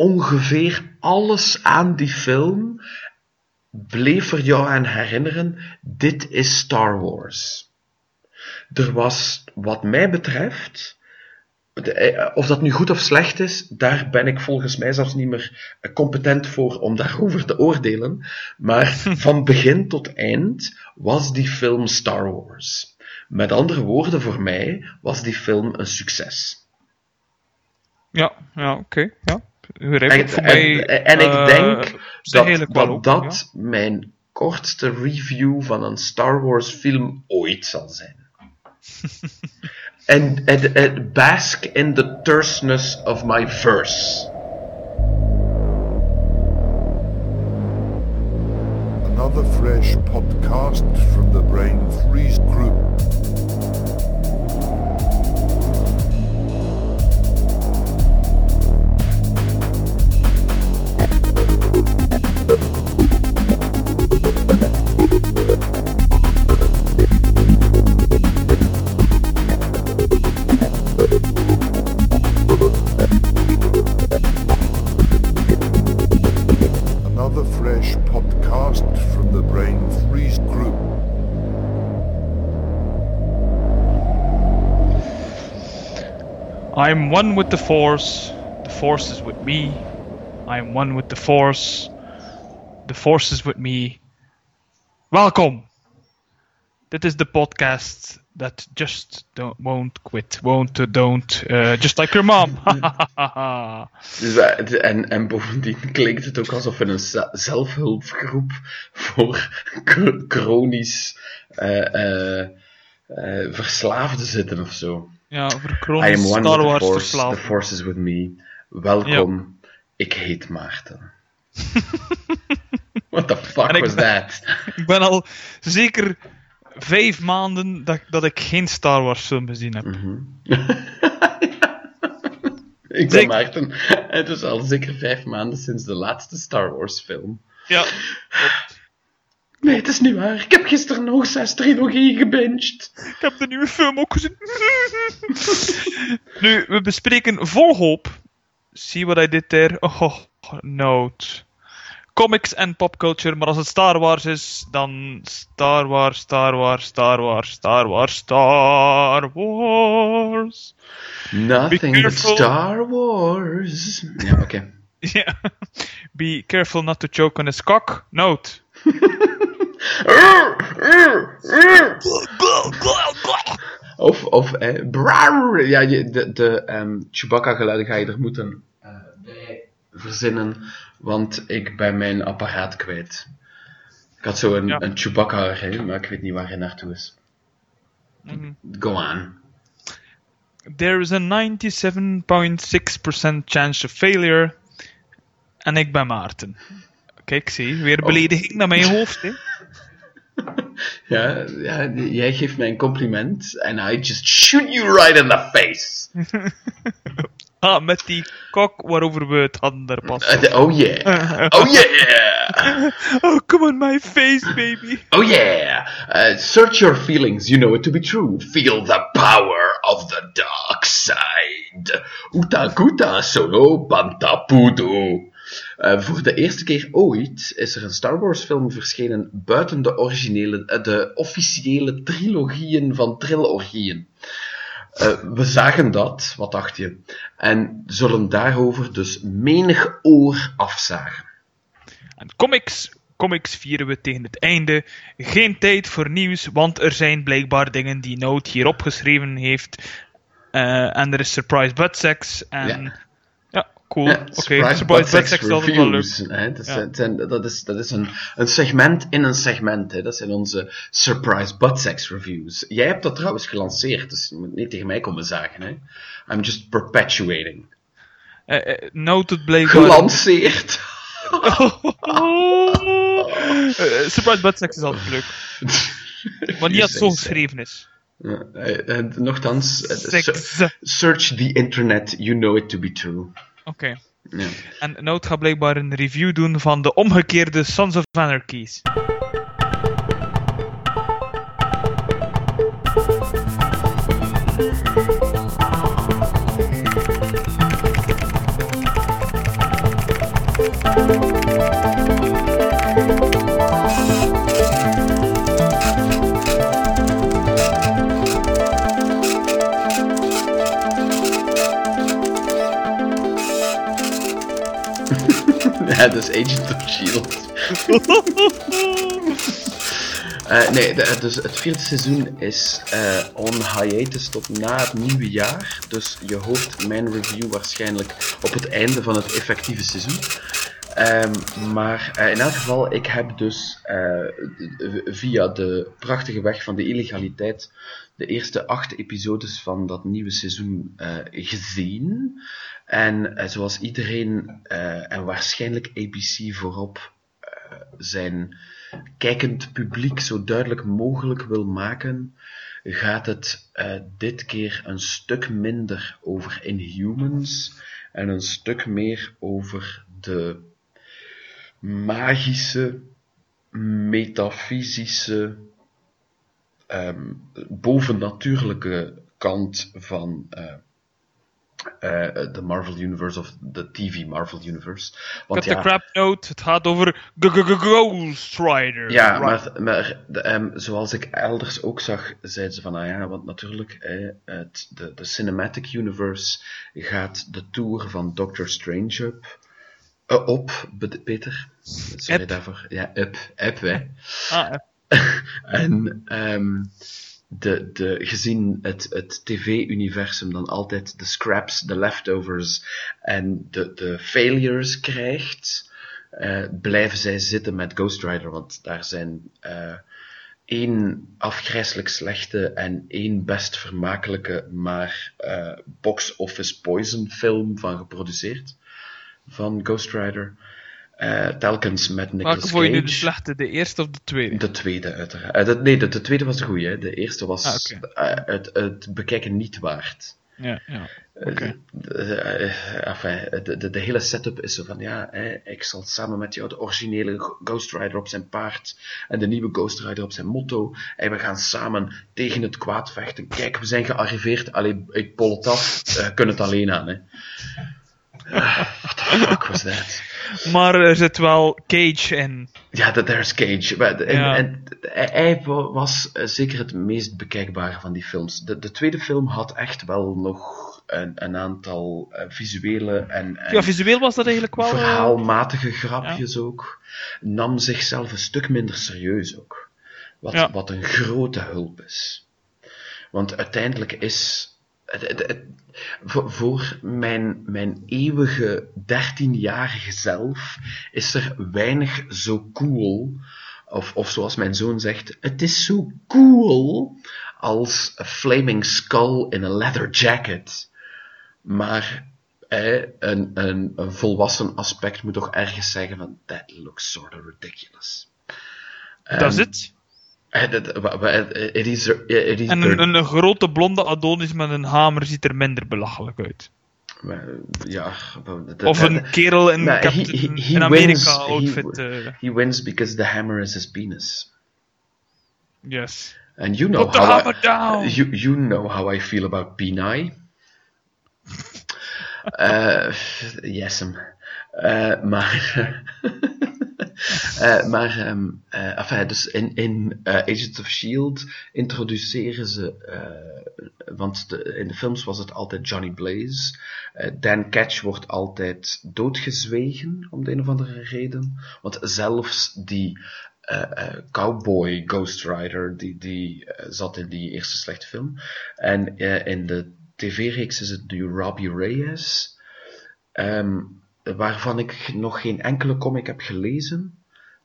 ongeveer alles aan die film bleef er jou aan herinneren, dit is Star Wars. Er was, wat mij betreft, eh, of dat nu goed of slecht is, daar ben ik volgens mij zelfs niet meer eh, competent voor om daarover te oordelen. Maar van begin tot eind was die film Star Wars. Met andere woorden, voor mij was die film een succes. Ja, ja oké. ja. En, ik. Voor mij, en, en ik eh, denk dat dat, ook, dat mijn kortste review van een Star Wars film ooit zal zijn. En bask in the terseness of my verse. Another fresh podcast from the Brain Freeze Group. I am one with the Force. The Force is with me. I am one with the Force. The Force is with me. Welkom. Dit is de podcast that just don't, won't quit. Won't, uh, don't. uh, just like your mom. Dus, eh, en, en bovendien klinkt het ook alsof we een ze- zelfhulpgroep voor chr- chronisch eh, verslaafden zitten of zo. Ja, one Star with the Wars force, the force is with me. Welkom, ik heet Maarten. What the fuck was ben- that? Ik ben al zeker vijf maanden dat, dat ik geen Star Wars film gezien heb. Ik ben Zeker. Maarten. Het is al zeker vijf maanden sinds de laatste Star Wars film. Ja, Nee, het is niet waar. Ik heb gisteren nog zes trilogieën gebinged. ik heb de nieuwe film ook gezien. nu, we bespreken vol hoop. See what I did there? Oh, note. Comics en popculture, maar als het Star Wars is, dan Star Wars, Star Wars, Star Wars, Star Wars, Star Wars. Nothing but careful. Star Wars. Ja, oké. Yeah. Be careful not to choke on his cock. Note. Of, of eh. Ja, je, de, de ehm, Chewbacca-geluiden ga je er moeten eh, bij verzinnen, want ik ben mijn apparaat kwijt. Ik had zo een, Ja. een Chewbacca, hè, maar ik weet niet waar hij naartoe is. Mhm. Go on. There is a 97.6% chance of failure. En ik ben Maarten. Kijk, zie, weer belediging naar mijn hoofd. Hè? Ja, jij geeft mij een compliment en I just shoot you right in the face. Ah, met die kok waarover we het hadden daar pas. Eh, oh yeah. Oh yeah. Oh, come on my face, baby. Oh yeah! Uh, search your feelings, you know it to be true. Feel the power of the dark side. Utakuta solo bantapudo. Uh, voor de eerste keer ooit is er een Star Wars film verschenen buiten de originele, eh, de officiële trilogieën van trilorgieën. Uh, we zagen dat, wat dacht je? En zullen daarover dus menig oor afzagen. En comics, comics vieren we tegen het einde. Geen tijd voor nieuws, want er zijn blijkbaar dingen die Note hier opgeschreven heeft. Eh, en er is surprise buttsex. En Ja. Cool. Ja, Oké, surprise wel reviews. Hè? Dat, Ja. zijn- dat is, dat is een, een segment in een segment. Hè? Dat zijn onze surprise buttsex reviews. Jij hebt dat trouwens gelanceerd, dus je moet niet tegen mij komen zagen. Hè? I'm just perpetuating. Eh, eh, Note blijkbaar. Gelanceerd! Eh, surprise buttsex is altijd leuk. Maar niet als het zo geschreven is. Eh, eh, Nochtans, eh, search the internet, you know it to be true. Oké. Ja. En Note gaat blijkbaar een review doen van de omgekeerde Sons of Anarchies. Ja, dat is Agent of S.H.I.E.L.D. Eh, nee, de- dus het vierde seizoen is eh, on hiatus tot na het nieuwe jaar. Dus je hoort mijn review waarschijnlijk op het einde van het effectieve seizoen. Ehm, maar eh, in elk geval, ik heb dus via de prachtige weg van de illegaliteit de eerste acht episodes van dat nieuwe seizoen gezien. En eh, zoals iedereen, eh, en waarschijnlijk ABC voorop, eh, zijn kijkend publiek zo duidelijk mogelijk wil maken, gaat het dit keer een stuk minder over Inhumans en een stuk meer over de magische, metafysische, ehm, bovennatuurlijke kant van eh, de Marvel Universe of de TV Marvel Universe. Want Cut the crap note. Het gaat over G- G- G- Ghost Rider. Ja, maar, maar de, ehm, zoals ik elders ook zag, zeiden ze van, ah ja, want natuurlijk, eh, het, de, de Cinematic Universe gaat de tour van Doctor Strange up, eh, op, Peter. Sorry Up. daarvoor. Ja, up, up, hè. Ah, En ehm, de, de, gezien het, het tv-universum dan altijd de scraps, de leftovers en de, de failures krijgt, eh, blijven zij zitten met Ghost Rider, want daar zijn eh, één afgrijselijk slechte en één best vermakelijke, maar eh, box-office poison film van geproduceerd, van Ghost Rider. Eh, telkens met Nicolas welke vond je nu de slechte? De eerste of de tweede? De tweede, uiteraard. Eh, de, nee, de, de tweede was de goeie. Hè. De eerste was Ah, eh, het, het bekijken niet waard. Ja, ja. De- enfin, de, de, de hele setup is zo van, ja, hè, ik zal samen met jou de originele Ghost Rider op zijn paard en de nieuwe Ghost Rider op zijn motto. En we gaan samen tegen het kwaad vechten. Kijk, we zijn gearriveerd. Allee, ik pol het af. Kunnen het alleen aan, hè. Ah, what the fuck was that? Maar er zit wel Cage in. Ja, de There's Cage. Maar En, Ja. en hij hij wa- was eh, zeker het meest bekijkbare van die films. De, de tweede film had echt wel nog een, een aantal eh, visuele en, en Ja, visueel was dat eigenlijk wel... eh, verhaalmatige grapjes ook. Nam zichzelf een stuk minder serieus ook. Wat, Ja. wat een grote hulp is. Want uiteindelijk is. Het, het- het- voor, mijn, mijn eeuwige 13-jarige zelf is er weinig zo cool. Of, of zoals mijn zoon zegt, het is zo cool als a flaming skull in a leather jacket. Maar eh, een, een, een volwassen aspect moet toch ergens zeggen van that looks sort of ridiculous. Dat is Ehm, het. is, is En een, een grote blonde Adonis met een hamer ziet er minder belachelijk uit. ja, Of een kerel in, maar Captain- he- he- he in Amerika wins- outfit. he- eh, He wins because the hammer is his penis. yes. And you know Put the how hammer I, down! You, you know how I feel about peni. Eh yesem. Eh, maar, eh, maar enfin, dus in, in eh, Agents of S.H.I.E.L.D. introduceren ze, want de, in de films was het altijd Johnny Blaze. Dan Catch wordt altijd doodgezwegen, om de een of andere reden. Want zelfs die cowboy Ghost Rider, die, die zat in die eerste slechte film. En in de tv-reeks is het nu Robbie Reyes, ehm, waarvan ik nog geen enkele comic heb gelezen,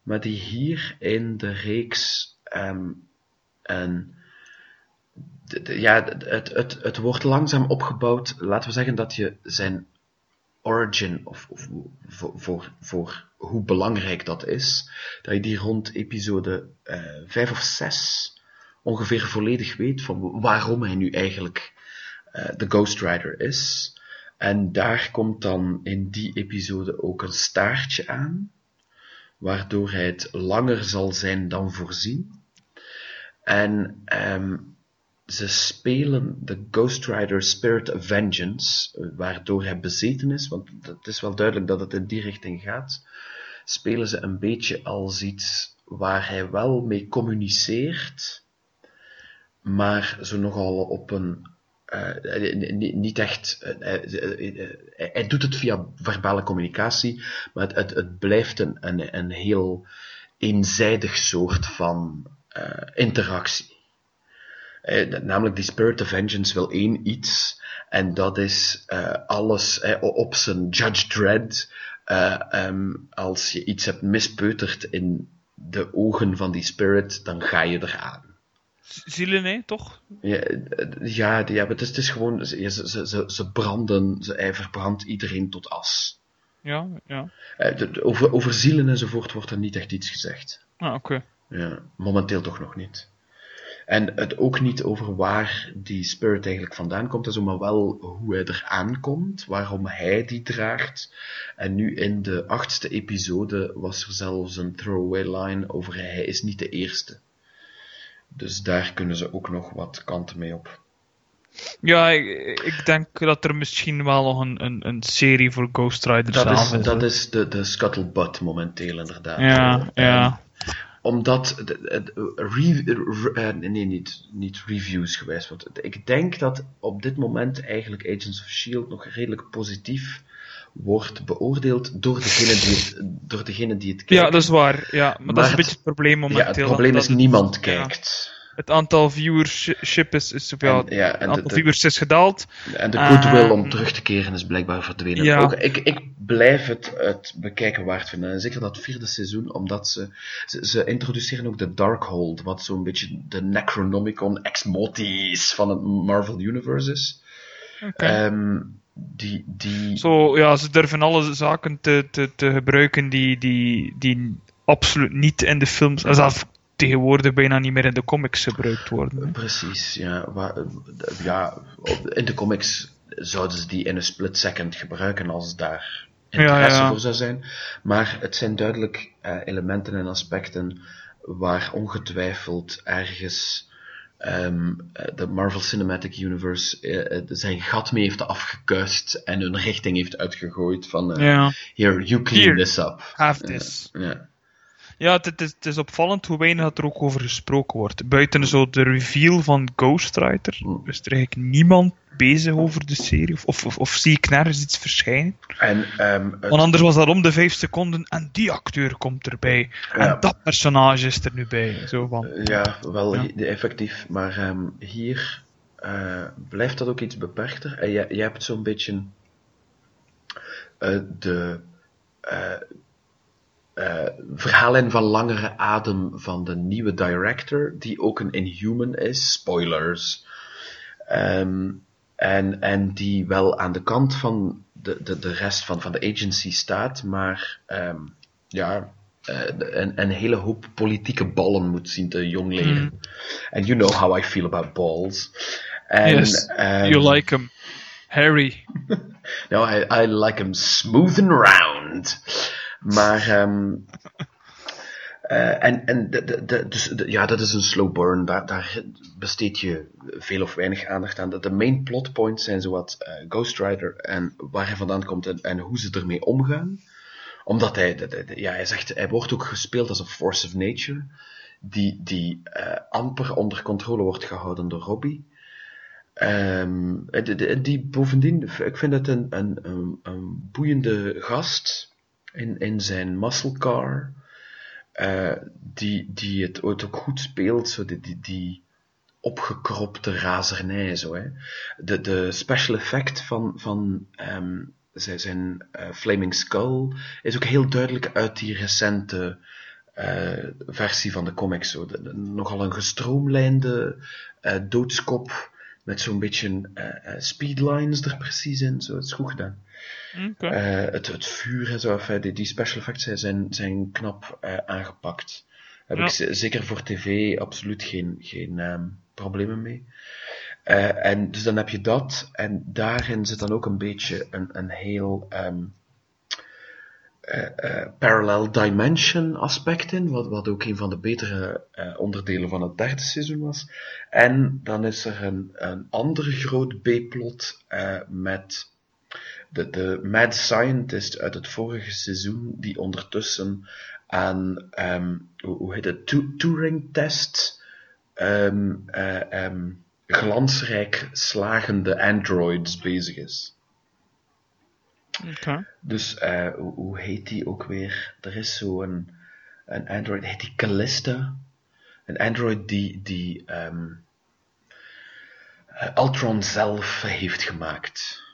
maar die hier in de reeks ehm, de- ja, het, het, het wordt langzaam opgebouwd. Laten we zeggen dat je zijn origin, of, of voor, voor, voor hoe belangrijk dat is, dat je die rond episode eh 5 of 6 ongeveer volledig weet van waarom hij nu eigenlijk eh, de Ghost Rider is. En daar komt dan in die episode ook een staartje aan, waardoor hij het langer zal zijn dan voorzien. En ehm, ze spelen de Ghost Rider Spirit of Vengeance, waardoor hij bezeten is, want het is wel duidelijk dat het in die richting gaat, spelen ze een beetje als iets waar hij wel mee communiceert, maar zo nogal op een uh, niet echt. Uh, hij doet het via verbale communicatie, maar het, het, blijft een, een, een, heel eenzijdig soort van interactie. namelijk die Spirit of Vengeance wil één iets, en dat is alles op zijn Judge Dredd. Um, als je iets hebt mispeuterd in de ogen van die spirit, dan ga je eraan zielen, nee, toch? Ja, ja, ja het, is, het is gewoon, ze, ze, ze, ze branden, ze, hij verbrandt iedereen tot as. Ja, ja. Eh, over, over zielen enzovoort wordt er niet echt iets gezegd. Ah, oké. Ja, momenteel toch nog niet. En het ook niet over waar die spirit eigenlijk vandaan komt, maar wel hoe hij er aankomt, waarom hij die draagt. En nu in de achtste episode was er zelfs een throwaway line over hij is niet de eerste. Dus daar kunnen ze ook nog wat kanten mee op. Ja, ik, ik denk dat er misschien wel nog een, een, een serie voor Ghost Rider dat is. Dat is de, de scuttlebutt momenteel, inderdaad. Ja, ja. omdat, uh, nee, niet, niet reviews geweest, want ik denk dat op dit moment eigenlijk Agents of S.H.I.E.L.D. nog redelijk positief wordt beoordeeld door degene die het, door degene die het kijkt. Ja, dat is waar. Ja, maar, dat is een beetje het probleem momenteel. Ja, het probleem is niemand kijkt. Het aantal viewership is, is ja, ja, het aantal viewers is gedaald. En de goodwill om ehm, terug te keren is blijkbaar verdwenen. Ja. Ook, ik, ik blijf het, het bekijken waard vinden. En zeker dat vierde seizoen, omdat ze, ze, ze introduceren ook de Darkhold, wat zo'n beetje de Necronomicon ex motis van het Marvel Universe is. Okay. Um, ehm, die, die... Zo, ja, ze durven alle zaken te, te, te gebruiken die, die, die absoluut niet in de films, zelfs tegenwoordig bijna niet meer in de comics gebruikt worden. Precies, ja. ja. In de comics zouden ze die in een split second gebruiken als daar interesse voor zou zijn. Maar het zijn duidelijk uh, elementen en aspecten waar ongetwijfeld ergens um, de Marvel Cinematic Universe uh, zijn gat mee heeft afgekuist en hun richting heeft uitgegooid van uh, here, you clean this up. Have this. Ja, het is, het is opvallend hoe weinig er ook over gesproken wordt. Buiten zo de reveal van Ghost Rider hmm. is er eigenlijk niemand bezig over de serie. Of, of, of, zie ik nergens iets verschijnen. En, um, Want anders was dat om de vijf seconden en die acteur komt erbij. En dat personage is er nu bij. Zo van. Ja, wel effectief. Maar um, hier uh, blijft dat ook iets beperkter. En je, je hebt zo'n beetje uh, de... Uh, uh, verhaallijn van langere adem van de nieuwe director, die ook een Inhuman is, spoilers. Um, en, en die wel aan de kant van de, de, de rest van, van de agency staat, maar um, ja, uh, een, een hele hoop politieke ballen moet zien te jong leren. Mm. And you know how I feel about balls. And, yes, um, you like them hairy. no, I, I like them smooth and round. Maar, um, uh, en, en de, de, dus ja, dat is een slow burn. Daar, daar besteed je veel of weinig aandacht aan. De, main plot points zijn zowat uh, Ghost Rider en waar hij vandaan komt en, en hoe ze ermee omgaan. Omdat hij, ja, hij zegt, hij wordt ook gespeeld als een force of nature. Die, die uh, amper onder controle wordt gehouden door Robbie. Um, die, die, bovendien, ik vind het een, een, een, een boeiende gast in, in zijn muscle car. Uh, die, die het ook goed speelt, zo die, die, die opgekropte razernij. Zo, hè. De, de special effect van, van um, zijn, zijn uh, Flaming Skull is ook heel duidelijk uit die recente uh, versie van de comics. Zo. Nogal een gestroomlijnde doodskop met zo'n beetje speedlines er precies in. Zo, het is goed gedaan. Okay. Uh, het, het, vuur en zo, die, die special effects zijn, zijn knap aangepakt. Heb ja. ik zeker voor tv absoluut geen, geen um, problemen mee. Uh, en dus dan heb je dat, en daarin zit dan ook een beetje een, een heel um, eh, eh, parallel dimension aspect in, wat, wat ook een van de betere eh, onderdelen van het derde seizoen was. En dan is er een, een andere groot B-plot eh, met de, de mad scientist uit het vorige seizoen, die ondertussen aan, ehm, hoe, heet het, Tu- Turing-test, ehm, eh, ehm, glansrijk slagende androids bezig is. Dus eh, hoe, hoe heet die ook weer? Er is zo'n een android, heet die Callista? Een android die, die ehm, eh, zelf heeft gemaakt.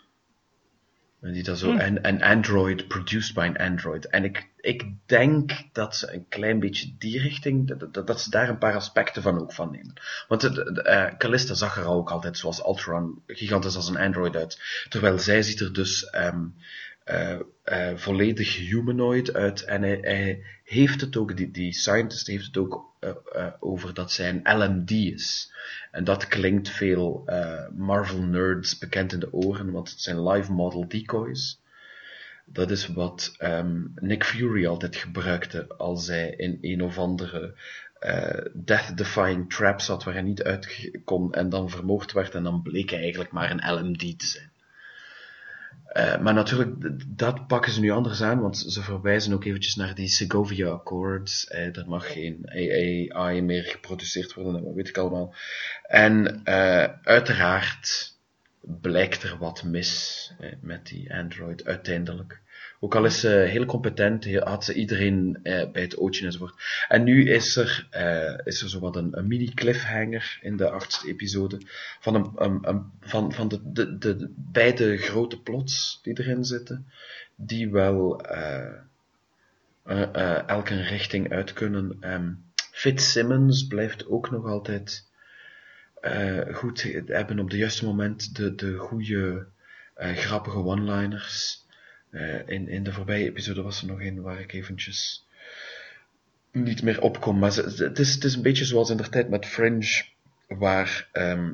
En die dat zo, een, een android produced by an android. En ik, ik denk dat ze een klein beetje die richting, dat, dat, dat ze daar een paar aspecten van ook van nemen. Want de, de, eh, Callista zag er ook altijd zoals Ultron gigantisch als een android uit. Terwijl zij ziet er dus ehm, eh, eh, volledig humanoid uit. En hij, hij heeft het ook, die, die scientist heeft het ook over dat zij een LMD is. En dat klinkt veel eh, Marvel nerds bekend in de oren, want het zijn live model decoys. Dat is wat ehm, Nick Fury altijd gebruikte als hij in een of andere eh, death-defying trap zat waar hij niet uit kon en dan vermoord werd en dan bleek hij eigenlijk maar een LMD te zijn. Eh, maar natuurlijk, dat pakken ze nu anders aan, want ze verwijzen ook eventjes naar die Segovia Accords. Eh, er mag geen AI meer geproduceerd worden, dat weet ik allemaal. En eh, uiteraard blijkt er wat mis eh, met die Android uiteindelijk. Ook al is ze heel competent, had ze iedereen eh, bij het ootje enzovoort. En nu is er, eh, is er zowat een, een mini cliffhanger in de achtste episode van, een, een, van, van de, de, de, de beide grote plots die erin zitten, die wel eh, eh, eh, elk een richting uit kunnen. Ehm Fitzsimmons blijft ook nog altijd eh, goed hebben op de juiste moment de, de goede, grappige one-liners. Eh, in, in de voorbije episode was er nog een waar ik eventjes niet meer opkom. Maar het, is, het is een beetje zoals in de tijd met Fringe, waar ehm,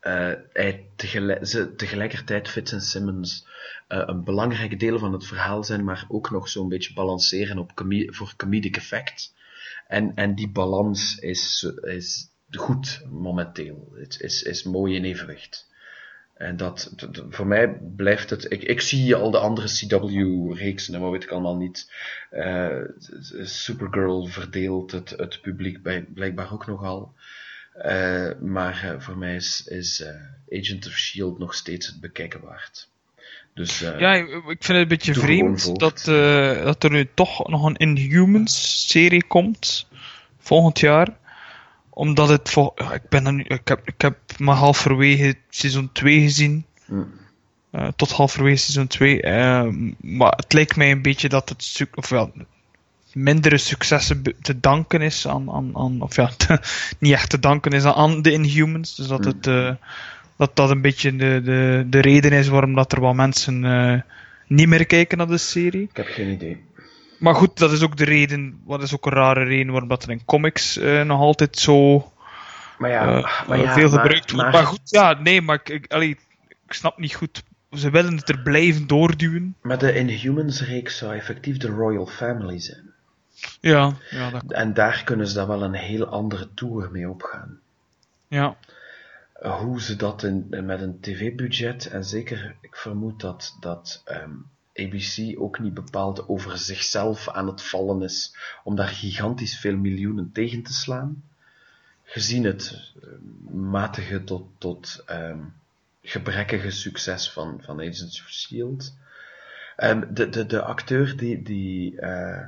eh, hij tegelijk, ze tegelijkertijd Fitz en Simmons eh, een belangrijk deel van het verhaal zijn, maar ook nog zo'n beetje balanceren op voor comedic effect. En, en die balans is, is goed momenteel. Het is, is mooi in evenwicht. En dat, voor mij blijft het. Ik, ik zie al de andere CW-reeksen, en wat weet ik allemaal niet. Eh, Supergirl verdeelt het, het publiek bij, blijkbaar ook nogal. Eh, maar eh, voor mij is, is Agent of Shield nog steeds het bekijken waard. Dus Ja, ik vind het een beetje vreemd dat, dat er nu toch nog een Inhumans-serie komt volgend jaar. Omdat het vol ja, ik, ben er nu, ik, heb, ik heb maar halverwege seizoen 2 gezien. hm, eh, tot halverwege seizoen 2. eh, maar het lijkt mij een beetje dat het suc- of wel, mindere successen te danken is aan, aan, aan of ja, te- niet echt te danken is aan, aan de Inhumans. Dus dat het, eh, dat, dat een beetje de, de, de reden is waarom dat er wel mensen niet meer kijken naar de serie. ik heb geen idee. Maar goed, dat is ook de reden, wat is ook een rare reden waarom dat er in comics eh, nog altijd zo Maar ja, eh, maar ja, veel maar- gebruikt wordt. Maar, goed, ja, nee, maar ik, ik, allee, ik snap niet goed. Ze willen het er blijven doorduwen. Maar de Inhumans-reeks zou effectief de Royal Family zijn. Ja, ja, dat, En daar kunnen ze dan wel een heel andere tour mee opgaan. ja. Hoe ze dat in, met een tv-budget, en zeker, ik vermoed dat, dat ehm, ABC ook niet bepaald over zichzelf aan het vallen is om daar gigantisch veel miljoenen tegen te slaan. Gezien het eh, matige tot, tot ehm, gebrekkige succes van, van Agents of S.H.I.E.L.D. Ehm, de, de, de acteur die, die eh,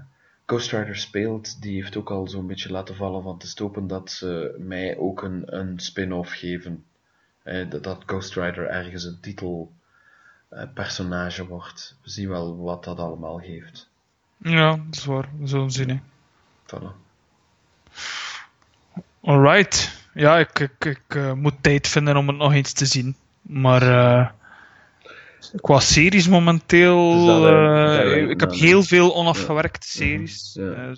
Ghost Rider speelt, die heeft ook al zo'n beetje laten vallen van te stopen dat ze mij ook een, een spin-off geven. Eh, dat, dat Ghost Rider ergens een titelpersonage wordt. We zien wel wat dat allemaal geeft. ja, dat is waar. We zullen zien. hè. Voilà. Alright. Ja, ik, ik, ik eh, moet tijd vinden om het nog eens te zien. Maar eh, qua series momenteel. Dus dat, eh, eh, dat lijkt ik heb heel veel onafgewerkte series. Ja. eh,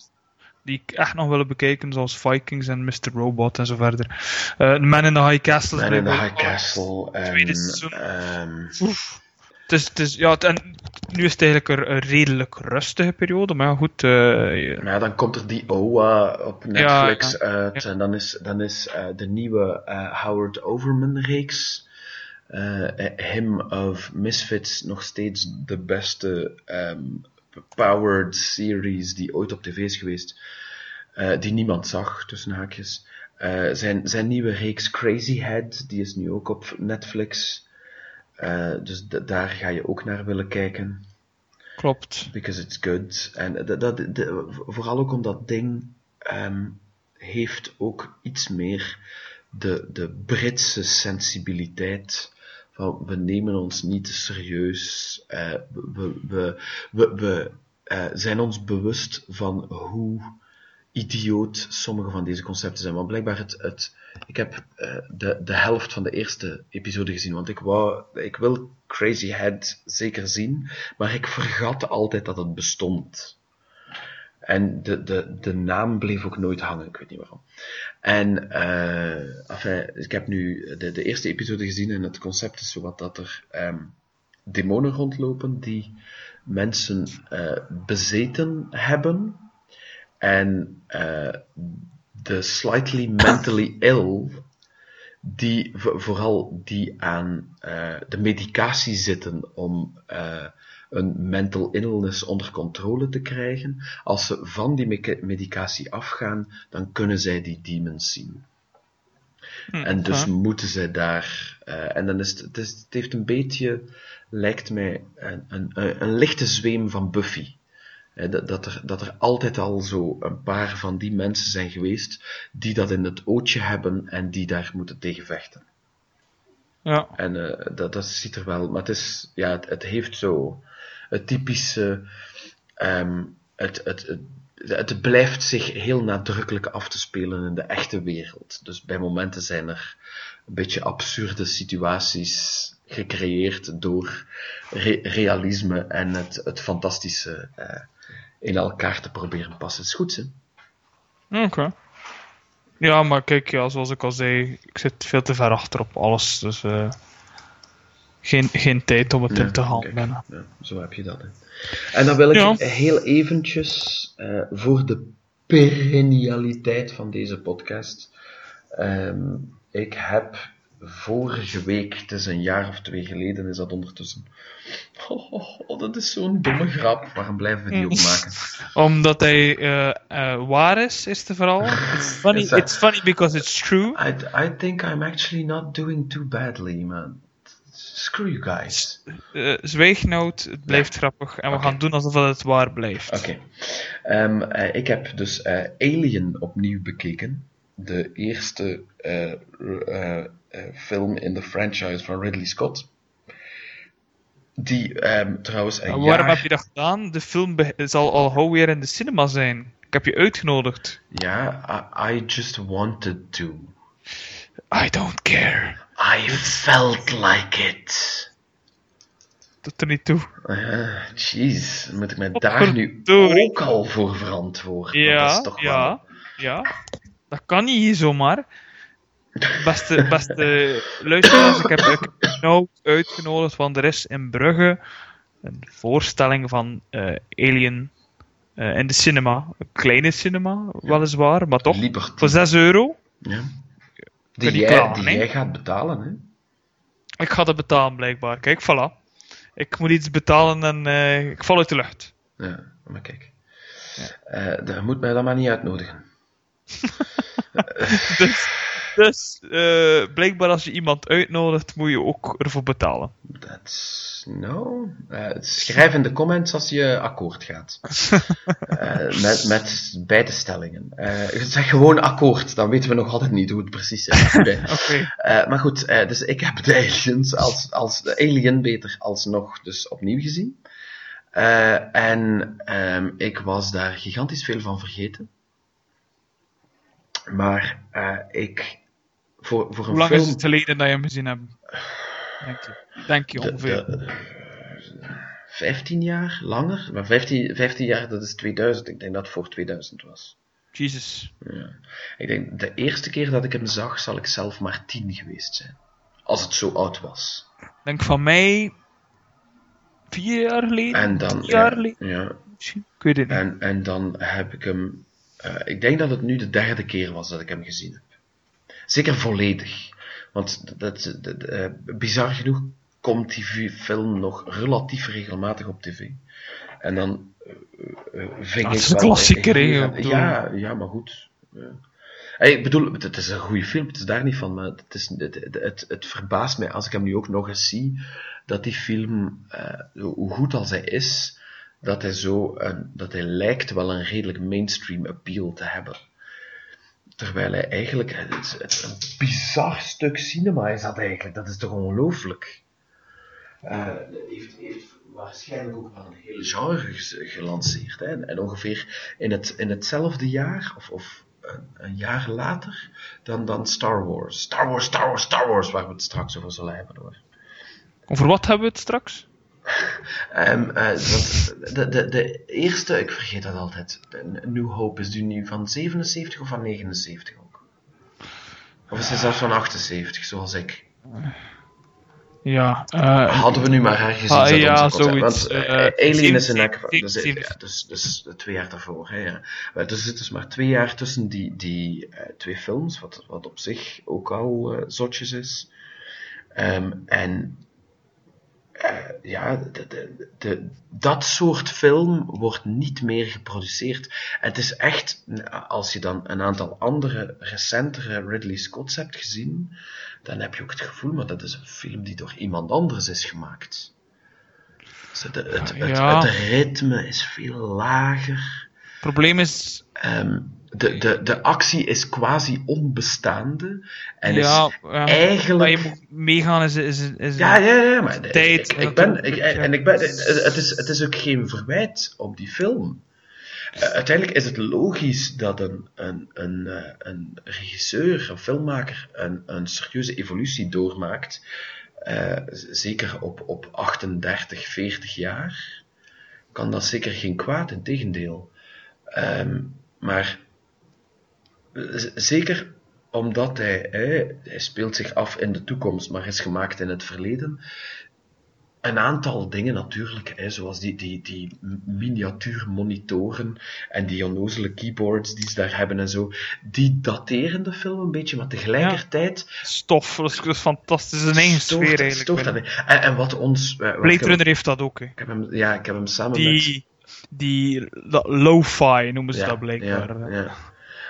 die ik echt nog wil bekijken, zoals Vikings en Mr. Robot en zo verder. Eh, Man in the High Castle. Man in the High Castle en... tweede seizoen. ehm, Oef. Het is, het is, ja, het, en Nu is het eigenlijk een, een redelijk rustige periode, maar ja, goed. eh, Nou, dan komt er die OA op Netflix uit. En dan is, dan is eh, de nieuwe eh, Howard Overman-reeks. Him of Misfits nog steeds de beste ehm, powered series die ooit op tv is geweest. die niemand zag, tussen haakjes. Zijn, zijn nieuwe reeks Crazy Head, die is nu ook op Netflix. Eh, dus daar ga je ook naar willen kijken. klopt. Because it's good. En dat, dat, de- vooral ook omdat dat ding ehm, heeft ook iets meer de, de Britse sensibiliteit. Van we nemen ons niet serieus. eh, we we, we, we, we, eh, zijn ons bewust van hoe idioot sommige van deze concepten zijn. Want blijkbaar het, het ik heb eh, de, de helft van de eerste episode gezien, want ik wou, ik wil Crazy Head zeker zien, maar ik vergat altijd dat het bestond. En de, de, de naam bleef ook nooit hangen, ik weet niet waarom. En, enfin, ik heb nu de, de eerste episode gezien en het concept is zowat dat er ehm, demonen rondlopen die mensen eh, bezeten hebben. En eh, de slightly mentally ill, die vo- vooral die aan eh, de medicatie zitten om eh, een mental illness onder controle te krijgen, als ze van die medicatie afgaan, dan kunnen zij die demons zien. Hm, En dus moeten zij daar. en dan is het, het, is, het heeft een beetje, lijkt mij, een, een, een, een lichte zweem van Buffy. Dat, dat, er, dat er altijd al zo een paar van die mensen zijn geweest die dat in het ootje hebben en die daar moeten tegen vechten. Ja, En eh, dat, dat ziet er wel, maar het is, ja, het, het heeft zo het typische, ehm, het, het, het, het blijft zich heel nadrukkelijk af te spelen in de echte wereld. Dus bij momenten zijn er een beetje absurde situaties gecreëerd door re- realisme en het, het fantastische eh, in elkaar te proberen passen. Het is goed, hè? oké. Ja, maar kijk, ja, zoals ik al zei, ik zit veel te ver achter op alles. Dus eh, geen, geen tijd om het in te ja, zo heb je dat. Hè. En dan wil ik Ja. heel eventjes eh, voor de perennialiteit van deze podcast. ehm, ik heb vorige week, het is een jaar of twee geleden, is dat ondertussen. Oh, oh, oh, dat is zo'n domme grap. Waarom blijven we die ook maken? Omdat hij eh, eh, waar is, is het vooral. It's funny, Is it's funny because it's true. I, I think I'm actually not doing too badly, man. Screw you guys. Eh zwijgnoot, het blijft grappig. En we gaan doen alsof het waar blijft. Oké. Ehm, eh, ik heb dus Alien opnieuw bekeken. De eerste film in de franchise van Ridley Scott. Die ehm, trouwens een Maar waarom jaar... heb je dat gedaan? De film zal al gauw weer in de cinema zijn. Ik heb je uitgenodigd. Ja, I, I just wanted to. I don't care. I felt like it. Doet er niet toe. Uh, Jeez, moet ik me daar nu ook al voor verantwoorden? dat Ja, is toch ja, wel... ja. Dat kan niet hier zomaar. Beste, beste luisteraars, ik heb, ik heb nou uitgenodigd, want er is in Brugge een voorstelling van eh, Alien eh, in de cinema. Een kleine cinema, weliswaar, maar toch. Liberty. Voor 6 euro. Ja. Die, jij, die jij gaat betalen, hè? Ik ga dat betalen, blijkbaar. Kijk, voilà. Ik moet iets betalen en eh, ik val uit de lucht. Ja, maar kijk. Eh, je moet mij dan maar niet uitnodigen. Dus, dus eh, blijkbaar als je iemand uitnodigt, moet je ook ervoor betalen. That's... No. Eh, schrijf in de comments als je akkoord gaat. Eh, met, met beide stellingen. Zeg gewoon akkoord, dan weten we nog altijd niet hoe het precies is. Maar goed, dus ik heb de aliens als, als de alien beter alsnog dus opnieuw gezien. En ehm, ik was daar gigantisch veel van vergeten. Maar ik, voor, voor een Hoe lang film... is het geleden dat je hem gezien hebt? Denk je, Denk je ongeveer. de- 15 jaar langer, maar 15, 15 jaar dat is 2000. Ik denk dat het voor 2000 was. Jesus. Ja. Ik denk de eerste keer dat ik hem zag, zal ik zelf maar 10 geweest zijn. Als het zo oud was. Denk van mij vier jaar geleden. En dan, jaar ja, geleden ja, misschien. Ik weet het niet. en, en dan heb ik hem, eh, ik denk dat het nu de derde keer was dat ik hem gezien heb. Zeker volledig. Want dat, dat, eh, bizar genoeg komt die film nog relatief regelmatig op tv. En dan eh, eh, vind Ah, ik het is een wel- klassieker, ja, ja, ja, maar goed. Ja. Hey, ik bedoel, het is een goede film, het is daar niet van, maar het, is, het, het, het, verbaast mij als ik hem nu ook nog eens zie, dat die film, eh, hoe goed als hij is, dat hij zo, dat hij lijkt wel een redelijk mainstream appeal te hebben. Terwijl hij eigenlijk, het een bizar stuk cinema is dat eigenlijk, dat is toch ongelooflijk. Eh, heeft, heeft waarschijnlijk ook wel een hele genre gelanceerd. Hè? En ongeveer in, het, in hetzelfde jaar, of, of een, een jaar later, dan, dan Star Wars. Star Wars, Star Wars, Star Wars, waar we het straks over zullen hebben hoor. Over wat hebben we het straks? Ehm, eh, want de, de, de eerste, ik vergeet dat altijd, New Hope, is die nu van 77 of van 79 ook? Of is hij zelfs van 78, zoals ik? Ja, eh, Hadden we nu maar hergezien. Ah, zou ja, zoiets, Want eh, Alien is elk geval... Dus, ja, dus, dus twee jaar daarvoor. Hè, ja. Maar Er zit dus maar twee jaar tussen die, die twee films, wat, wat op zich ook al zotjes is. Ehm, en eh, ja, de, de, de, dat soort film wordt niet meer geproduceerd. Het is echt, als je dan een aantal andere, recentere Ridley Scott's hebt gezien, dan heb je ook het gevoel, maar dat is een film die door iemand anders is gemaakt. Dus het, het, het, Ja. het ritme is veel lager. het probleem is, Ehm, de, de, de actie is quasi onbestaande. En ja, is ja, eigenlijk... maar je moet meegaan is, is, is Ja, ja, ja, maar tijd ik, ik ben, ik, en ik ben, het, is, het is ook geen verwijt op die film. Eh, uiteindelijk is het logisch dat een, een, een, eh, een regisseur, een filmmaker, een, een serieuze evolutie doormaakt. Eh, zeker op, op 38, 40 jaar. Kan dat zeker geen kwaad, in tegendeel. Ehm, maar zeker omdat hij, hè, hij speelt zich af in de toekomst, maar is gemaakt in het verleden. Een aantal dingen natuurlijk, hè, zoals die, die, die miniatuurmonitoren en die onnozele keyboards die ze daar hebben en zo, die dateren de film een beetje, maar tegelijkertijd stof. Dat is, dat is fantastisch. Een eigen stoort- sfeer eigenlijk. stoort dat. En, en wat ons... wat heb- Runner heeft dat ook. Hè. Ik heb hem, ja, ik heb hem samen met... Die, die dat lo-fi noemen ze Ja, dat blijkbaar. ja, ja.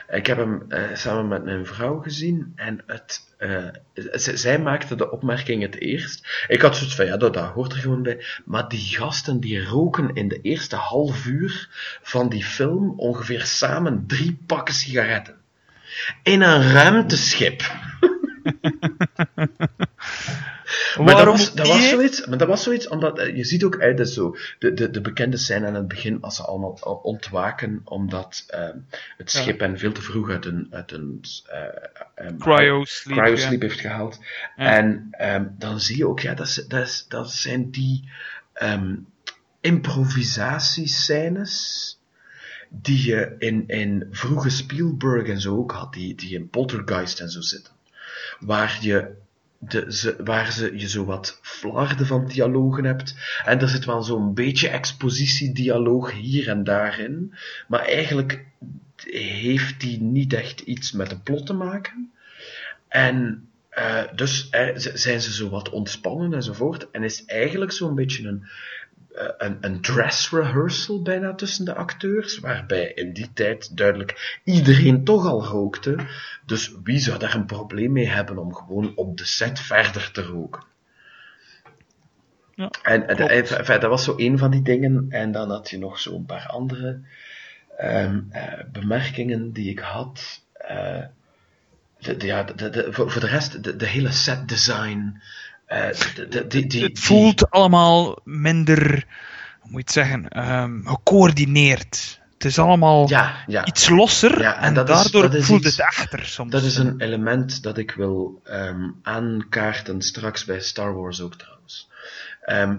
Ik heb hem eh, samen met mijn vrouw gezien en het, eh, zij maakte de opmerking het eerst. Ik had zoiets van, ja, dat, dat hoort er gewoon bij. Maar die gasten die roken in de eerste half uur van die film ongeveer samen drie pakken sigaretten. In een ruimteschip. Maar dat was, dat was zoiets, maar dat was zoiets, omdat eh, je ziet ook uit dat zo, de, de, de bekende scène aan het begin, als ze allemaal ontwaken, omdat eh, het schip hen veel te vroeg uit een, uit een Cryo-sleep, cryosleep heeft gehaald. En ehm, dan zie je ook, ja, dat, dat, dat zijn die ehm improvisatiescènes die je in, in vroege Spielberg en zo ook had, die, die in Poltergeist en zo zitten. Waar je ze, waar ze, je zo wat flarden van dialogen hebt. En er zit wel zo'n beetje expositiedialoog hier en daarin. Maar eigenlijk heeft die niet echt iets met de plot te maken. En eh, dus eh, zijn ze zo wat ontspannen enzovoort. En is eigenlijk zo'n beetje een, een, een dress rehearsal bijna tussen de acteurs. Waarbij in die tijd duidelijk iedereen toch al rookte. Dus wie zou daar een probleem mee hebben om gewoon op de set verder te roken? Ja, en en- klopt. en- enfin, dat was zo een van die dingen. En dan had je nog zo'n paar andere ehm, eh, bemerkingen die ik had. Eh, de, de- ja, de, voor, voor de rest, de, de hele set design. Eh, die, die, het voelt allemaal minder, hoe moet je het zeggen, ehm, gecoördineerd. Het is allemaal ja, ja. iets losser Ja, en en, dat is- daardoor is voelt iets- het echter soms. Dat is een element dat ik wil ehm, aankaarten straks bij Star Wars ook trouwens. Ehm,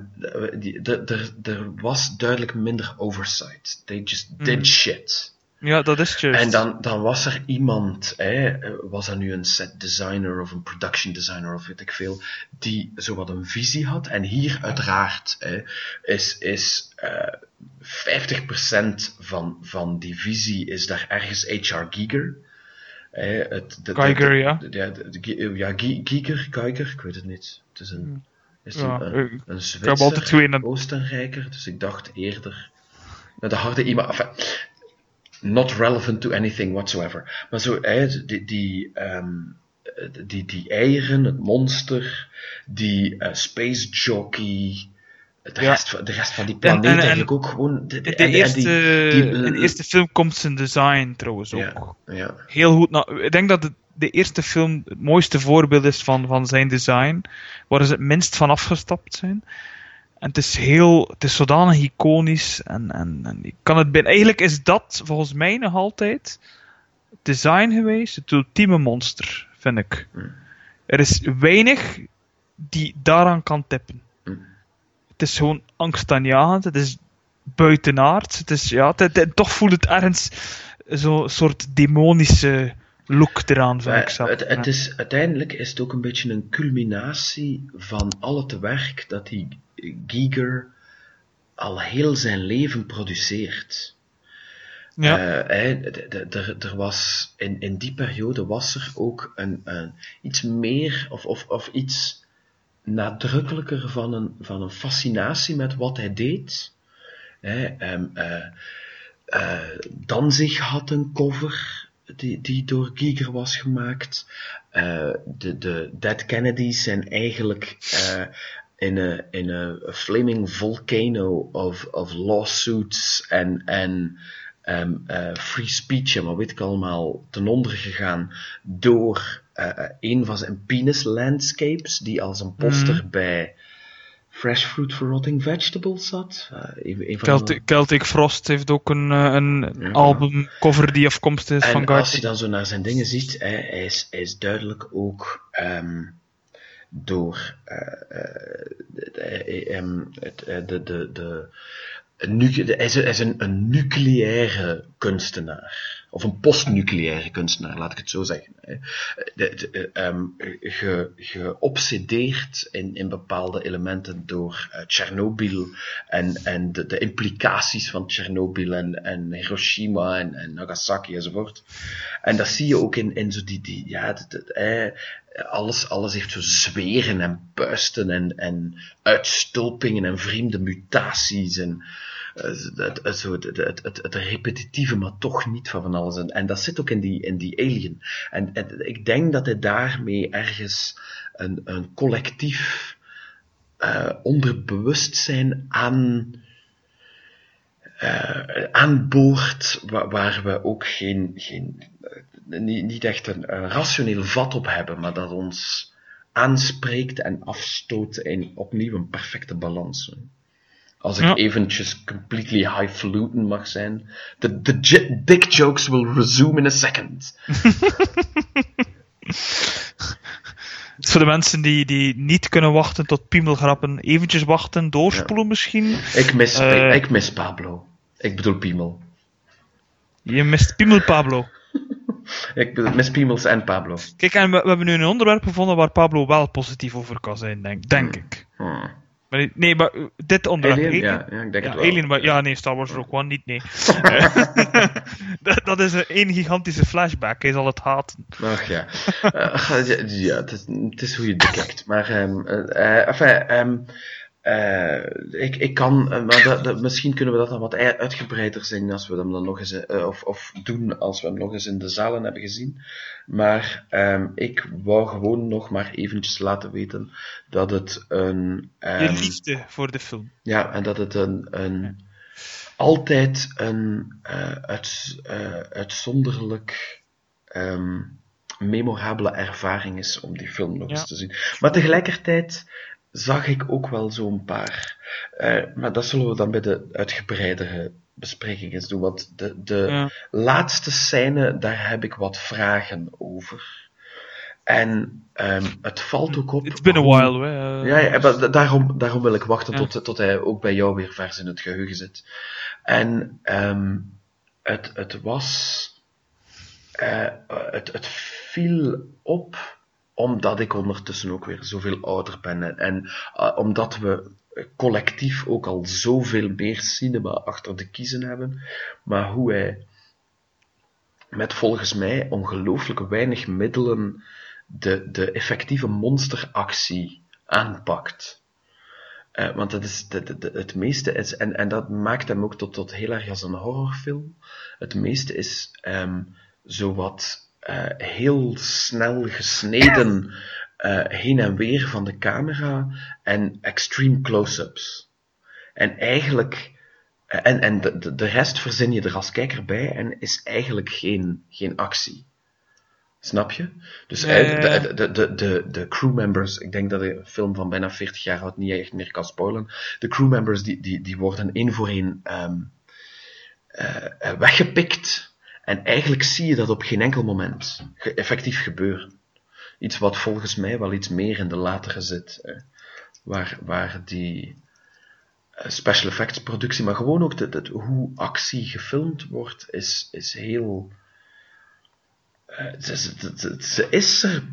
Er was duidelijk minder oversight. They just did Mhm. shit. Ja, dat is juist. En dan, dan was er iemand, hè, was dat nu een set designer of een production designer of weet ik veel, die zowat een visie had. En hier uiteraard hè, is, is eh 50% van, van die visie is daar ergens HR Giger. Hè, het, de, Geiger, ja. ja, ja, Gi- Giger, Geiger, ik weet het niet. Het is een, is het Ja, een, een, een Zwitser, twee in- Oostenrijker, dus ik dacht eerder naar de harde iemand. Enfin, not relevant to anything whatsoever. Maar zo, die, die, ehm, eh, die, die eieren, het monster, die eh, space jockey, de, Ja. rest, van- de rest van die planeet en- en- eigenlijk ook gewoon. De, die- eerste, die- in de eerste film komt zijn design trouwens ook. ja, ja. Heel goed. Nou, ik denk dat het, de eerste film het mooiste voorbeeld is van, van zijn design. Waar ze het minst van afgestapt zijn. En het is heel, het is zodanig iconisch. En, en, en ik kan het bij, eigenlijk is dat volgens mij nog altijd design geweest, het ultieme monster, vind ik. Hmm. Er is weinig die daaraan kan tippen. Hmm. Het is gewoon angstaanjagend, het is buitenaard. Het is, ja, het, het- toch voelt het ergens zo'n soort demonische look eraan, vind ik Maar zelf. het, het is, uiteindelijk is het ook een beetje een culminatie van al het werk dat die Giger al heel zijn leven produceert. Ja. Eh, er, was, in, in die periode was er ook een, een, iets meer of, of, of iets nadrukkelijker van een, van een fascinatie met wat hij deed. Hè, eh, Danzig had een cover die, die door Giger was gemaakt. De, de Dead Kennedys zijn eigenlijk in een in een flaming volcano of, of lawsuits en, en ehm, eh, free speech en wat weet ik allemaal ten onder gegaan door eh, een van zijn penis landscapes die als een poster bij Fresh Fruit for Rotting Vegetables zat. Een, een Celtic, Celtic Frost heeft ook een, een Ja. albumcover die afkomstig is En van als je Guardian. dan zo naar zijn dingen ziet, hè, hij, is, hij is duidelijk ook ehm, door eh, eh, de, de- ehm, eh, de, de, de, de- hij is, een- een, nucleaire kunstenaar. Of een postnucleaire kunstenaar, laat ik het zo zeggen. De, de, eh, ehm, ge, geobsedeerd in, in bepaalde elementen door eh, Tsjernobyl en, en de, de implicaties van Tsjernobyl en, en Hiroshima en, en Nagasaki enzovoort. En dat zie je ook in, in zo die, die ja, eh, alles, alles heeft zo zweren en puisten en, en uitstulpingen en vreemde mutaties en eh, het, het, het, het, repetitieve, maar toch niet van van alles. En, en dat zit ook in die, in die alien. En, en ik denk dat hij daarmee ergens een, een collectief eh onderbewustzijn aan, eh, aanboort, waar, waar we ook geen, geen niet, niet echt een, een rationeel vat op hebben, maar dat ons aanspreekt en afstoot in opnieuw een perfecte balans. Als ik Ja. eventjes completely highfalutin mag zijn. The, the j- dick jokes will resume in a second. Voor de mensen die, die niet kunnen wachten tot piemelgrappen, eventjes wachten, doorspoelen misschien. Ik mis, Eh. ik, ik mis Pablo. Ik bedoel Piemel. Je mist piemel Pablo. Ik bedoel, mis Piemels en Pablo. Kijk, en we, we hebben nu een onderwerp gevonden waar Pablo wel positief over kan zijn, denk, denk ik. Hmm. Maar, nee, maar uh, dit onderwerp... Alien? Alien? Ja, ja, ik denk Ja, het wel. Alien, maar, ja, nee, Star Wars Rogue One niet, nee. dat, dat is een één gigantische flashback, hij zal het haten. Ach ja. Eh, ja, het, is, het is hoe je het bekijkt. Maar, ehm eh, eh, enfin, ehm, eh, ik, ik kan, eh, maar dat, dat- misschien kunnen we dat dan wat ei- uitgebreider zien als we hem dan nog eens, eh, of, of doen als we hem nog eens in de zalen hebben gezien. Maar ehm, ik wou gewoon nog maar eventjes laten weten dat het een... Je ehm, liefde voor de film. ja, en dat het een, een altijd een eh, uit, eh, uitzonderlijk ehm, memorabele ervaring is om die film nog Ja. eens te zien. Maar tegelijkertijd zag ik ook wel zo'n paar. eh, maar dat zullen we dan bij de uitgebreidere bespreking eens doen. Want de, de Ja. laatste scène, daar heb ik wat vragen over. En ehm, het valt ook op. It's been a while, hè. eh. ja, ja maar daarom, daarom wil ik wachten Ja. tot, tot hij ook bij jou weer vers in het geheugen zit. En ehm, het, het was. eh, het, het viel op omdat ik ondertussen ook weer zoveel ouder ben. En, eh, omdat we collectief ook al zoveel meer cinema achter de kiezen hebben. Maar hoe hij met volgens mij ongelooflijk weinig middelen de, de effectieve monsteractie aanpakt. Eh, want het, is, de, het meeste is, en, en dat maakt hem ook tot, tot heel erg als een horrorfilm. Het meeste is ehm zo wat eh, heel snel gesneden eh, heen en weer van de camera en extreme close-ups. En eigenlijk, eh, en, en de, de, rest verzin je er als kijker bij en is eigenlijk geen, geen actie. Snap je? Dus eh, de, de, de, de, crewmembers, ik denk dat een film van bijna 40 jaar oud niet echt meer kan spoilen. De crewmembers die, die, die worden één voor één ehm, eh, eh, weggepikt. En eigenlijk zie je dat op geen enkel moment effectief gebeuren. Iets wat volgens mij wel iets meer in de latere zit. waar, waar die eh, special effects productie, maar gewoon ook hoe actie gefilmd wordt, is, is heel. eh, ze, is er,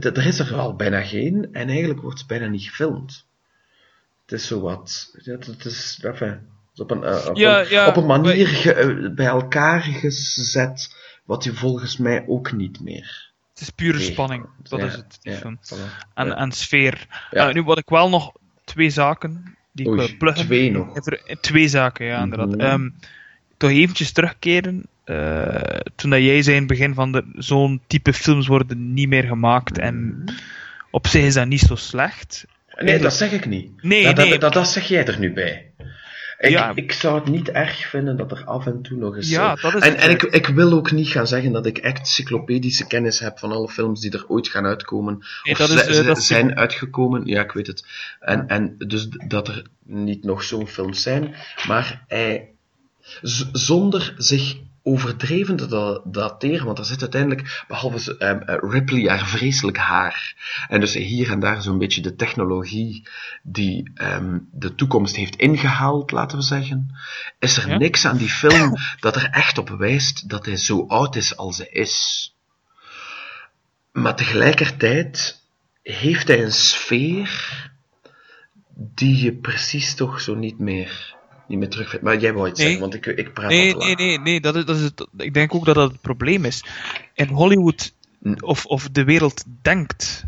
er is er al bijna geen, en eigenlijk wordt ze bijna niet gefilmd. Het is zo wat. Het is, is op, een, eh, op, Ja, een, ja, op een manier ge- eh, bij elkaar gezet, wat je volgens mij ook niet meer. Het is pure Nee. spanning. Dat is het. Voilà. En, sfeer. Eh, nu, wat ik wel nog. Twee zaken. Die ik Oei, wil pluggen. twee nog. Twee zaken, ja, inderdaad. Mhm. Ehm, toch eventjes terugkeren. toen dat jij zei in het begin van de zo'n type films worden niet meer gemaakt. En op zich is dat niet zo slecht. Nee, dat zeg ik niet. Nee, dat, nee. Dat, dat, dat zeg jij er nu bij. Ik, Ja. ik zou het niet erg vinden dat er af en toe nog eens... Ja, eh, dat is en en ik, ik wil ook niet gaan zeggen dat ik echt encyclopedische kennis heb van alle films die er ooit gaan uitkomen. Nee, of dat is, zi- eh, is- zijn uitgekomen. Ja, ik weet het. En, en dus dat er niet nog zo'n films zijn. Maar hij... zonder zich overdreven te da- dateren, want er zit uiteindelijk, behalve eh, Ripley, haar vreselijk haar. En dus hier en daar zo'n beetje de technologie die ehm, de toekomst heeft ingehaald, laten we zeggen. Is er Ja. niks aan die film dat er echt op wijst dat hij zo oud is als hij is. Maar tegelijkertijd heeft hij een sfeer die je precies toch zo niet meer, niet meer terugvindt. Maar jij wou iets Nee. zeggen, want ik, ik praat Nee, nee, nee, nee dat is, dat is het, ik denk ook dat dat het probleem is. In Hollywood, Hm. of, of de wereld denkt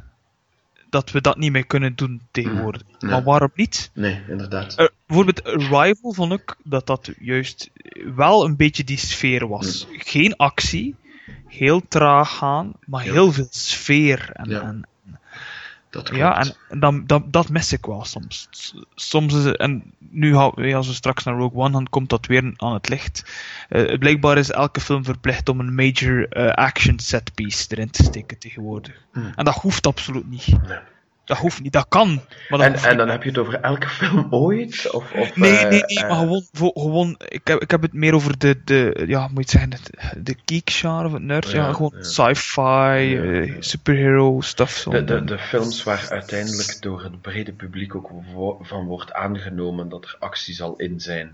dat we dat niet meer kunnen doen tegenwoordig. Ja. Maar waarom niet? Nee, inderdaad. Eh, bijvoorbeeld Arrival vond ik dat dat juist wel een beetje die sfeer was. Geen actie, heel traag gaan, maar heel veel sfeer. En, Ja, en, dat klopt. ja, en, dan, dat, dat mis ik wel soms. Soms is het, en nu als we straks naar Rogue One gaan, komt dat weer aan het licht. Eh, blijkbaar is elke film verplicht om een major eh, action set piece erin te steken tegenwoordig. Hmm. En dat hoeft absoluut niet. Nee. Dat hoeft niet, dat kan. Maar dat En, en dan heb je het over elke film ooit? Of, of, Nee, eh, nee, nee, eh, maar gewoon, gewoon ik, heb, ik heb het meer over de, de ja, moet je het zeggen, de, de of het nerd, ja, Ja, gewoon ja. sci-fi, eh, superhero stuff. Zo. De, de, de films waar uiteindelijk door het brede publiek ook wo- van wordt aangenomen dat er actie zal in zijn.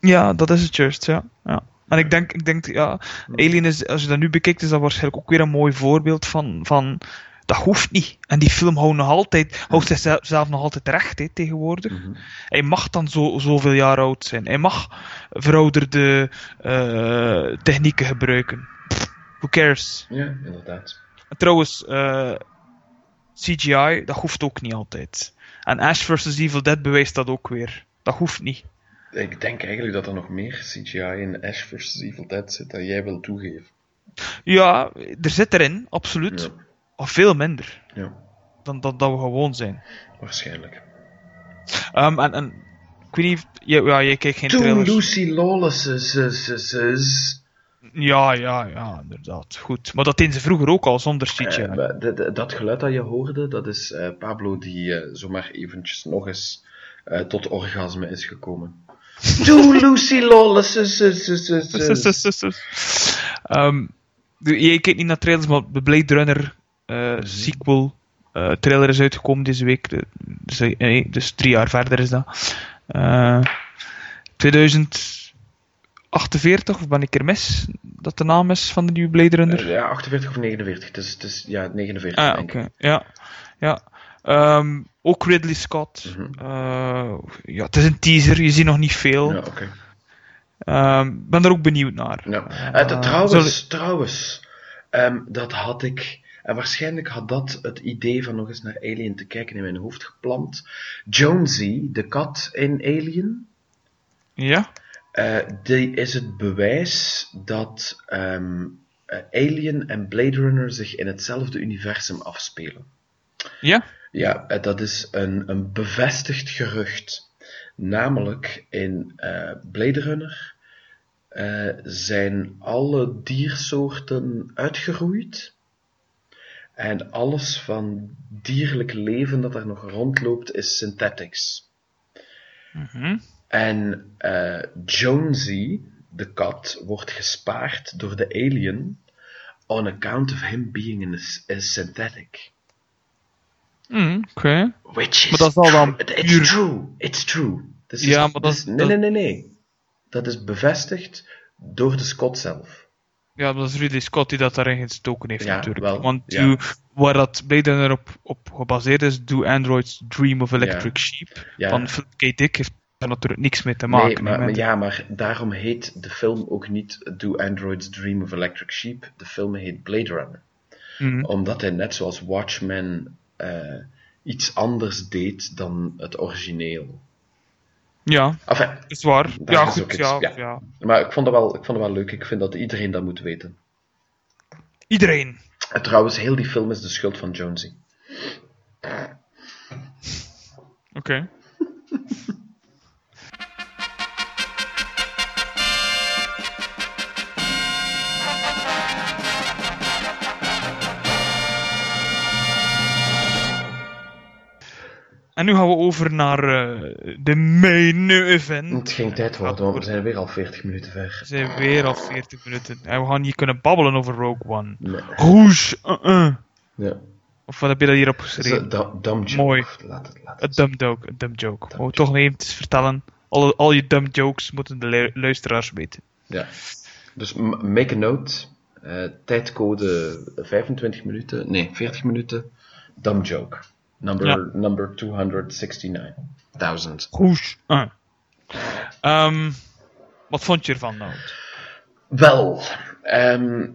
Ja, dat is het juist, ja. ja. En ik denk, ik denk, ja, Alien is, als je dat nu bekijkt, is dat waarschijnlijk ook weer een mooi voorbeeld van, van dat hoeft niet. En die film houdt nog altijd, houdt zichzelf nog altijd recht, hè, tegenwoordig. Mhm. Hij mag dan zo, zoveel jaar oud zijn. Hij mag verouderde eh, technieken gebruiken. Pff, who cares? Ja, inderdaad. En trouwens, eh, CGI, dat hoeft ook niet altijd. En Ash vs. Evil Dead bewijst dat ook weer. Dat hoeft niet. Ik denk eigenlijk dat er nog meer CGI in Ash vs. Evil Dead zit dan jij wil toegeven. Ja, er zit erin, absoluut. Ja, Maar veel minder ja dan dat, dat we gewoon zijn. waarschijnlijk. Ehm, en, en ik weet niet, of- ja, ja, jij kijkt geen Toen trailers. Lucy Lawless is, is, is, is- Ja, ja, ja, inderdaad. Goed. Maar dat deden ze vroeger ook al zonder CGI. eh, dat geluid dat je hoorde, dat is eh, Pablo die eh, zomaar eventjes nog eens tot orgasme is gekomen. Toen Lucy Lawless. Ehm, de- jij kijkt niet naar trailers, maar de Blade Runner eh, sequel eh, trailer is uitgekomen deze week. Dus, nee, dus drie jaar verder is dat. Eh 2048 48, of ben ik er mis? Dat de naam is van de nieuwe Blade Runner? Ja, 48 of 49. Het is, het is ja, 49 ah, denk ik. Ja. ja. Ehm, ook Ridley Scott. Mhm. Ja, het is een teaser, je ziet nog niet veel. Ja, oké. Ehm, ben er ook benieuwd naar. Ja. Trouwens, zullen- trouwens, ehm, dat had ik, en waarschijnlijk had dat het idee van nog eens naar Alien te kijken in mijn hoofd geplant. Jonesy, de kat in Alien, Ja? eh, die is het bewijs dat ehm, eh, Alien en Blade Runner zich in hetzelfde universum afspelen. Ja? Ja, eh, dat is een, een bevestigd gerucht. Namelijk in Blade Runner zijn alle diersoorten uitgeroeid. En alles van dierlijk leven dat er nog rondloopt is synthetics. Mhm. En eh, Jonesy, de kat, wordt gespaard door de alien on account of him being a, a synthetic. Mm, Oké. Which is Maar dat zal dan true. It's puur- true. It's true. Ja, is- maar dat is- nee, nee, nee, nee. Dat is bevestigd door de Scott zelf. Ja, dat is Ridley Scott die dat daarin gestoken heeft Ja, natuurlijk. wel, Want ja. do- waar dat Blade Runner op, op gebaseerd is, Do Androids Dream of Electric Sheep, van Philip K. Dick, heeft daar natuurlijk niks mee te maken. nee, maar ja, maar daarom heet de film ook niet Do Androids Dream of Electric Sheep. De film heet Blade Runner. Mhm. Omdat hij net zoals Watchmen eh, iets anders deed dan het origineel. Ja, Enfin, is waar. Ja, is goed, ja. ja. maar ik vond, dat wel, ik vond dat wel leuk. Ik vind dat iedereen dat moet weten. Iedereen. En trouwens, heel die film is de schuld van Jonesy. Oké. En nu gaan we over naar eh, de main event. Het ging tijd worden, want we zijn weer al 40 minuten ver. We zijn weer al 40 minuten. En we gaan niet kunnen babbelen over Rogue One. Nee. Rouge, uh-uh. Ja. Of wat heb je dat hier een du- dumb joke. Mooi. Laat het, laat Een het. dumb joke, een dumb joke. Ik toch nog even vertellen. Al, al je dumb jokes moeten de lu- luisteraars weten. Ja. Dus make a note. Eh, tijdcode 25 minuten. Nee, 40 minuten. Dumb joke. Number, Ja. number 269.000. Rouge, uh. Ehm, wat vond je ervan, nou? Wel, ehm,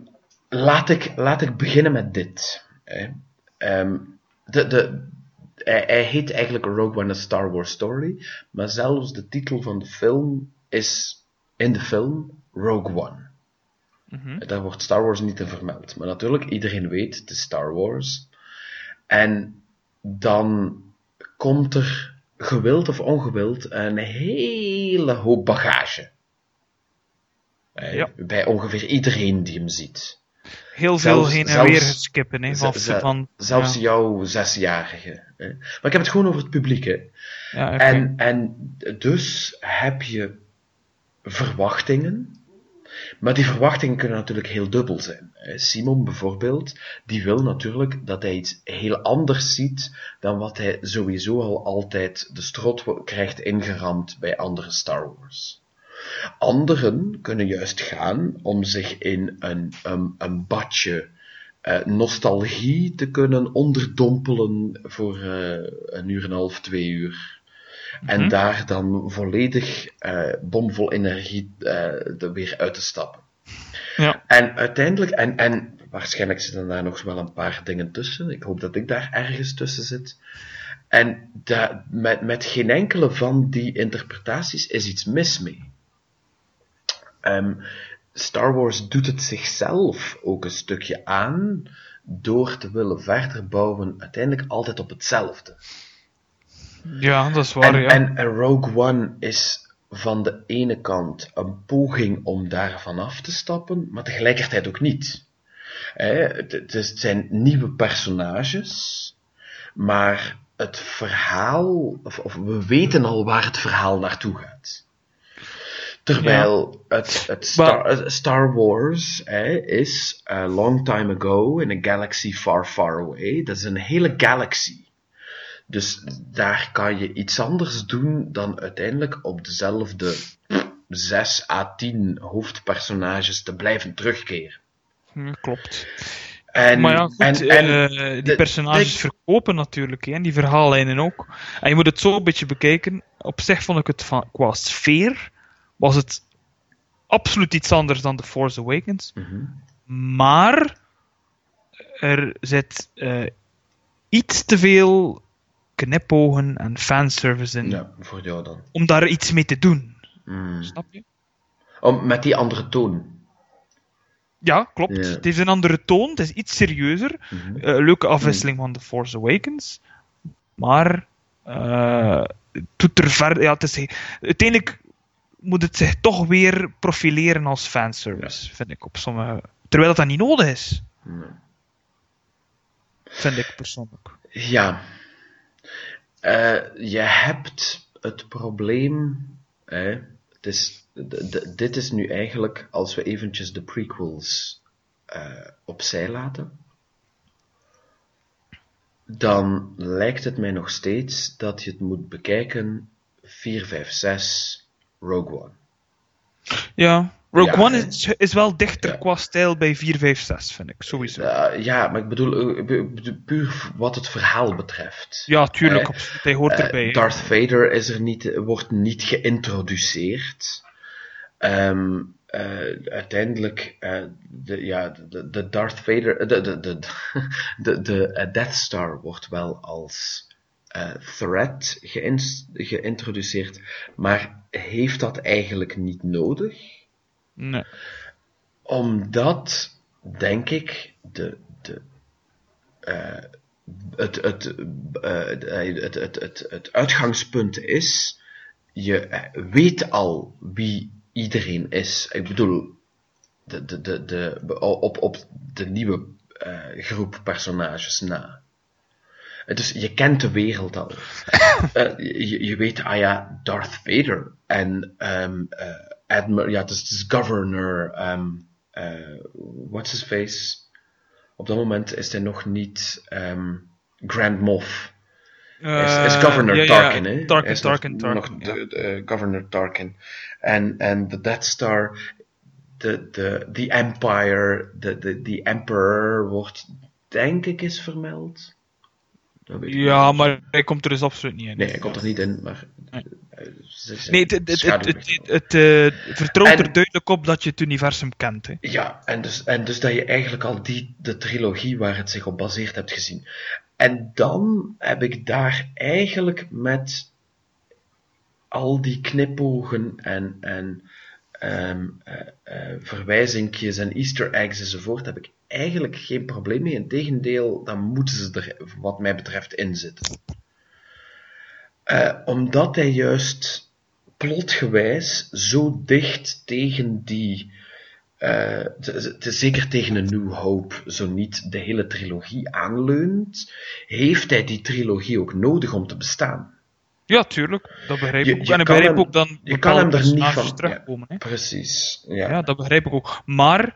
laat, ik, laat ik beginnen met dit. Hè. Ehm, de, de, hij, hij heet eigenlijk Rogue One A Star Wars Story, maar zelfs de titel van de film is in de film Rogue One. Daar wordt Star Wars niet in vermeld. Maar natuurlijk, iedereen weet, het is Star Wars. En dan komt er, gewild of ongewild, een hele hoop bagage. Eh, Ja. Bij ongeveer iedereen die hem ziet. Heel veel Zelfs- heen en zelfs- weer geskippen, hè? Van, van, Zelfs ja. jouw zesjarige. Hè. Maar ik heb het gewoon over het publiek. Hè. Ja, oké. En, en dus heb je verwachtingen. Maar die verwachtingen kunnen natuurlijk heel dubbel zijn. Simon bijvoorbeeld, die wil natuurlijk dat hij iets heel anders ziet dan wat hij sowieso al altijd de strot krijgt ingeramd bij andere Star Wars. Anderen kunnen juist gaan om zich in een, een, een badje eh, nostalgie te kunnen onderdompelen voor eh, een uur en een half, twee uur. En daar dan volledig eh, bomvol energie eh, er weer uit te stappen. Ja. En uiteindelijk, en, en waarschijnlijk zitten daar nog wel een paar dingen tussen. Ik hoop dat ik daar ergens tussen zit. En da, met, met geen enkele van die interpretaties is iets mis mee. Ehm, Star Wars doet het zichzelf ook een stukje aan door te willen verder bouwen, uiteindelijk altijd op hetzelfde. Ja, dat is waar, En, ja. en, en Rogue One is van de ene kant een poging om daar vanaf te stappen, maar tegelijkertijd ook niet. Hè, het, zijn nieuwe personages, maar het verhaal, of, we weten al waar het verhaal naartoe gaat. Terwijl het, het Star, het Star Wars hè, is a long time ago in a galaxy far, far away. Dat is een hele galaxy. Dus daar kan je iets anders doen dan uiteindelijk op dezelfde zes à tien hoofdpersonages te blijven terugkeren. Klopt. En, maar ja, goed, en, en eh, die de- personages de- verkopen natuurlijk, hè, en die verhaallijnen ook. En je moet het zo een beetje bekijken. Op zich vond ik het van, qua sfeer, was het absoluut iets anders dan The Force Awakens. Mhm. Maar er zit eh, iets te veel knipogen en fanservice in ja, voor jou dan. om daar iets mee te doen. Mm. Snap je? Om, met die andere toon. Ja, klopt. Het heeft een andere toon, het is iets serieuzer. Mhm. Eh, leuke afwisseling van The Force Awakens. Maar eh, het doet er verder. Ja, het is, uiteindelijk moet het zich toch weer profileren als fanservice, vind ik. Op sommige, terwijl dat, dat niet nodig is, Nee. vind ik persoonlijk. Ja. Eh, je hebt het probleem. Het is, dit is nu eigenlijk, als we eventjes de prequels eh, opzij laten, dan lijkt het mij nog steeds dat je het moet bekijken 4, 5, 6, Rogue One. Ja, Rogue Ja, One is, is wel dichter Ja. qua stijl bij 4, 5, 6, vind ik, sowieso. Ja, maar ik bedoel, eh, puur wat het verhaal betreft. Ja, tuurlijk, absoluut. Hij hoort Eh, erbij. Darth Vader is er niet, wordt niet geïntroduceerd. Ehm, eh, uiteindelijk, de, ja, de, de Darth Vader, de, de, de, de, de Death Star wordt wel als threat geïntroduceerd, maar heeft dat eigenlijk niet nodig? Nee. Omdat, denk ik, de, de, eh, het, het, eh, het, het, het, het uitgangspunt is, je weet al wie iedereen is. Ik bedoel, de, de, de, de, op, op de nieuwe eh, groep personages na. Dus je kent de wereld al. Je, je weet, ah ja, Darth Vader en ehm eh, Admiral, ja, het is, het is Governor, ehm eh, what's his face? Op dat moment is hij nog niet ehm, Grand Moff. Hij is, is Eh, Governor ja, ja, Tarkin, hè? Tarkin, is nog- Tarkin, Tarkin. nog de- de, Governor Tarkin. En, en de Death Star, de, de, the Empire, de, de, Emperor wordt, denk ik, is vermeld. Ja, maar hij komt er dus absoluut niet in. Nee, hij komt er niet in, maar... Nee. Nee, het, eh, vertrouwt er duidelijk op dat je het universum kent. Hè. Ja, en dus, en dus dat je eigenlijk al die, de trilogie waar het zich op baseert hebt gezien. En dan heb ik daar eigenlijk met al die knipogen en, en ehm eh, eh, verwijzingjes en easter eggs enzovoort, heb ik eigenlijk geen probleem mee. Integendeel, dan moeten ze er wat mij betreft in zitten. Eh, omdat hij juist plotgewijs zo dicht tegen die eh, te- te- zeker tegen een New Hope, zo niet de hele trilogie aanleunt, heeft hij die trilogie ook nodig om te bestaan. Ja, tuurlijk. Dat begrijp ik ook. je En ik kan begrijp hem- ook dan je kan hem er niet van- terugkomen. Hè. Precies. Ja. Ja, dat begrijp ik ook. Maar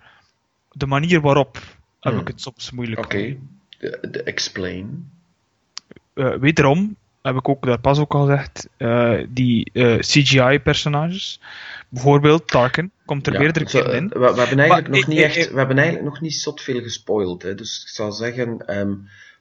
de manier waarop heb Hmm. ik het soms moeilijk. Oké. De explain. Eh, wederom heb ik ook daar pas ook al gezegd, eh, die eh, CGI-personages, bijvoorbeeld Tarkin, komt er Ja, meerdere keer in. We, we hebben eigenlijk Maar nog ik- niet echt, we hebben eigenlijk nog niet zot veel gespoild. Hè. Dus ik zou zeggen, ehm,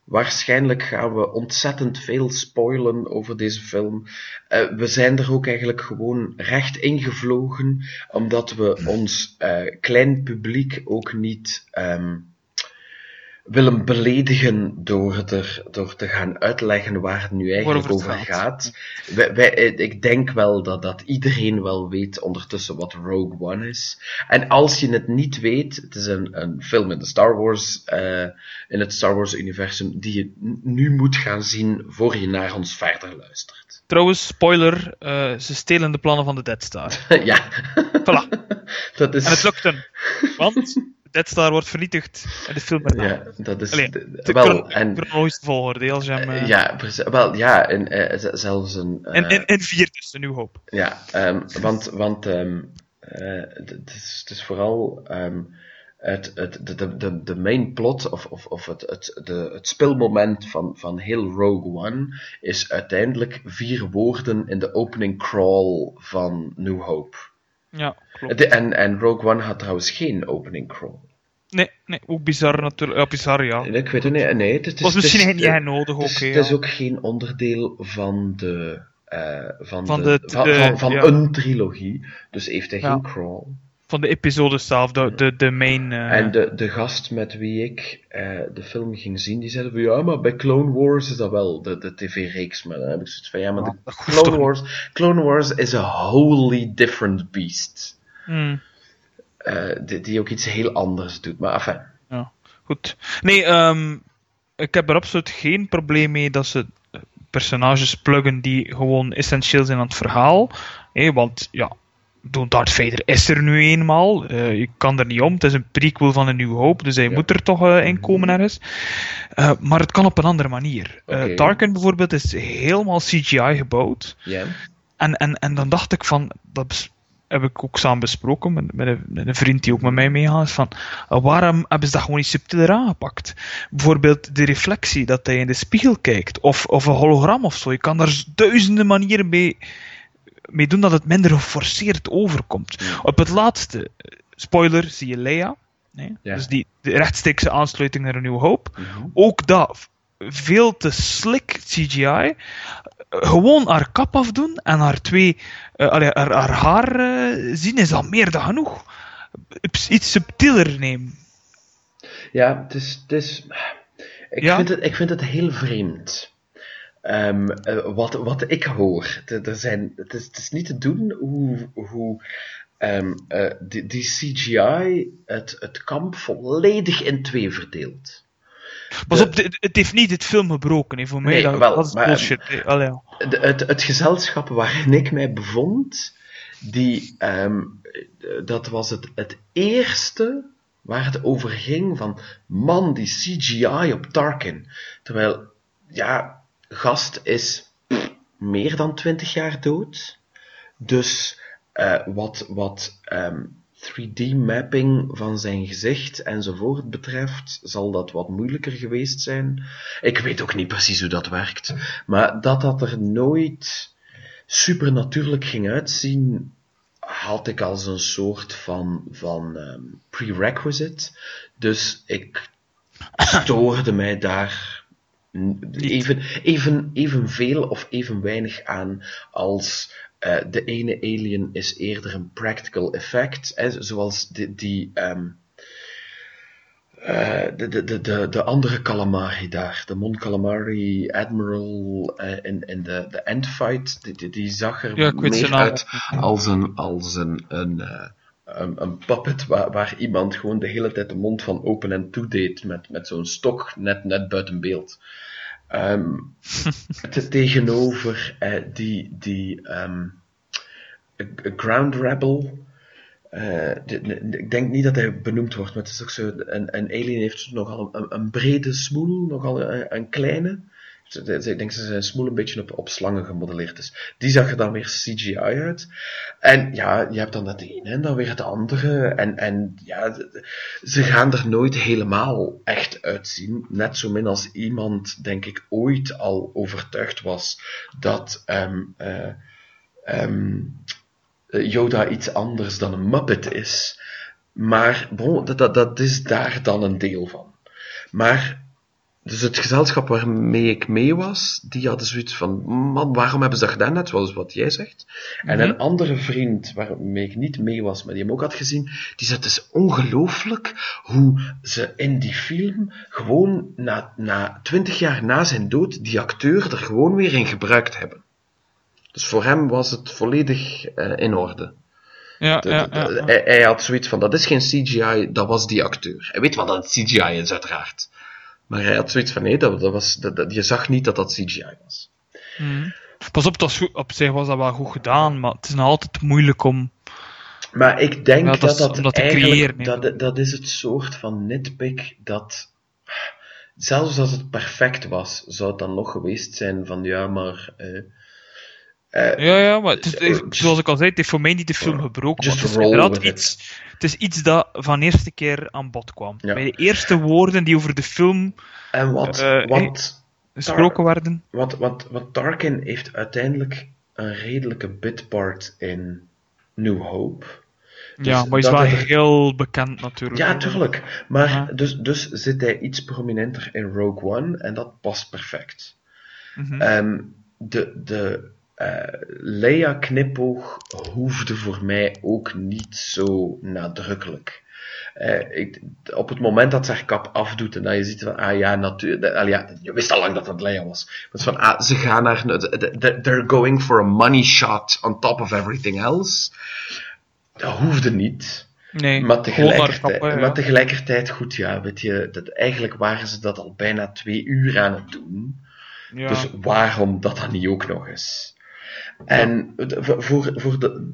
waarschijnlijk gaan we ontzettend veel spoilen over deze film. Eh, we zijn er ook eigenlijk gewoon recht ingevlogen, omdat we ons eh, klein publiek ook niet ehm, willen beledigen door, er, door te gaan uitleggen waar het nu eigenlijk over gaat. Wij, wij, eh, ik denk wel dat, dat iedereen wel weet ondertussen wat Rogue One is. En als je het niet weet, het is een, een film in de Star Wars, eh, in het Star Wars universum, die je nu moet gaan zien voor je naar ons verder luistert. Trouwens, spoiler, eh, ze stelen de plannen van de Dead Star. ja. Voilà. dat is... En het lukt hen. Want Dead Star wordt vernietigd in de film erna. Ja, dat is... Allee, de- De wel, en... chronologische volgorde, hè, als je hem... eh, Ja. Wel, ja, en, eh, zelfs een... eh, en, en, en vier dus, een nieuw hoop. Ja, ehm, want, want ehm, eh, het, is, het is vooral ehm, het, het, de, de, de, de main plot of, of, of het, het, de, het speelmoment van, van heel Rogue One is uiteindelijk vier woorden in de opening crawl van New Hope. Ja, klopt. De- En, en Rogue One had trouwens geen opening crawl. Nee, nee, ook bizar natuurlijk. Ja, bizar, ja. Ik weet het niet, nee, het is, was misschien niet echt nodig ook, Het is, het is ja. ook geen onderdeel van de... eh, van, Van de, de- van, van, van ja. een trilogie. Dus heeft hij Ja. geen crawl. Van de episode zelf, de, de, de main... eh, En de, de gast met wie ik eh, de film ging zien, die zei van ja, maar bij Clone Wars is dat wel de, de tv-reeks. Maar dan heb ik zoiets van ja, maar de Clone? Wars, Clone Wars is a wholly different beast. hmm. Eh, die, die ook iets heel anders doet. Maar enfin, Ja, goed. Nee, ehm, ik heb er absoluut geen probleem mee dat ze personages pluggen die gewoon essentieel zijn aan het verhaal. Hé, want ja, Darth Vader is er nu eenmaal. Eh, je kan er niet om. Het is een prequel van een nieuwe hoop, dus hij Ja. moet er toch eh, in komen ergens. Eh, maar het kan op een andere manier. Oké. Tarkin bijvoorbeeld is helemaal CGI gebouwd. ja. En, en, en dan dacht ik van, dat heb ik ook samen besproken met, met, een, met een vriend die ook met mij meegaat, van waarom hebben ze dat gewoon niet subtieler aangepakt? Bijvoorbeeld de reflectie, dat hij in de spiegel kijkt, of, of een hologram of zo. Je kan daar duizenden manieren mee, mee doen dat het minder geforceerd overkomt. Op het laatste, spoiler, zie je Leia. Nee? Ja. Dus die de rechtstreekse aansluiting naar een nieuwe hoop Mhm. ook dat veel te slick CGI. eh, Gewoon haar kap afdoen en haar twee, allee, haar, haar haar eh, zien is al meer dan genoeg. Iets- Iets subtieler nemen. Ja, het is. Het is ik, Ja? Vind het, ik vind het heel vreemd. Ehm, eh, wat, wat ik hoor. Er er zijn, het, is, het is niet te doen hoe, hoe ehm, eh, die, die CGI het, het kamp volledig in twee verdeelt. Pas De- op, dit- het heeft niet het film gebroken. hè. Voor mij Nee, dat, wel, dat is maar- bullshit. hè. Allee, ja. De, het, het gezelschap waarin ik mij bevond, die, ehm, eh, dat was het, het eerste waar het over ging van, man, die CGI op Tarkin. Terwijl, ja, gast is meer dan twintig jaar dood. Dus eh, wat, wat ehm, 3D-mapping van zijn gezicht enzovoort betreft, zal dat wat moeilijker geweest zijn. Ik weet ook niet precies hoe dat werkt. Maar dat dat er nooit supernatuurlijk ging uitzien, had ik als een soort van, van ehm, prerequisite. Dus ik stoorde mij daar n- even, even, evenveel of even weinig aan als eh, de ene alien is eerder een practical effect, hè, zoals die, die ehm, eh, de, de, de, de, de andere calamari daar, de Mon Calamari Admiral eh, in, in de, de endfight, die, die, die zag er Ja, meer uit als een, als een, een, een, een puppet waar, waar iemand gewoon de hele tijd de mond van open en toe deed met, met zo'n stok net, net buiten beeld. Ehm, te- tegenover eh, die, die a Ground Rebel. eh, de- de- ik denk niet dat hij benoemd wordt, maar het is ook zo. Een, een alien heeft nogal een, een brede smoel, nogal een, een kleine. Ik denk dat zijn smoel een beetje op, op slangen gemodelleerd is. Die zag er dan weer CGI uit. En ja, je hebt dan het ene en dan weer het andere. En, en ja, ze gaan er nooit helemaal echt uitzien. Net zo min als iemand, denk ik, ooit al overtuigd was dat eh, Yoda iets anders dan een Muppet is. Maar bon, dat, dat, dat is daar dan een deel van. Maar dus het gezelschap waarmee ik mee was, die hadden zoiets van, man, waarom hebben ze dat gedaan? Net zoals wat jij zegt. En Mhm. een andere vriend waarmee ik niet mee was, maar die hem ook had gezien, die zei, het is ongelooflijk hoe ze in die film gewoon na, na 20 jaar na zijn dood die acteur er gewoon weer in gebruikt hebben. Dus voor hem was het volledig eh, in orde. Ja, De- ja, de- ja, de- ja. Hij, hij had zoiets van, dat is geen CGI, dat was die acteur. Hij weet wat dat CGI is, uiteraard. Maar hij had zoiets van, nee, dat, dat was, dat, dat- je zag niet dat dat CGI was. Mhm. Pas op, dat goed, op zich was dat wel goed gedaan, maar het is nog altijd moeilijk om... Maar ik denk Ja, dat dat dat, creëren, dat, dat is het soort van nitpick dat, zelfs als het perfect was, zou het dan nog geweest zijn van, ja, maar, eh, eh, Ja, ja, maar het is, Eh, zoals ik al zei, het heeft voor mij niet de film gebroken. het is inderdaad iets, het is iets dat van de eerste keer aan bod kwam. Ja. Bij de eerste woorden die over de film en wat, eh, wat, gesproken werden. Want, want, want Tarkin heeft uiteindelijk een redelijke bitpart in New Hope. ja, maar hij is wel heel bekend natuurlijk. Ja, hè. tuurlijk. Maar Ja. dus, dus zit hij iets prominenter in Rogue One en dat past perfect. Ehm, de de eh, Leia-knipoog hoefde voor mij ook niet zo nadrukkelijk. Eh, ik, op het moment dat ze haar kap afdoet en dat je ziet van, ah ja, natuurlijk, ja, je wist al lang dat het Leia was. Maar is van, ah, ze gaan naar, they're going for a money shot on top of everything else. Dat hoefde niet. nee, Maar tegelijkertijd, kappen, ja. maar tegelijkertijd goed, ja, weet je, dat, eigenlijk waren ze dat al bijna twee uur aan het doen. Ja. Dus waarom dat dan niet ook nog eens? En voor, voor- de,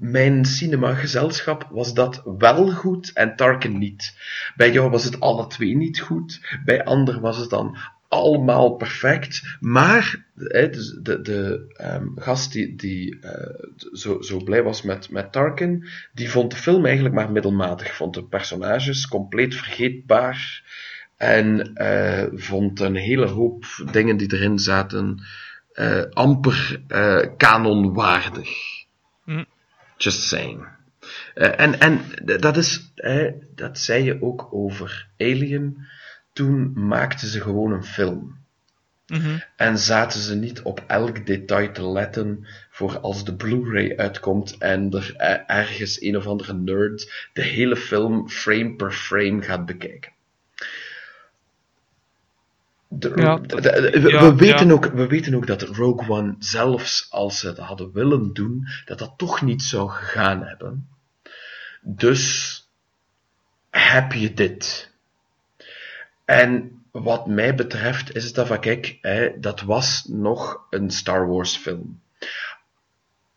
mijn cinemagezelschap was dat wel goed en Tarkin niet. Bij jou was het alle twee niet goed, bij anderen was het dan allemaal perfect. Maar hè, dus de, de ehm, gast die, die eh, zo, zo blij was met, met Tarkin, die vond de film eigenlijk maar middelmatig. Vond de personages compleet vergeetbaar. En eh, vond een hele hoop dingen die erin zaten eh, amper eh kanonwaardig. Hm. Just saying. Eh, en en dat is, dat zei je ook over Alien. Toen maakten ze gewoon een film. Mhm. En zaten ze niet op elk detail te letten voor als de Blu-ray uitkomt en er ergens een of andere nerd de hele film frame per frame gaat bekijken. De- Ja, de- dat- de- we, ja, we weten ja. ook, we weten ook dat Rogue One, zelfs als ze het hadden willen doen, dat dat toch niet zou gegaan hebben. Dus heb je dit. En wat mij betreft is het dat van, kijk, hè, dat was nog een Star Wars film.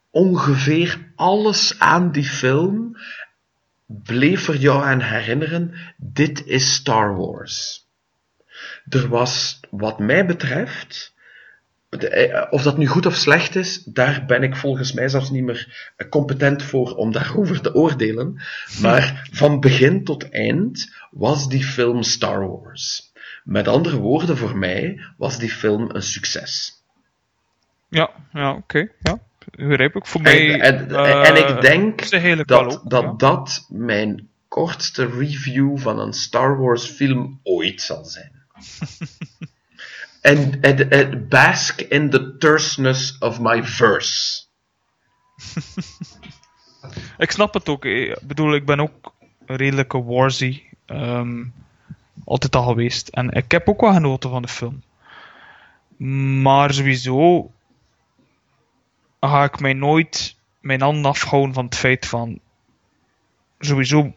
Ongeveer alles aan die film bleef er jou aan herinneren, dit is Star Wars. Er was, wat mij betreft, de- eh, of dat nu goed of slecht is, daar ben ik volgens mij zelfs niet meer eh, competent voor om daarover te oordelen. Maar van begin tot eind was die film Star Wars. Met andere woorden, voor mij was die film een succes. Ja, ja oké. Ja, begrijp ik. Voor mij... En, en, eh, en ik denk dat ook, dat, ja. dat mijn kortste review van een Star Wars film ooit zal zijn. En het, het bask in the terseness of my verse. Ik snap het ook. eh. Ik bedoel, ik ben ook een redelijke warzy. ehm, altijd al geweest. En ik heb ook wel genoten van de film. Maar sowieso ga ik mij nooit mijn handen afhouden van het feit van... Sowieso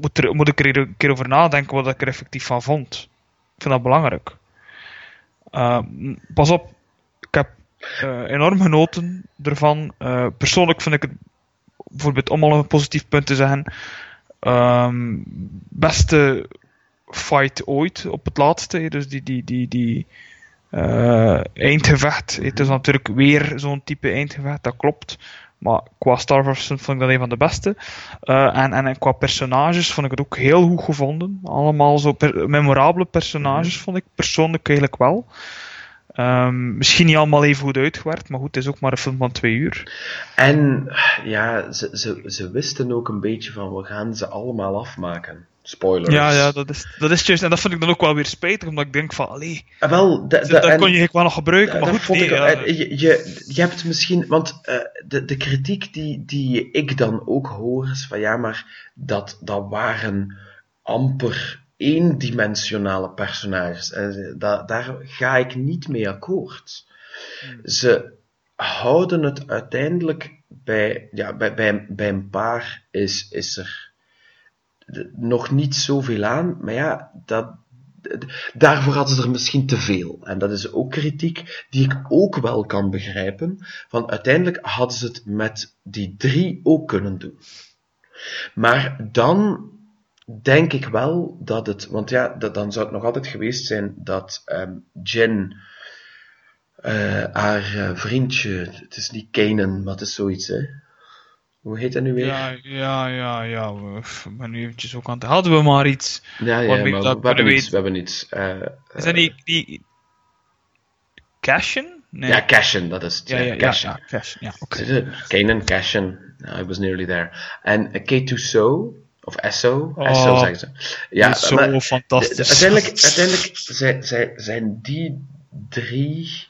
moet, er, moet ik er een keer over nadenken wat ik er effectief van vond. Vind dat belangrijk. Eh, pas op, ik heb eh, enorm genoten ervan. Eh, persoonlijk vind ik het bijvoorbeeld om al een positief punt te zeggen, ehm, beste fight ooit op het laatste. Dus die, die, die, die eindgevecht. Het is natuurlijk weer zo'n type eindgevecht, dat klopt. Maar qua Star Wars vond ik dat een van de beste. Eh, en, en, en qua personages vond ik het ook heel goed gevonden. Allemaal zo per- memorabele personages vond ik persoonlijk eigenlijk wel. Ehm, misschien niet allemaal even goed uitgewerkt, maar goed, het is ook maar een film van twee uur. En ja, ze, ze, ze wisten ook een beetje van we gaan ze allemaal afmaken. Spoilers. Ja, ja, dat is, dat is juist. En dat vind ik dan ook wel weer spijtig, omdat ik denk van, allee, Ah, Wel, de, de, dat kon je wel nog gebruiken, maar dat goed, vond nee, ik, ja. je, je, je hebt misschien, want eh, de, de kritiek die, die ik dan ook hoor is van ja, maar dat, dat waren amper eendimensionale personages. En da, daar ga ik niet mee akkoord. Ze houden het uiteindelijk bij, ja, bij, bij, bij een paar is, is er nog niet zoveel aan, maar ja, dat, daarvoor hadden ze er misschien te veel. En dat is ook kritiek die ik ook wel kan begrijpen. Van uiteindelijk hadden ze het met die drie ook kunnen doen. Maar dan denk ik wel dat het, want ja, dan zou het nog altijd geweest zijn dat ehm Jen, eh, haar eh, vriendje, het is niet Kanan, maar het is zoiets, hè? Hoe heet dat nu weer? Ja, ja, ja, ja. ben nu eventjes ook aan het... Hadden we maar iets. Ja, ja, maar dat we, hebben kunnen iets, we hebben iets. eh, Is dat niet die... Cashen? Nee. Ja, Cashen, dat is het. ja, ja, Cashen. ja, Cashen. Ja, je? Kanan, Cashen. No, I was nearly there. En uh, Kate So, of Esso, Oh, Esso zeggen ze. Ja, zo maar fantastisch. de- uiteindelijk, uiteindelijk zijn, zijn, zijn die drie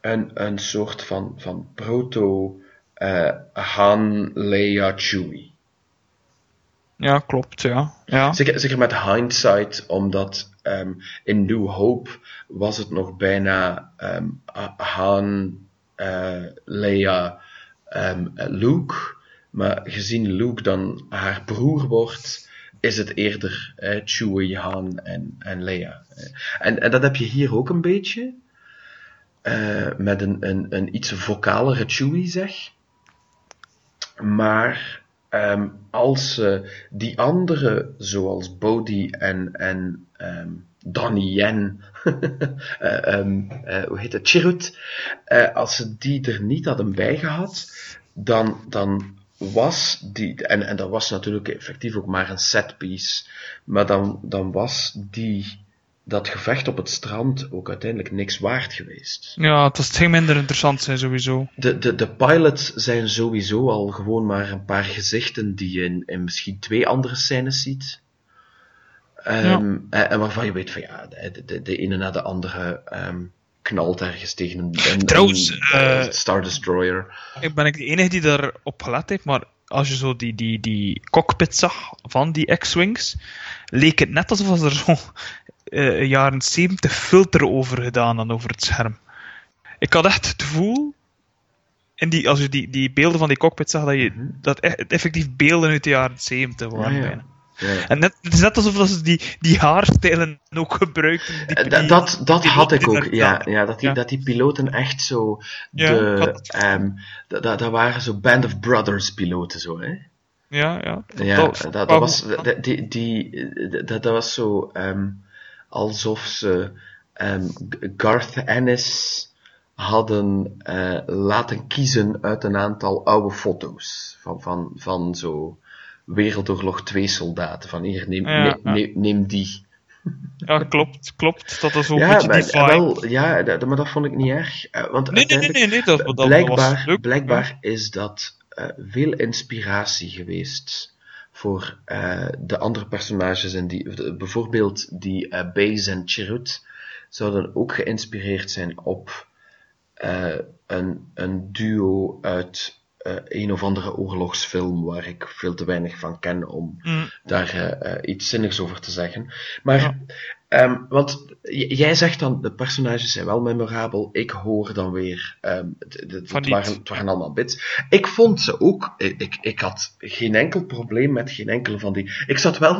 een, een soort van, van proto eh, Han, Leia, Chewie. Ja, klopt, ja. ja. Zeker, zeker met hindsight, omdat ehm, in New Hope was het nog bijna Ha- Han, eh, Leia, eh, Luke. Maar gezien Luke dan haar broer wordt, is het eerder eh, Chewie, Han en, en Leia. Eh, En, en dat heb je hier ook een beetje. eh, met een, een, een iets vocalere Chewie, zeg. Maar ehm, als ze die andere, zoals Bodhi en, en ehm, Donnie Yen, eh, ehm, eh, hoe heet het, Chirrut, eh, als ze die er niet hadden bijgehad, dan, dan was die, en, en dat was natuurlijk effectief ook maar een setpiece, maar dan, dan was die, dat gevecht op het strand ook uiteindelijk niks waard geweest. Ja, het, was, ging minder interessant zijn sowieso. De, de, de pilots zijn sowieso al gewoon maar een paar gezichten die je in, in misschien twee andere scènes ziet. Ehm, en, en waarvan je weet van ja, de, de, de ene na de andere ehm, knalt ergens tegen een, een, Trouwens, een, eh, eh, Star Destroyer. Ik ben ik de enige die daarop gelet heeft, maar als je zo die, die, die cockpit zag van die X-Wings, leek het net alsof er zo eh, jaren 70 filter over gedaan dan over het scherm. Ik had echt het gevoel, in die, als je die, die beelden van die cockpit zag, dat, je, dat echt, het effectief beelden uit de jaren 70 waren. Ja, ja. bijna. Ja. En net, het is net alsof dat ze die, die haarstijlen ook gebruikten. Die, Eh, dat dat die had ik ook, ja. ja, dat, die, Ja. dat die piloten echt zo. De, het- ehm, dat, dat, dat waren zo Band of Brothers piloten, zo, hè? Ja, ja. Ja, Dat- dat, dat, dat- was, dat- die, die, dat, dat was zo ehm, alsof ze ehm, Garth Ennis hadden eh, laten kiezen uit een aantal oude foto's van, van, van zo Wereldoorlog 2 soldaten. Van hier, neem, Ja, neem, ja. neem, neem die. Ja, klopt, klopt. Dat is ook Ja, een beetje maar, wel, ja dat, maar dat vond ik niet erg. eh, want Nee, nee, nee, nee, nee, dat, blijkbaar, was blijkbaar is dat eh, veel inspiratie geweest voor eh, de andere personages. En die, de- bijvoorbeeld die Baze en Chirrut zouden ook geïnspireerd zijn op een, een duo uit eh, een of andere oorlogsfilm waar ik veel te weinig van ken om Mm. daar eh, eh, iets zinnigs over te zeggen. Maar, Ja. Ehm, want jij zegt dan, de personages zijn wel memorabel. Ik hoor dan weer, ehm, het, waren, het waren allemaal bits. Ik vond ze ook, ik, ik, ik had geen enkel probleem met geen enkele van die. Ik zat wel,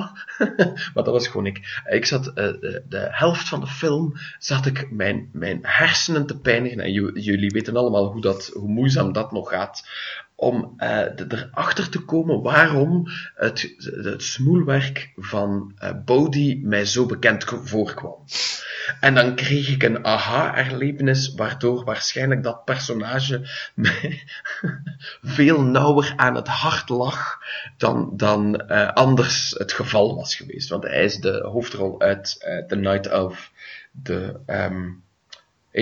maar dat was gewoon ik. Ik zat, eh, de, de helft van de film zat ik mijn, mijn hersenen te pijnigen. En ju- jullie weten allemaal hoe, dat, hoe moeizaam dat nog gaat om eh, erachter te komen waarom het, het smoelwerk van eh mij zo bekend voorkwam. En dan kreeg ik een aha-erlevenis, waardoor waarschijnlijk dat personage mij veel nauwer aan het hart lag dan, dan eh, anders het geval was geweest. Want hij is de hoofdrol uit eh, The Night of, de ehm,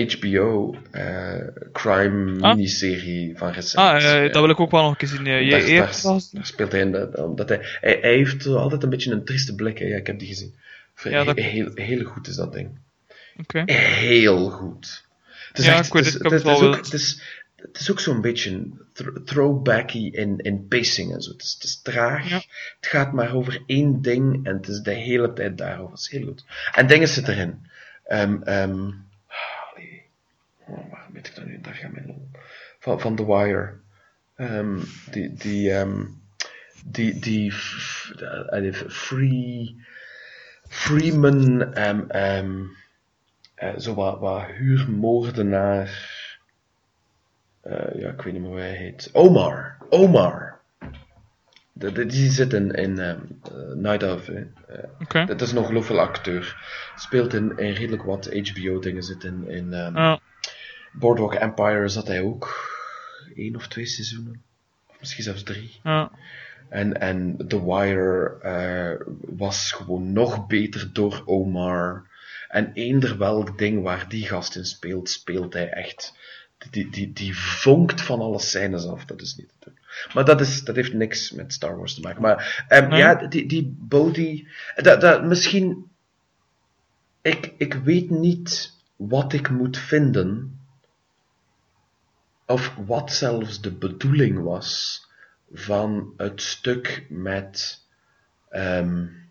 HBO eh, crime Ah. miniserie van recent. Ah, eh, dat wil ik ook wel nog een keer zien. Je, daar, je daar- hebt wel eens- daar speelt hij in. de- omdat hij, hij, hij heeft altijd een beetje een trieste blik. Hè. Ja, ik heb die gezien. Ja, dat- heel, heel goed is dat ding. Oké. Heel goed. Het is Ja, echt, ik weet het, het, is, het, is ook, wel- het, is, het is ook zo'n beetje throwbacky in, in pacing en zo. Het is, het is traag. Ja. Het gaat maar over één ding en het is de hele tijd daarover. Het is heel goed. En dingen zitten erin. Allee. Oh, waarom weet ik dat nu? Daar gaat mijn lol. Van, van The Wire. Ehm, die, die, ehm, die, die, eh, die Free, Freeman, ehm, eh, zo wat, wat huurmoordenaar. Eh, ja, ik weet niet meer hoe hij heet. Omar. Omar. De, de- die zit in, in Night of. dat is een ongelooflijk acteur. Speelt in, in redelijk wat HBO-dingen. Zit in, in. Boardwalk Empire zat hij ook. één of twee seizoenen. Of misschien zelfs drie. Ja. En, en The Wire eh, was gewoon nog beter door Omar. En eender welk ding waar die gast in speelt, speelt hij echt die, die, die vonkt van alle scènes af. Dat is niet te doen. Maar dat, is, dat heeft niks met Star Wars te maken. Maar ehm, Nee. ja, die, die Bodhi... Dat, dat, misschien... Ik, ik weet niet wat ik moet vinden. Of wat zelfs de bedoeling was van het stuk met... ehm eh eh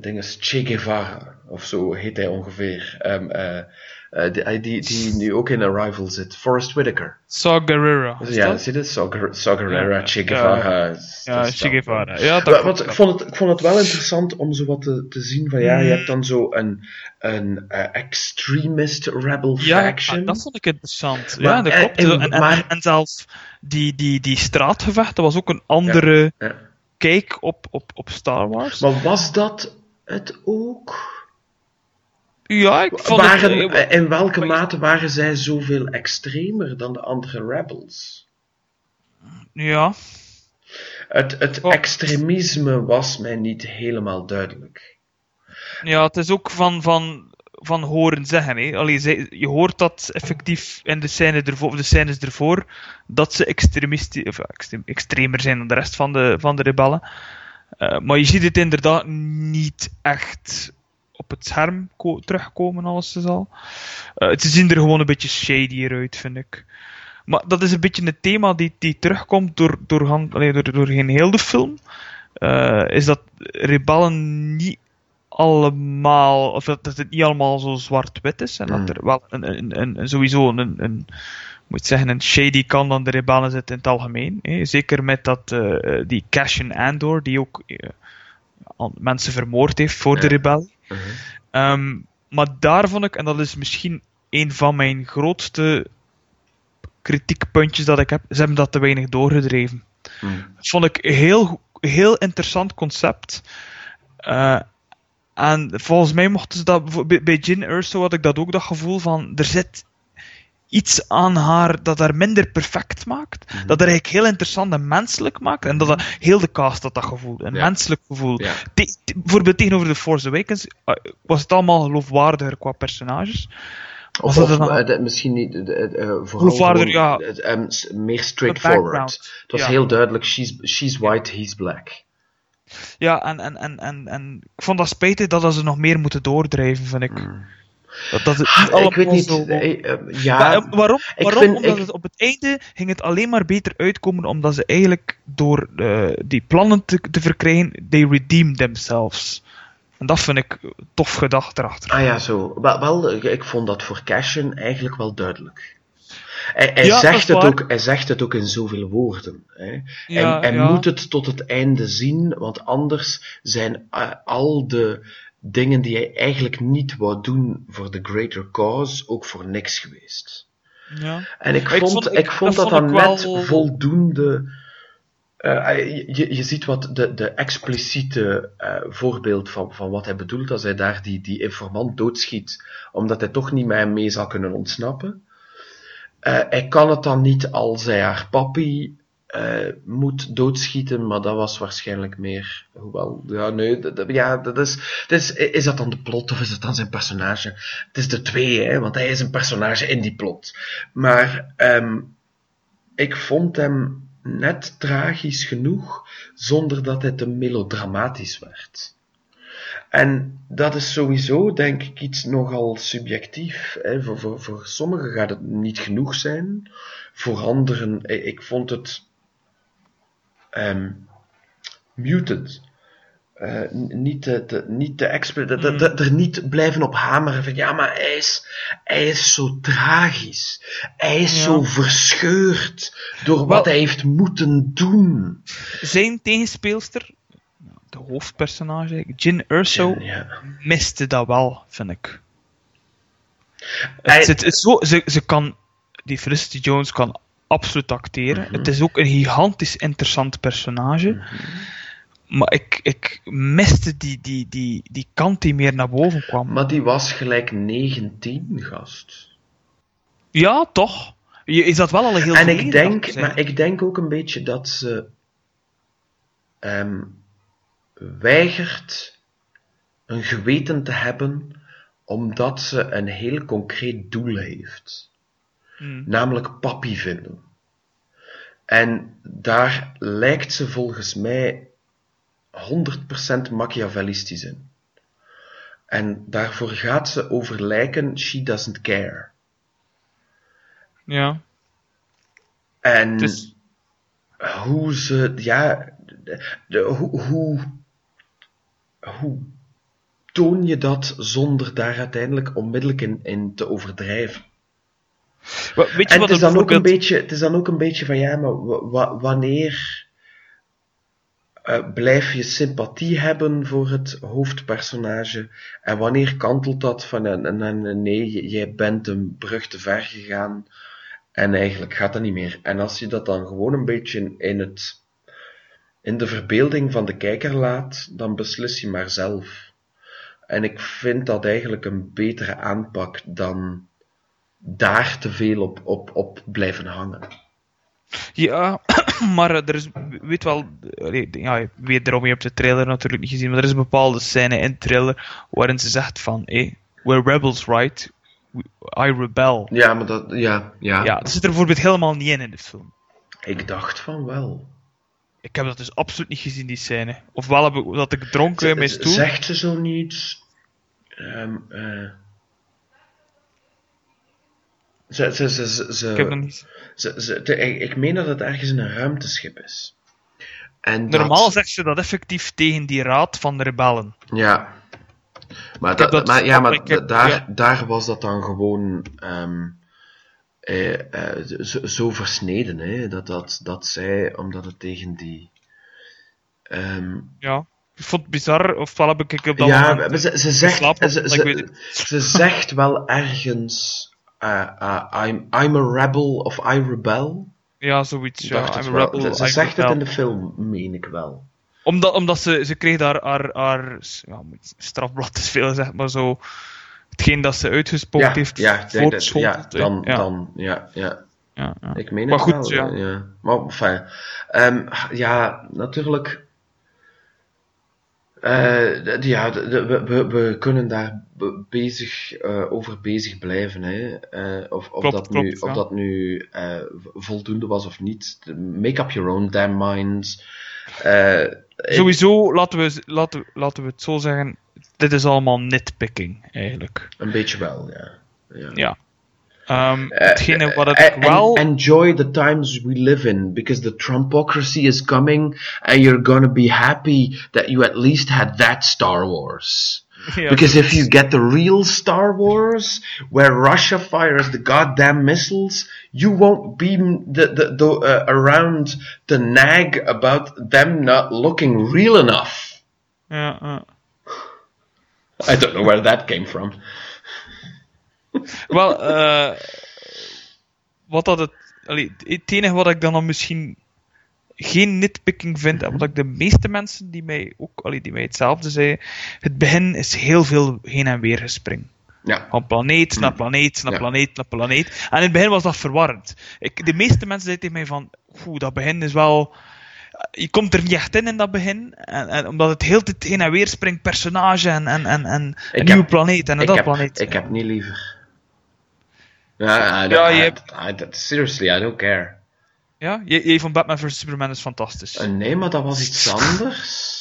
dinges Che Guevara, of zo heet hij ongeveer. Eh, eh, die, die, die nu ook in Arrival zit. Forrest Whitaker. Saw Gerrera. Dus ja, dat? zie je dit? Saw Gerrera, Ja, Che ja. Guevara. Ja, Che Guevara. Ja, dat ik, vond het, ik vond het wel interessant om zo wat te, te zien van ja, je hebt dan zo een, een eh, extremist rebel Ja, faction. ah, dat vond ik interessant. Maar, ja, dat eh, klopt. en- En, maar- en zelfs die, die, die straatgevechten was ook een andere Ja. Kijk op, op, op Star Wars. Maar was dat het ook? ja, ik vond Waren, het... in welke mate waren zij zoveel extremer dan de andere rebels? ja, Het, het Oh. extremisme was mij niet helemaal duidelijk. ja, het is ook van, van, van horen zeggen. Hè. Allee, je hoort dat effectief in de, scène ervoor, scènes ervoor dat ze extremisti- of, extremer zijn dan de rest van de, van de rebellen. Eh, maar je ziet het inderdaad niet echt op het scherm ko- terugkomen, alles is al. Eh, ze zien er gewoon een beetje shadier uit, vind ik. Maar dat is een beetje een thema die, die terugkomt door, door, door, doorheen heel de film. Eh, is dat rebellen niet allemaal, of dat, dat het niet allemaal zo zwart-wit is. En Mm. dat er wel een, een, een, een- sowieso een, een, moet zeggen, een shady kant aan de rebellen zit in het algemeen. Hè. Zeker met dat, eh, die Cassian Andor, die ook eh, mensen vermoord heeft voor de rebellie. Mhm. Ehm, maar daar vond ik, en dat is misschien een van mijn grootste kritiekpuntjes dat ik heb, ze hebben dat te weinig doorgedreven. Hmm. Vond ik een heel, heel interessant concept. Eh, en volgens mij mochten ze dat, bij- Jin Erso had ik dat ook dat gevoel van, er zit iets aan haar dat haar minder perfect maakt. Mhm. Dat er eigenlijk heel interessant en menselijk maakt. En dat, dat heel de cast had dat gevoel. Een Ja. menselijk gevoel. Ja. Te- te- bijvoorbeeld tegenover The Force Awakens eh, was het allemaal geloofwaardiger qua personages. Of, of, dan- eh, de- misschien niet, eh, vooral gewoon, ja. meer De straightforward. Het was ja. heel duidelijk, she's, she's white, he's black. Ja, en, en, en, en, en ik vond dat spijtig dat ze nog meer moeten doordrijven, vind ik. Dat, dat het niet Hmm. Ah, ik weet niet, zo- eh, eh, ja, Maar, eh, waarom? ik waarom? vind- omdat ik- het op het einde ging het alleen maar beter uitkomen, omdat ze eigenlijk door die plannen te, te verkrijgen, they redeem themselves. En dat vind ik tof gedacht erachter. Ah ja, zo. Wel, wel, ik vond dat voor Cashin eigenlijk wel duidelijk. Hij, hij, Ja, dat zegt het waar. ook, hij zegt het ook in zoveel woorden. Hè. Ja, hij moet het tot het einde zien, want anders zijn eh, al de dingen die hij eigenlijk niet wou doen voor de greater cause ook voor niks geweest. Ja. En ik vond, ik, ik- vond dat dat, dan net wel- voldoende. eh, je, je ziet wat de, de expliciete eh, voorbeeld van, van wat hij bedoelt als hij daar die, die informant doodschiet, omdat hij toch niet met hem mee zal kunnen ontsnappen. Eh, hij kan het dan niet als hij haar papi eh, moet doodschieten, maar dat was waarschijnlijk meer. Hoewel, ja, nee, dat, dat- ja, dat is, dat is. Is dat dan de plot of is het dan zijn personage? Het is de twee, hè, want hij is een personage in die plot. Maar ehm, ik vond hem net tragisch genoeg, zonder dat hij te melodramatisch werd. En dat is sowieso, denk ik, iets nogal subjectief. Hè. Voor, voor, voor sommigen gaat het niet genoeg zijn. Voor anderen, eh, ik vond het ehm muted. Eh, niet te, te, niet te de- de- er niet blijven op hameren van ja, maar hij is, hij is zo tragisch. Hij is Ja. zo verscheurd door wat Wel- hij heeft moeten doen. Zijn tegenspeelster, de hoofdpersonage, Jin Erso, Ja. miste dat wel, vind ik. Hij- Het, zo, ze, ze kan, die Felicity Jones kan absoluut acteren. Mhm. Het is ook een gigantisch interessant personage. Mhm. Maar ik, ik miste die, die, die, die kant die meer naar boven kwam. Maar die was gelijk 19, gast. Ja, toch? Je, is dat wel al een heel En ik denk, maar ik denk ook een beetje dat ze ehm, weigert een geweten te hebben, omdat ze een heel concreet doel heeft. Hmm. namelijk papi vinden. En daar lijkt ze volgens mij 100% Machiavellistisch in. En daarvoor gaat ze over lijken, she doesn't care. Ja. En is, hoe ze, ja, de, de- hoe, hoe, hoe toon je dat zonder daar uiteindelijk onmiddellijk in, in te overdrijven? Weet je En wat het is, dan ook een beetje, het is dan ook een beetje van, ja, maar wa- wa- wanneer eh, blijf je sympathie hebben voor het hoofdpersonage en wanneer kantelt dat van, en, en, nee, jij bent een brug te ver gegaan en eigenlijk gaat dat niet meer. En als je dat dan gewoon een beetje in, het, in de verbeelding van de kijker laat, dan beslis je maar zelf. En ik vind dat eigenlijk een betere aanpak dan daar te veel op, op, op blijven hangen. Ja, maar er is, weet wel, ja, je weet erom, je hebt de trailer natuurlijk niet gezien, maar er is een bepaalde scène in de trailer waarin ze zegt van, hey, we're rebels, right? I rebel. Ja, maar dat, ja, ja. Ja, dat zit er bijvoorbeeld helemaal niet in in de film. Ik dacht van wel. Ik heb dat dus absoluut niet gezien, die scène. Ofwel heb ik, dat ik dronken mijn stoel. Zegt ze zo niet. ehm, eh, ze, ze, ze, ze, Ik heb dat niet... ze- ze- ik, ik meen dat het ergens in een ruimteschip is. En dat- Normaal zegt ze dat effectief tegen die raad van de rebellen. Ja. Maar, dat, dat- maar, ja, maar heb- daar, ja. daar was dat dan gewoon eh, zo, zo versneden, hè, dat, dat, dat zij, omdat het tegen die... ehm, Ja. Ik vond het bizar, ofwel heb ik op dat ja, moment... ze, ze, zegt, geslapen, ze, ze, ze zegt wel ergens... eh, eh, I'm, I'm a rebel of I rebel. Ja, zoiets. Ja, I'm a rebel, Ze, ze zegt het in de film, meen ik wel. Omdat, omdat ze, ze kreeg daar haar, haar ja, strafblad is veel, zeg maar zo. Hetgeen dat ze uitgesproken Ja, heeft, ja, ja, dan, ja, dan, ja, ja. ja, ja. Ik meen Maar het goed, wel. ja. ja. Maar enfin, ehm, ja, natuurlijk. d- ja, we, we, we kunnen daar be- bezig, eh, over bezig blijven. Hè. Eh, of, of Klopt, dat nu, of dat nu voldoende was of niet. Make up your own damn minds. Ik- Sowieso, laten we, laten, laten we het zo zeggen, dit is allemaal nitpicking, eigenlijk. Een beetje wel, ja. ja. Ja. Eh, hetgene wat en- wel... enjoy the times we live in because the Trumpocracy is coming and you're gonna be happy that you at least had that Star Wars. Ja, Because if you get the real Star Wars, where Russia fires the goddamn missiles, you won't be the, the, the, uh, around to nag about them not looking real enough. ja. I don't know where that came from. Wel, eh wat dat het, allee, het enige wat ik dan, dan misschien geen nitpicking vind, en wat ik de meeste mensen die mij ook, allee, die mij hetzelfde zeiden, het begin is heel veel heen en weer gespring. Ja. Van planeet naar planeet naar Ja. planeet naar planeet. En in het begin was dat verwarrend. Ik, de meeste mensen zeiden tegen mij van, oeh, dat begin is wel... Je komt er niet echt in in dat begin. En, en omdat het heel tijd heen en weer springt, personage en, en, en, en een heb- nieuwe planeet en dat heb, planeet. ik heb niet liever. Ja, I, Ja, I- je hebt- I- I- seriously, I don't care. Ja, je, je van Batman vs Superman is fantastisch. Eh, nee, maar dat was iets anders.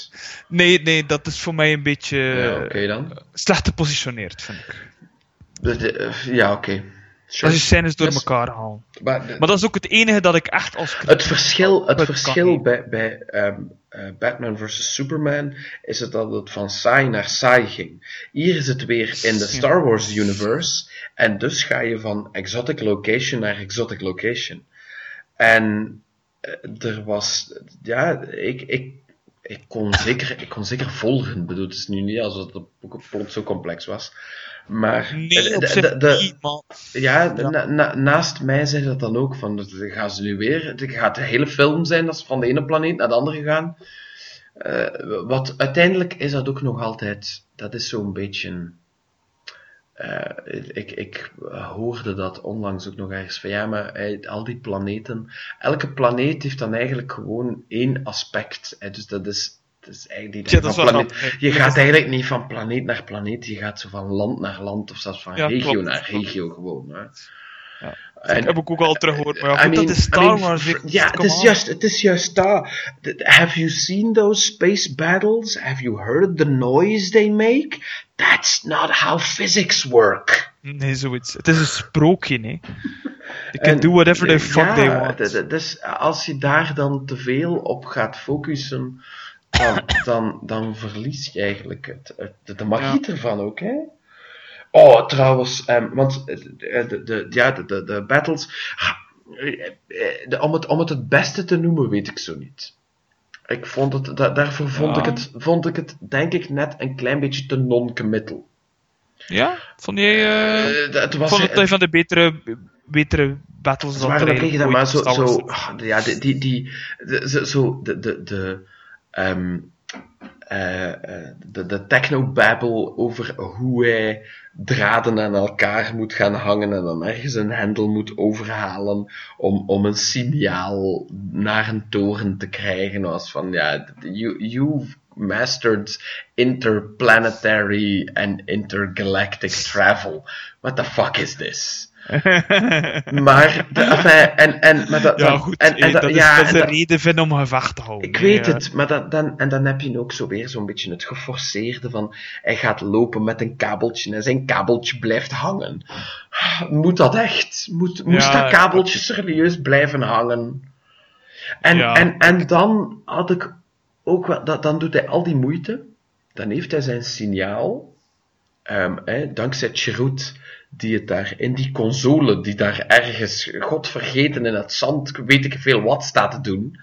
Nee, nee, dat is voor mij een beetje ja, oké dan. slecht gepositioneerd, vind ik. Eh, ja, oké. Sure. Als je scènes door Yes. elkaar halen. Maar de- Maar dat is ook het enige dat ik echt als het verschil, het verschil bij, bij ehm, eh, Batman vs. Superman is het dat het van saai naar saai ging. Hier is het weer in de Star Wars universe. En dus ga je van exotic location naar exotic location. En eh, er was, ja, ik, ik, ik, kon zeker, ik kon zeker volgen. Ik bedoel, het is nu niet alsof het plot zo complex was. Maar Nee, op zich niet, ja, Ja. na- na- naast mij zei dat dan ook, van, gaan ze nu weer, het gaat de hele film zijn dat ze van de ene planeet naar de andere gaan. Eh, wat uiteindelijk is dat ook nog altijd, dat is zo'n beetje, eh, ik, ik hoorde dat onlangs ook nog ergens van, ja, maar eh, al die planeten, elke planeet heeft dan eigenlijk gewoon één aspect, hè, dus dat is, dat is eigenlijk Ja, dat is planeet- je gaat eigenlijk niet van planeet naar planeet, je gaat zo van land naar land of zelfs van Ja, regio klopt, naar regio gewoon. Hè. Ja. Dat heb ik ook al teruggehoord. Maar ja, I goed, mean- dat is Star Ja, het is, juist, het is juist daar. Have you seen those space battles? Have you heard the noise they make? That's not how physics work. Nee, zoiets. Het is een sprookje, hè. They can En, do whatever the fuck ja, they want. Dus als je daar dan te veel op gaat focussen, dan, dan, dan verlies je eigenlijk het, het- de magie ervan ook, hè? Oh, trouwens, ehm, want eh, de, de, de- ja, de, de, de battles, ah, eh, eh, de- om, het, om het het beste te noemen, weet ik zo niet. Ik vond het, da- daarvoor vond, Ja. ik het, vond ik het, denk ik, net een klein beetje te non-committal. Ja? Vond jij... eh, Eh, het was, vond het een van de betere, betere battles eigenlijk maar zo, zo ah, ja, die, die, die de, zo, de, de, de, ehm, eh, eh, de, de technobabble over hoe hij draden aan elkaar moet gaan hangen en dan ergens een hendel moet overhalen om, om een signaal naar een toren te krijgen. Was van, ja, you, you've mastered interplanetary and intergalactic travel. What the fuck is this? Maar, de, enfin, en, en, maar dat, Ja, dan- goed. En, en eh, dat- is, ja, dat is en een dat- reden vinden om gevecht te houden. ik weet het, maar dat, dan, en dan heb je ook zo weer zo'n beetje het geforceerde van hij gaat lopen met een kabeltje en zijn kabeltje blijft hangen. Moet dat echt? Moet, moest dat kabeltje serieus blijven hangen? En, en, en dan had ik ook wel, dat, dan doet hij al die moeite, dan heeft hij zijn signaal, ehm, dankzij Chirrut, die het daar in die console, die daar ergens, godvergeten in het zand, weet ik veel wat staat te doen,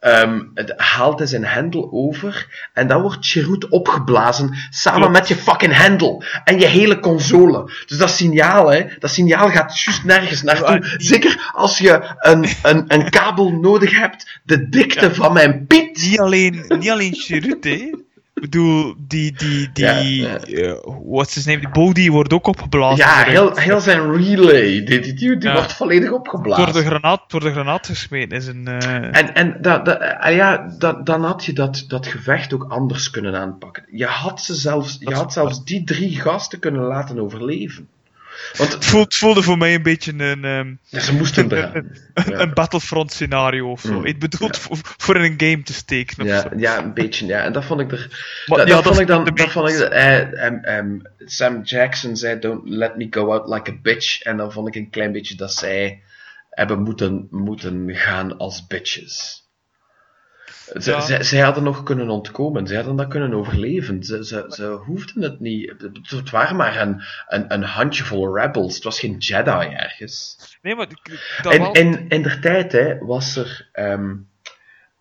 ehm, het- haalt hij zijn hendel over en dan wordt Chirrut opgeblazen samen Klopt. met je fucking hendel en je hele console. Dus dat signaal, hè, dat signaal gaat juist nergens naartoe. Ja, Zeker als je een, een, een kabel nodig hebt, de dikte van mijn piet. Niet alleen, niet alleen Chirrut, hè. Ik bedoel, die, die, die, Ja, eh, what's his name, die Bodhi wordt ook opgeblazen. Ja, heel, heel zijn relay, die, die, die, wordt volledig opgeblazen. door de granaat, door de granaat gesmeten is een... eh, En, en dat, dat, ah ja, dat, dan had je dat, dat gevecht ook anders kunnen aanpakken. Je had, ze zelfs, je had zelfs die drie gasten kunnen laten overleven. Want het, voelt, het voelde voor mij een beetje een, ehm, ja, ze moesten een, een, Ja. een Battlefront scenario of zo. Mm. Ik bedoel Ja. voor, voor in een game te steken of Ja, zo. ja, een beetje, ja. En dat vond ik er... Maar dat, ja, dat dat vond ik dan... Dat vond ik, eh, Sam Jackson zei, don't let me go out like a bitch. En dan vond ik een klein beetje dat zij hebben moeten, moeten gaan als bitches. Ze, Ja. zij, zij hadden nog kunnen ontkomen. Zij hadden dat kunnen overleven. Ze, ze, ze hoefden het niet. Het waren maar een, een, een handjevol rebels. Het was geen Jedi ergens. Nee, maar dat En wel- in, in der tijd hè, was er ehm,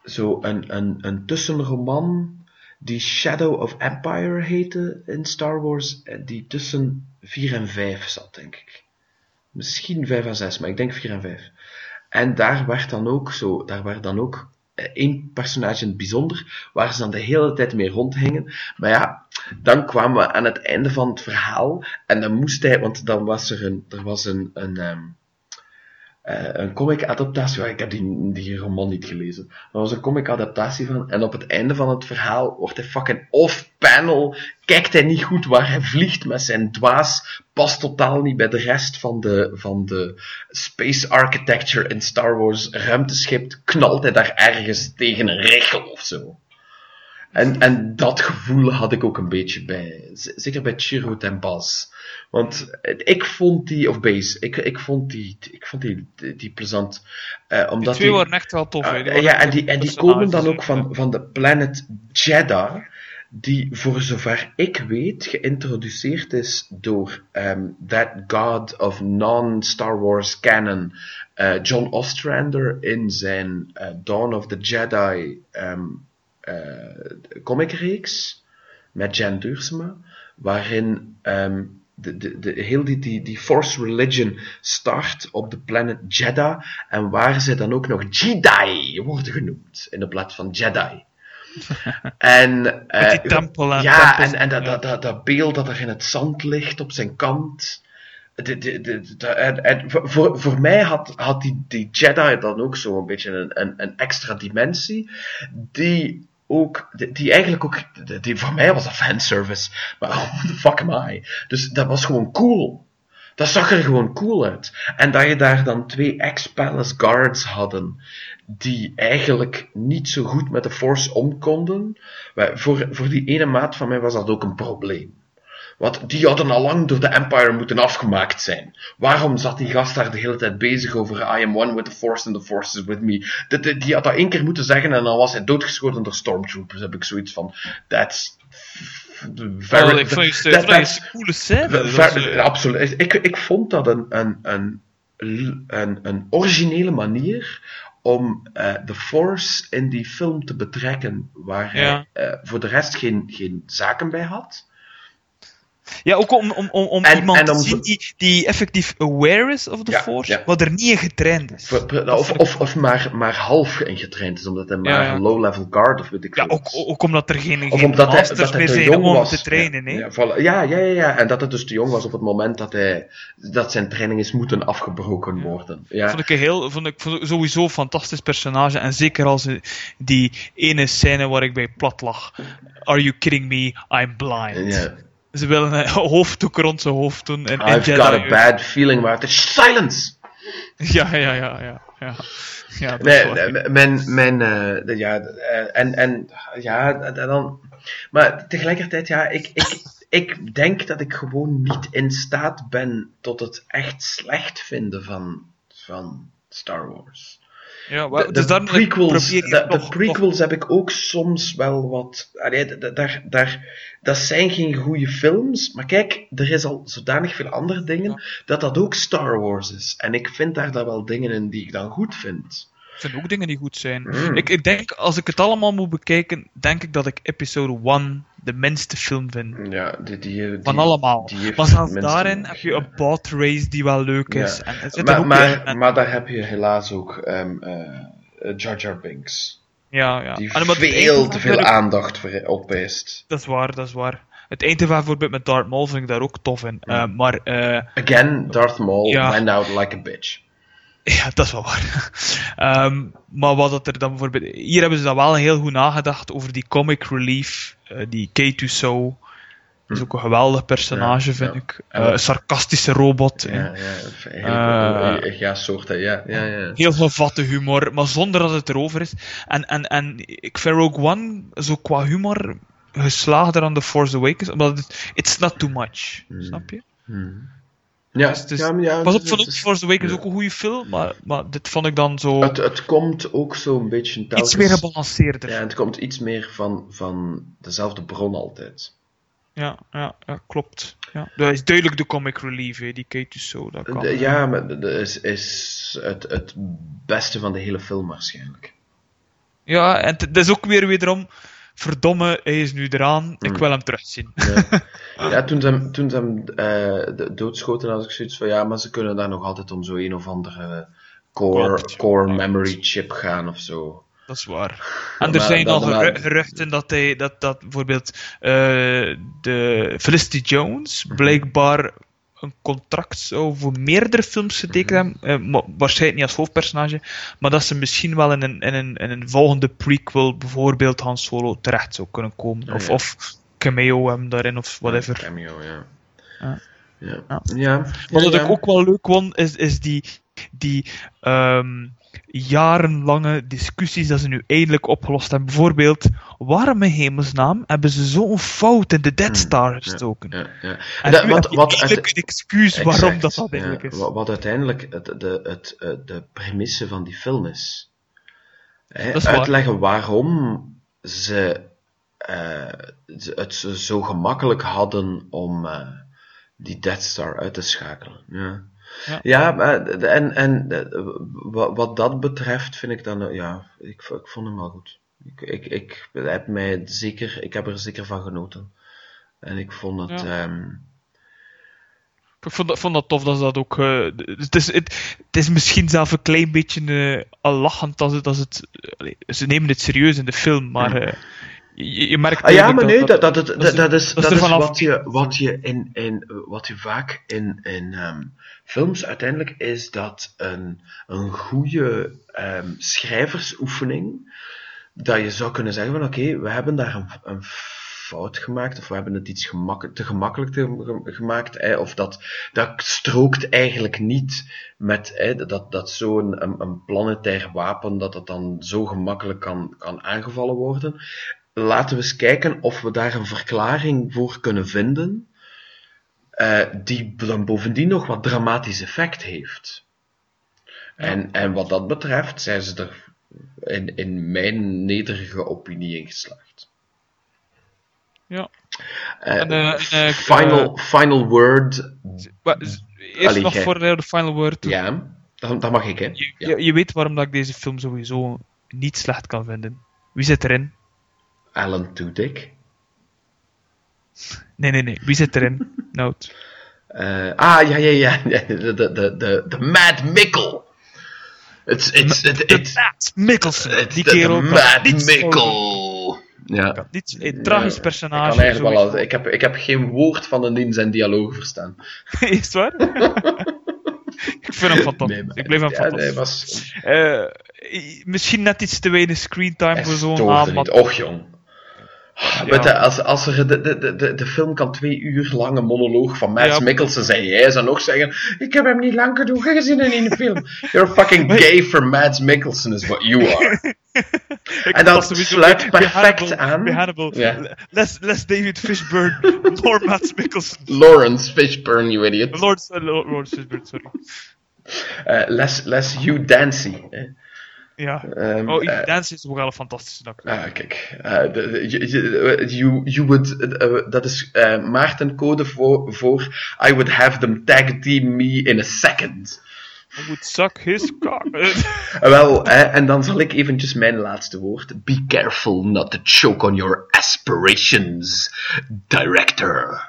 zo een, een, een tussenroman die Shadow of Empire heette in Star Wars, eh, die tussen 4 en 5 zat, denk ik. Misschien 5 en 6, maar ik denk 4 en 5. En daar werd dan ook zo, daar werd dan ook één personage in het bijzonder, waar ze dan de hele tijd mee rondhingen. Maar ja, dan kwamen we aan het einde van het verhaal, en dan moest hij, want dan was er een, er was een, een, ehm, eh, een comic-adaptatie. Ik heb die, die roman niet gelezen. Er was een comic-adaptatie van. En op het einde van het verhaal wordt hij fucking off-panel. Kijkt hij niet goed waar hij vliegt met zijn dwaas. Past totaal niet bij de rest van de, van de space architecture in Star Wars ruimteschip. Knalt hij daar ergens tegen een richel of zo. En, en dat gevoel had ik ook een beetje bij. Zeker bij Chirrut en Bas. Want ik vond die, of Base, ik, ik vond die, ik vond die, die, die plezant. die omdat twee die, waren echt wel tof. waren ja, en die, en die komen dan ook van, van de planet Jeddah, die voor zover ik weet geïntroduceerd is door ehm, that god of non-Star Wars canon, eh, John Ostrander in zijn Dawn of the Jedi eh, comicreeks met Jan waarin ehm, de, de, de, heel die, die, die Force Religion start op de planet Jeddah en waar ze dan ook nog Jedi worden genoemd in de plaats van Jedi. en, eh, die tempel en ja, tempels, en, en dat, dat, dat, dat beeld dat er in het zand ligt op zijn kant. De, de, de, en, en voor- voor, mij had, had die, die Jedi dan ook zo een beetje een, een, een extra dimensie, die ook, die, eigenlijk ook, die, voor mij was een fanservice, maar who the fuck am I? Dus dat was gewoon cool. Dat zag er gewoon cool uit. En dat je daar dan twee ex-palace guards hadden, die eigenlijk niet zo goed met de Force om konden. Voor, voor die ene maat van mij was dat ook een probleem. Want die hadden al lang door de Empire moeten afgemaakt zijn. Waarom zat die gast daar de hele tijd bezig over I am one with the Force and the Force is with me? Die, die, die had dat één keer moeten zeggen en dan was hij doodgeschoten door stormtroopers. Heb ik zoiets van, that's very... Oh, ik vond je een coole scène. Eh, absoluut. Ik, ik vond dat een, een, een, een, een originele manier om eh, de Force in die film te betrekken, waar Ja. hij eh, voor de rest geen, geen zaken bij had. Ja, ook om, om, om, om En- iemand en te om- zien die, die effectief aware is of Ja, force, ja. wat er niet in getraind is. Of, of, of maar, maar half ingetraind is, omdat hij maar Ja, een low-level guard of weet ik Ja, ook, ook omdat er geen, Of geen omdat hij, masters dat hij meer te zijn jong om was. te trainen. ja, hè? Ja, ja, ja. En dat het dus te jong was op het moment dat, hij, dat zijn training is moeten afgebroken worden. Ja. Vond ik, een heel, vond ik vond ik sowieso een fantastisch personage. En zeker als die ene scène waar ik bij plat lag. Are you kidding me? I'm blind. Ja. Ze willen een hoofddoek rond zijn hoofd doen. En, en I've Jedi- got a bad feeling waar het is silence! Ja, ja, ja, ja. ja. ja Nee, eh, de- ja, eh, en, en, ja, dan, maar tegelijkertijd, ja, ik, ik, ik denk dat ik gewoon niet in staat ben tot het echt slecht vinden van, van Star Wars. Ja, De, dus prequels, de, prequels heb ik ook soms wel wat. allee, daar, daar, dat zijn geen goede films, maar kijk, er is al zodanig veel andere dingen dat dat ook Star Wars is. En ik vind daar dan wel dingen in die ik dan goed vind. Vind ook dingen die goed zijn. Mm. Ik, ik denk, als ik het allemaal moet bekijken, denk ik dat ik episode 1 de minste film vind. Ja, die, die, die, Van allemaal. Maar zelfs daarin heb je een bot race die wel leuk is. Ja. En er zitten Maar, ook maar, maar daar heb je helaas ook eh, eh, Jar Jar Binks. ja, ja. Die En het veel te veel aandacht ver- opeist. Dat is waar, dat is waar. Het einde van bijvoorbeeld met Darth Maul vind ik daar ook tof in. Ja. Eh, maar eh, Again, Darth Maul Ja. went out like a bitch. Ja, dat is wel waar. Ehm, maar wat dat er dan bijvoorbeeld... Hier hebben ze dan wel heel goed nagedacht over die comic relief, eh, die K2SO. Dat is ook een geweldig personage, Ja, vind ja. ik. Een sarcastische robot. Ja, ja, heel, Eh, ja, soorten, ja, ja, ja. Heel gevatte humor, maar zonder dat het erover is. En, en, en ik vind Rogue One zo qua humor geslaagder aan The Force Awakens, omdat het it's not too much. Hmm. Snap je? Hmm. Ja, Dus- dus- ja, ja, Pas op, is- ik Force Awakens ja. ook een goede film, maar, maar dit vond ik dan zo Het, het komt ook zo'n beetje telkens... iets meer gebalanceerder. Ja, het komt iets meer van, van dezelfde bron altijd. Ja, ja, ja, klopt. Ja. Dat is duidelijk de comic relief, hè, die K2SO. Dat kan. De- ja, maar dat is, is het, het beste van de hele film waarschijnlijk. Ja, en het is ook weer wederom, verdomme, hij is nu eraan, ik Mm. wil hem terugzien. Ja, ja toen ze hem, toen ze hem eh, doodschoten, had ik zoiets van ja, maar ze kunnen daar nog altijd om zo een of andere core, ja. core Ja. memory chip gaan of zo. Dat is waar. En er zijn al geru- geruchten dat, hij, dat, dat bijvoorbeeld eh, de Felicity Jones Mhm. blijkbaar een contract zou voor meerdere films getekend Mhm. hebben. eh, maar waarschijnlijk niet als hoofdpersonage, maar dat ze misschien wel in een, in een, in een volgende prequel, bijvoorbeeld Han Solo, terecht zou kunnen komen. Of, ja. of cameo hem daarin, of whatever. Cameo, ja. Ja. Ja. Ja. Ja. Wat ik ook wel leuk vond, is, is die, die ehm, jarenlange discussies dat ze nu eindelijk opgelost hebben. Bijvoorbeeld, waarom in hemelsnaam hebben ze zo'n fout in de Dead Star gestoken? Hmm. Ja, ja. En Dat- wat- wat een excuus waarom dat dat eigenlijk is. Wat, wat uiteindelijk het, de, het, de premisse van die film is. Waar. uitleggen waarom ze, ze het zo- gemakkelijk hadden om eh, die Death Star uit te schakelen. Ja, Ja. en, en wat, dat betreft vind ik dan, eh, ja, ik, ik vond hem wel goed. Ik, ik, ik, heb mij zeker, ik heb er zeker van genoten. En ik vond het, Ja. ehm, Ik vond dat, vond dat tof dat ze dat ook. eh, het, is, het, het is misschien zelf een klein beetje eh, al lachend als het. Als het ze nemen het serieus in de film, maar je, je merkt. Ah ja, maar nee, dat, dat, dat, dat is- dat, is, dat is dat is vanaf- wat je, wat je, in, in, wat je vaak in, in ehm, films uiteindelijk is dat een, een goede ehm, schrijversoefening, dat je zou kunnen zeggen van oké, we hebben daar een, een fout gemaakt, of we hebben het iets gemak te gemakkelijk te- gemaakt, of dat, dat strookt eigenlijk niet met hè, dat, dat zo'n een, een planetair wapen, dat het dan zo gemakkelijk kan, kan aangevallen worden. Laten we eens kijken of we daar een verklaring voor kunnen vinden, eh, die dan bovendien nog wat dramatisch effect heeft. En, en wat dat betreft zijn ze er in, in mijn nederige opinie in geslaagd. Ja. Eh, En, eh, final, final word, Eerst Allee, nog voor de final word. toe. ja, dat, dat mag ik, hè. Je, Ja. je, je weet waarom dat ik deze film sowieso niet slecht kan vinden. Wie zit erin? Alan Tudyk. Nee, nee, nee. Wie zit erin? Note. Eh, ah, ja, ja, ja. De, de, de, de, de Mad. It's, it's, it, De it's, Matt Mikkelsen. Die kerel Mad. Mickle. Ja. Kan niets- Een tragisch personage. Ik, kan eigenlijk wel, ik, heb, ik heb geen woord van een in zijn dialoog verstaan. Is het waar? ik vind hem fantastisch. Nee, ik bleef hem ja, fantastisch. nee, was, i- misschien net iets te weinig screentime hij voor zo'n niet. maar- Och, jong. Ja. Weet je, als, als er de, de, de- de, de film kan twee uur lange monoloog van Mads Ja. Mikkelsen zijn, jij zou nog zeggen, ik heb hem niet lang genoeg gezien in een film. You're fucking gay for Mads Mikkelsen is what you are. En dat sluit perfect aan. Hannibal. Ja. Less, less David Fishburne, more Matt Mikkelsen. Lawrence Fishburne, you idiot. Uh, Lord Fishburne, sorry. Eh, less, less Hugh Dancy. Ja. Ehm, Oh, eh, Dance is wel een fantastische acteur. Ah, kijk. eh, de- de- je- je- you, you would, eh, eh, dat is eh Maarten code voor, voor I would have them tag team me in a second. I would suck his cock. Eh, wel, eh, en dan zal ik eventjes mijn laatste woord. Be careful not to choke on your aspirations, director.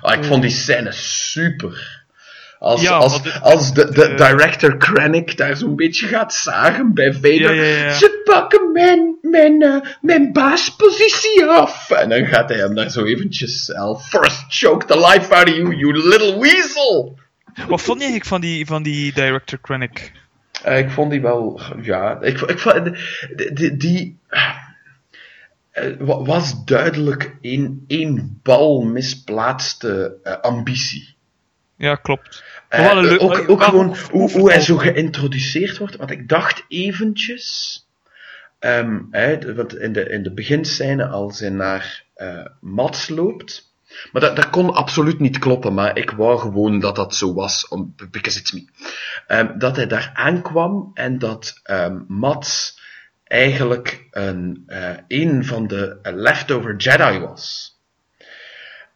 Ah, ik vond die scène super. Als, Ja, als, als de, de de- director Krennic daar zo'n beetje gaat zagen bij Vader. Ja, ja, ja. Ze pakken mijn, mijn, eh, mijn baaspositie af. En dan gaat hij hem daar zo eventjes... I'll first choke the life out of you, you little weasel. Wat vond je eigenlijk van die, van die director Krennic? Eh, ik vond die wel, ja, ik, ik vond, die, die, die eh, wa- was duidelijk een één bal misplaatste eh, ambitie. Ja, klopt. Eh, ook ook gewoon hoe, hoe hij zo geïntroduceerd wordt, want ik dacht eventjes, ehm, want in de, in de beginscène als hij naar eh Mats loopt, maar dat, dat kon absoluut niet kloppen, maar ik wou gewoon dat dat zo was, om, because it's me. Ehm, dat hij daar aankwam en dat ehm Mats eigenlijk een, eh, een van de leftover Jedi was.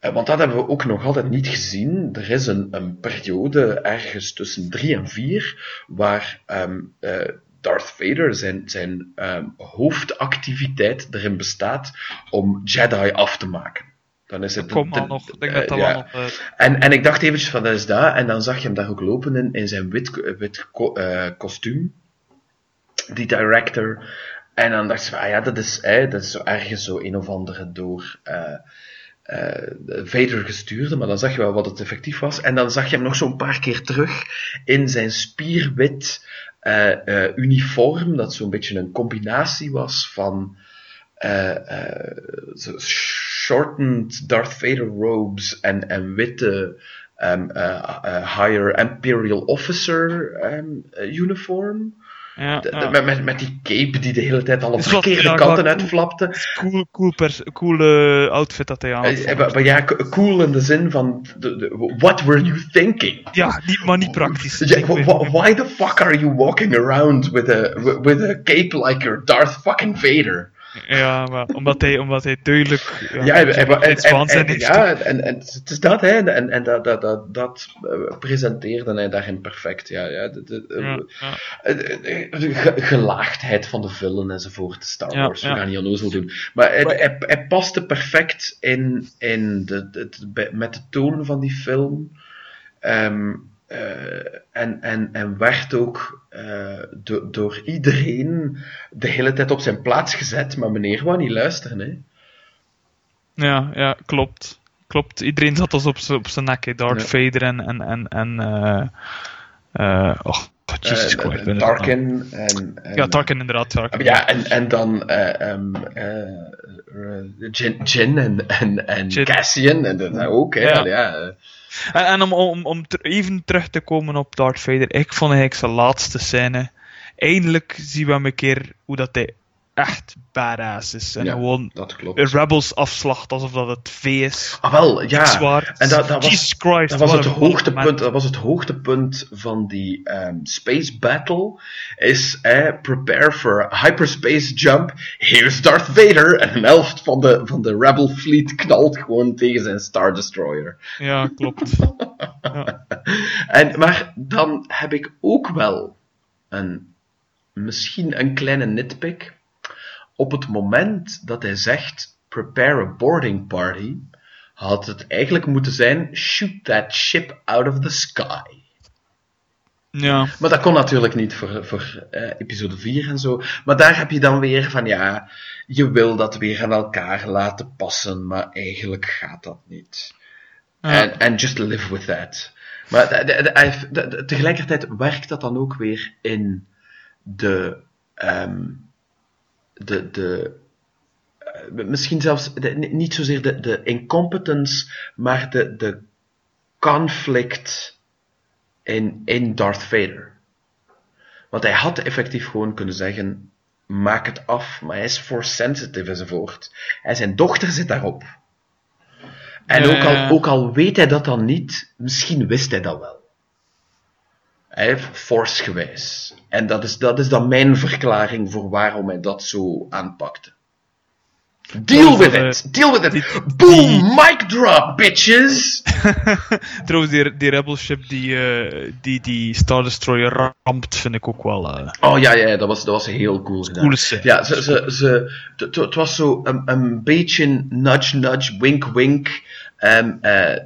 Eh, want dat hebben we ook nog altijd niet gezien. Er is een, een periode ergens tussen 3 en 4 waar ehm, eh, Darth Vader zijn, zijn ehm, hoofdactiviteit erin bestaat om Jedi af te maken. Dan is het Kom al nog. Ik denk eh, dat dat ja. wel nog... eh, En, en ik dacht eventjes van, dat is dat. En dan zag je hem daar ook lopen in, in zijn wit, wit ko- kostuum. Die director. En dan dacht ze van, ah ja, dat is, dat is zo ergens zo een of andere door eh, Vader gestuurde. Maar dan zag je wel wat het effectief was. En dan zag je hem nog zo'n paar keer terug in zijn spierwit eh, eh, uniform. Dat zo'n beetje een combinatie was van shortened Darth Vader robes en, en witte ehm, eh, eh, higher Imperial Officer ehm, eh, uniform. Ja, met, met, met die cape die de hele tijd Is wat- verkeerde ja, kanten uitflapte. Cool, cool, pers coole outfit dat hij aan had. Eh, maar, maar ja, co- cool in de zin van, de, de- what were you thinking? Ja, niet, maar niet praktisch. Ja, why the fuck are you walking around with a, with a cape like you're Darth fucking Vader? Ja, maar omdat hij, omdat hij duidelijk... Ja, en, en, en, heeft. ja en, en het is dat, hè, en, en dat, dat, dat, dat eh, presenteerde hij daarin perfect. Ja, ja, de, de, Ja, eh, eh, de gelaagdheid van de villain enzovoort, Star Wars, we gaan niet onnozel doen. Maar hij, hij, hij paste perfect in, in de, met de toon van die film. Ehm, eh, en, en, en werd ook eh, do- door iedereen de hele tijd op zijn plaats gezet, maar meneer wou niet luisteren, hè. Ja, ja, klopt. Klopt. Iedereen zat als op z'n op zijn nek, hè. Darth Ja. Vader en... en, en, en eh eh, oh, Jesus Eh, Christ. eh, ik- Tarkin en, en Ja, Tarkin inderdaad. Tarkin. Ja, en, en dan eh, eh, eh, Jin, Jin en, en, en Jin. Cassian en dat ook, hè. Ja. Ja. En, om, om, even terug te komen op Darth Vader, ik vond eigenlijk zijn laatste scène. Eindelijk zien we hem een keer hoe dat hij echt badass is. En Ja, gewoon dat klopt. Rebels afslacht alsof dat het vee is. Ah, wel, ja. Zwaard. En dat, dat was, Jesus Christ. dat was, het hoogtepunt, moment. dat was het hoogtepunt van die ehm, space battle. Is eh, prepare for a hyperspace jump. Here's Darth Vader. En een helft van de, van de Rebel fleet knalt gewoon tegen zijn Star Destroyer. Ja, klopt. ja. En, maar dan heb ik ook wel een, misschien een kleine nitpick. Op het moment dat hij zegt, prepare a boarding party, had het eigenlijk moeten zijn, shoot that ship out of the sky. ja. Maar dat kon natuurlijk niet voor, voor eh, episode 4 en zo. Maar daar heb je dan weer van, ja, je wil dat weer aan elkaar laten passen, maar eigenlijk gaat dat niet. Ja. En and just live with that. Maar tegelijkertijd werkt dat dan ook weer in de. ehm, de, de eh, misschien zelfs de- niet zozeer de, de incompetence, maar de, de conflict in, in Darth Vader. Want hij had effectief gewoon kunnen zeggen: maak het af, maar hij is force sensitive enzovoort. En zijn dochter zit daarop. En ook, al, ja. ook al weet hij dat dan niet, misschien wist hij dat wel. Force gewijs. En dat is, dat is dan mijn verklaring voor waarom hij dat zo aanpakte. Deal with it! Deal with it! Boom! Mic drop, bitches! Trouwens, die, die Rebel ship die, eh, die die Star Destroyer ramt, vind ik ook wel eh Oh ja, ja, dat was, dat was heel cool gedaan. coole scène. Ja, ze, ze, ze, het- was zo een, een beetje nudge, nudge, wink, wink. Um, uh,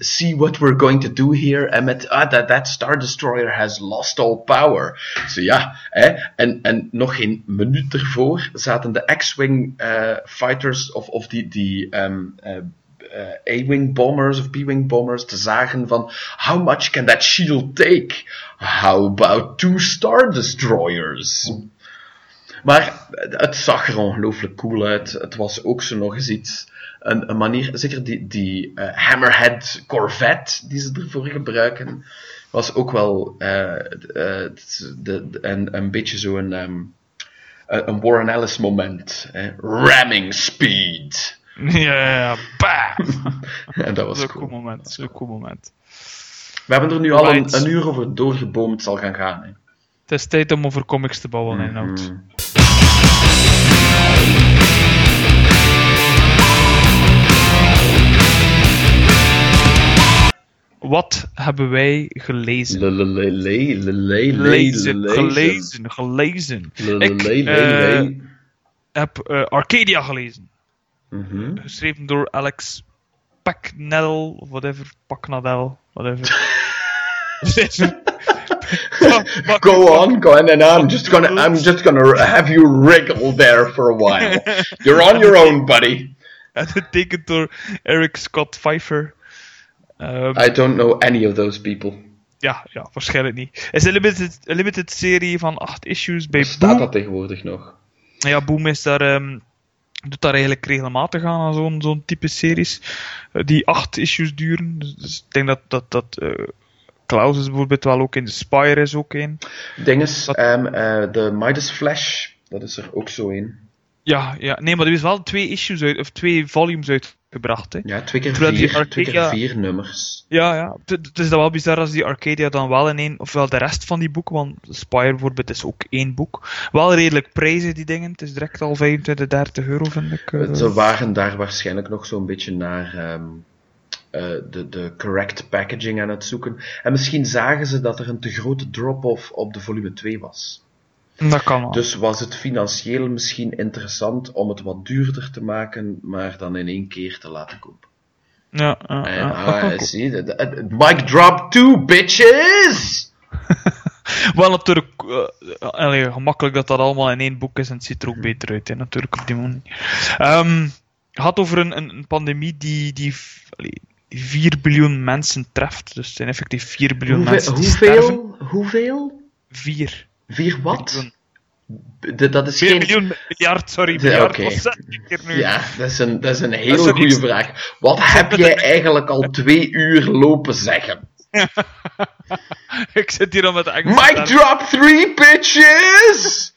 see what we're going to do here. En met, ah, that, that Star Destroyer has lost all power. Zo ja, hè. En, en nog geen minuut ervoor zaten de X-Wing eh, fighters, of, of die, die um, eh, eh, A-Wing bombers of B-Wing bombers te zagen van how much can that shield take? How about two Star Destroyers? Maar het zag er ongelooflijk cool uit. Het was ook zo nog eens iets. Een, een manier, zeker die, die eh, Hammerhead Corvette die ze ervoor gebruiken, was ook wel eh, eh, de, de- een, een beetje zo'n ehm, een Warren Ellis moment. hè. Ramming speed. Ja. Bam! En dat was cool. cool moment. Een cool moment. We hebben er nu al een, uur over doorgeboomd, zal gaan gaan. Hè. Het is tijd om over comics te babbelen, inhoud. Wat hebben wij gelezen? Lezen, gelezen, gelezen. Ik eh, heb eh, Arcadia gelezen. Mhm. Geschreven door Alex Packnell, of whatever, Packnadel, whatever. Go on, go on, and I'm just gonna, I'm just gonna have you wriggle there for a while. You're on your own, buddy. En getekend door Eric Scott Pfeiffer. Ehm, I don't know any of those people. ja, ja, waarschijnlijk niet. Het is een limited, een limited serie van acht issues bij Staat Boom. dat tegenwoordig nog? Ja, Boom is daar, ehm, doet daar eigenlijk regelmatig aan, aan zo'n zo'n type series. eh, die acht issues duren. Dus, dus ik denk dat, dat, dat eh, Klaus is bijvoorbeeld wel ook in. De Spire is ook in. Ding is, ehm, eh, de Midas Flash, dat is er ook zo in. Ja, ja, nee, maar er is wel twee issues uit, of twee volumes uitgebracht. Hè. Ja, twee keer Terwijl vier, twee keer vier nummers. Ja, ja. Het het is dan wel bizar als die Arcadia dan wel in één, ofwel de rest van die boeken, want Spire bijvoorbeeld is ook één boek. Wel redelijk prijzen die dingen. Het is direct al 25, 30 euro vind ik. eh. Ze waren daar waarschijnlijk nog zo'n beetje naar ehm, eh, de, de correct packaging aan het zoeken. En misschien zagen ze dat er een te grote drop-off op de volume 2 was. Dat kan wel. Dus was het financieel misschien interessant om het wat duurder te maken, maar dan in één keer te laten kopen. ja, kan ook. zie je, mic drop 2, bitches! Wel natuurlijk eh, allee, gemakkelijk dat dat allemaal in één boek is en het ziet er ook beter uit, hè, natuurlijk op die manier. Ehm, het gaat over een, een, een pandemie die, die, allee, die 4 biljoen mensen treft. Dus het zijn effectief 4 biljoen Hoeveel? mensen die sterven. Hoeveel? Hoeveel? 4 Vier wat? biljoen. D- dat is 4 geen... miljoen, miljard, sorry, Ja, miljard. Wat ik er nu? Ja, dat is een, dat is een hele goede vraag. Wat heb jij de- eigenlijk al twee uur lopen zeggen? ik zit hier al met de Engelse Mic drop three, bitches!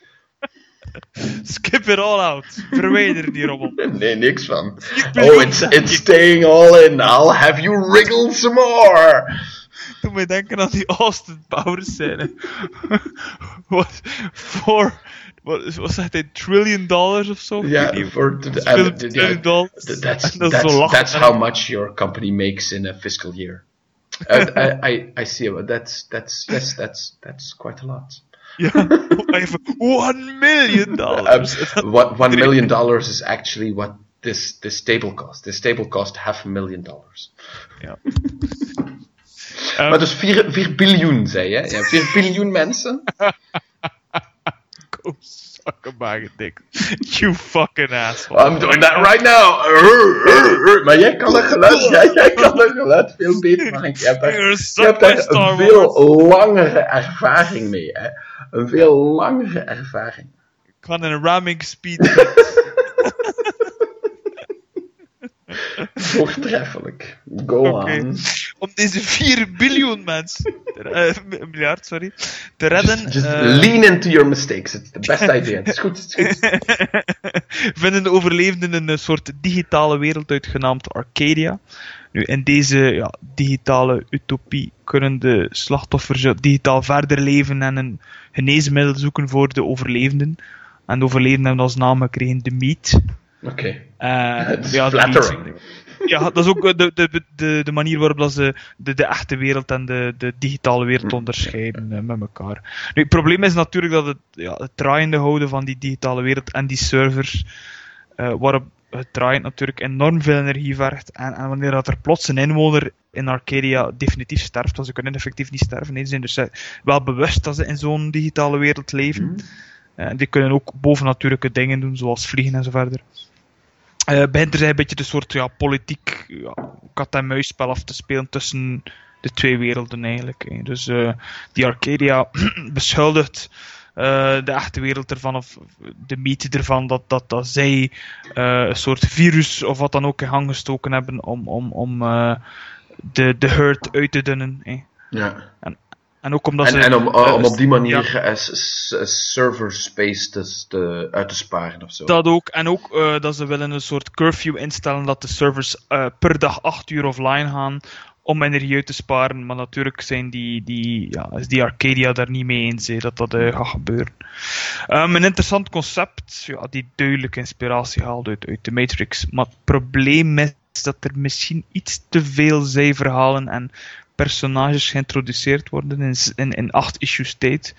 Skip it all out. Verwijder die rommel. Nee, niks van. Oh, it's, it's staying all in. I'll have you wriggle some more. Doe mij denken aan die Austin Powers scène. wat voor... Wat, wat zegt hij? Trillion dollars of zo? Ik Ja, weet niet. voor de- de- Trillion- uh, trillion dollars. Th- That's, En dat is that's, that's how much your company makes in a fiscal year. Uh, I, I, I see. but That's, that's, yes, that's, that's quite a lot. Even one million Um, dollars. what one million dollars is actually what this this table cost. This table cost half a million dollars. Ja. maar dus 4, 4 biljoen, zei je? Ja, 4 biljoen mensen? Go suck dick. You fucking asshole. I'm doing that right now. Maar jij kan een geluid, jij, jij kan een geluid veel beter maken. Je hebt daar, je hebt een veel langere ervaring mee. Hè? Een veel langere ervaring. Ik kan een ramming speed. Voortreffelijk. Go on. Om deze 4 biljoen mensen, eh, m- miljard, sorry, te redden. Just, just eh, lean into your mistakes. It's the best idea. Het is goed, het is goed. vinden de overlevenden een soort digitale wereld uit genaamd Arcadia. Nu, in deze ja, digitale utopie kunnen de slachtoffers digitaal verder leven en een geneesmiddel zoeken voor de overlevenden. En de overlevenden hebben als naam gekregen de Meat. Oké. Eh, is ja, de flattering. Ja, dat is ook eh, de, de, de, de manier waarop dat ze de, de echte wereld en de, de digitale wereld onderscheiden eh, met elkaar. Nu, het probleem is natuurlijk dat het, ja, het draaiende houden van die digitale wereld en die servers, eh, waarop het draaiend natuurlijk enorm veel energie vergt. En, en wanneer dat er plots een inwoner in Arcadia definitief sterft, want ze kunnen effectief niet sterven, nee, ze zijn dus eh, wel bewust dat ze in zo'n digitale wereld leven. Eh, die kunnen ook bovennatuurlijke dingen doen, zoals vliegen en zo verder. Eh begint er een beetje de soort ja, politiek ja, kat-en-muisspel af te spelen tussen de twee werelden eigenlijk. hè. Dus eh, die Arcadia beschuldigt eh, de echte wereld ervan, of de mythe ervan, dat, dat, dat zij eh, een soort virus of wat dan ook in gang gestoken hebben om, om, om de, de herd uit te dunnen. hè. Ja. En ook omdat En, ze... en om, eh, om op die manier ja. server space te, te, uit te sparen of zo. Dat ook. En ook eh, dat ze willen een soort curfew instellen dat de servers eh, per dag 8 uur offline gaan om energie uit te sparen. Maar natuurlijk zijn die, die, ja, is die Arcadia daar niet mee eens dat dat gaat gebeuren. Ehm, een interessant concept ja, die duidelijk inspiratie haalt uit, uit de Matrix. Maar het probleem is dat er misschien iets te veel zijverhalen en personages geïntroduceerd worden in, in, in acht issues tijd.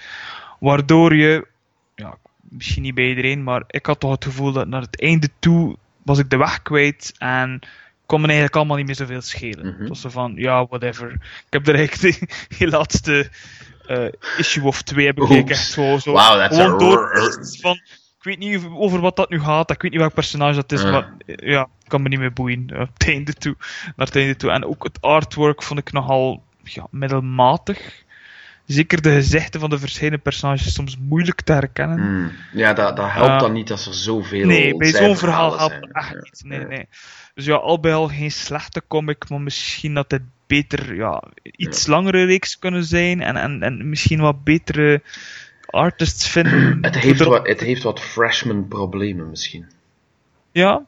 Waardoor je ja, misschien niet bij iedereen, maar ik had toch het gevoel dat naar het einde toe was ik de weg kwijt en kon me eigenlijk allemaal niet meer zoveel schelen. Mhm. Het was zo van, ja, whatever. Ik heb er eigenlijk die, die laatste eh, issue of twee heb ik echt zo, zo Wauw, that's gewoon a door r- van, ik weet niet over- wat dat nu gaat, ik weet niet welk personage dat is, maar eh, ja, ik kan me niet meer boeien eh, op het einde toe, naar het einde toe. En ook het artwork vond ik nogal ja, middelmatig. Zeker de gezichten van de verschillende personages soms moeilijk te herkennen. Hmm. Ja, dat, dat helpt Eh, dan niet als er zoveel Nee, bij zo'n verhaal helpt het echt Ja. niet. Nee, Ja. nee. Dus ja, al bij al geen slechte comic, maar misschien dat het beter, ja, iets langere reeks kunnen zijn en, en, en misschien wat betere artists vinden. Het heeft, wat, het heeft wat freshman problemen misschien. Ja,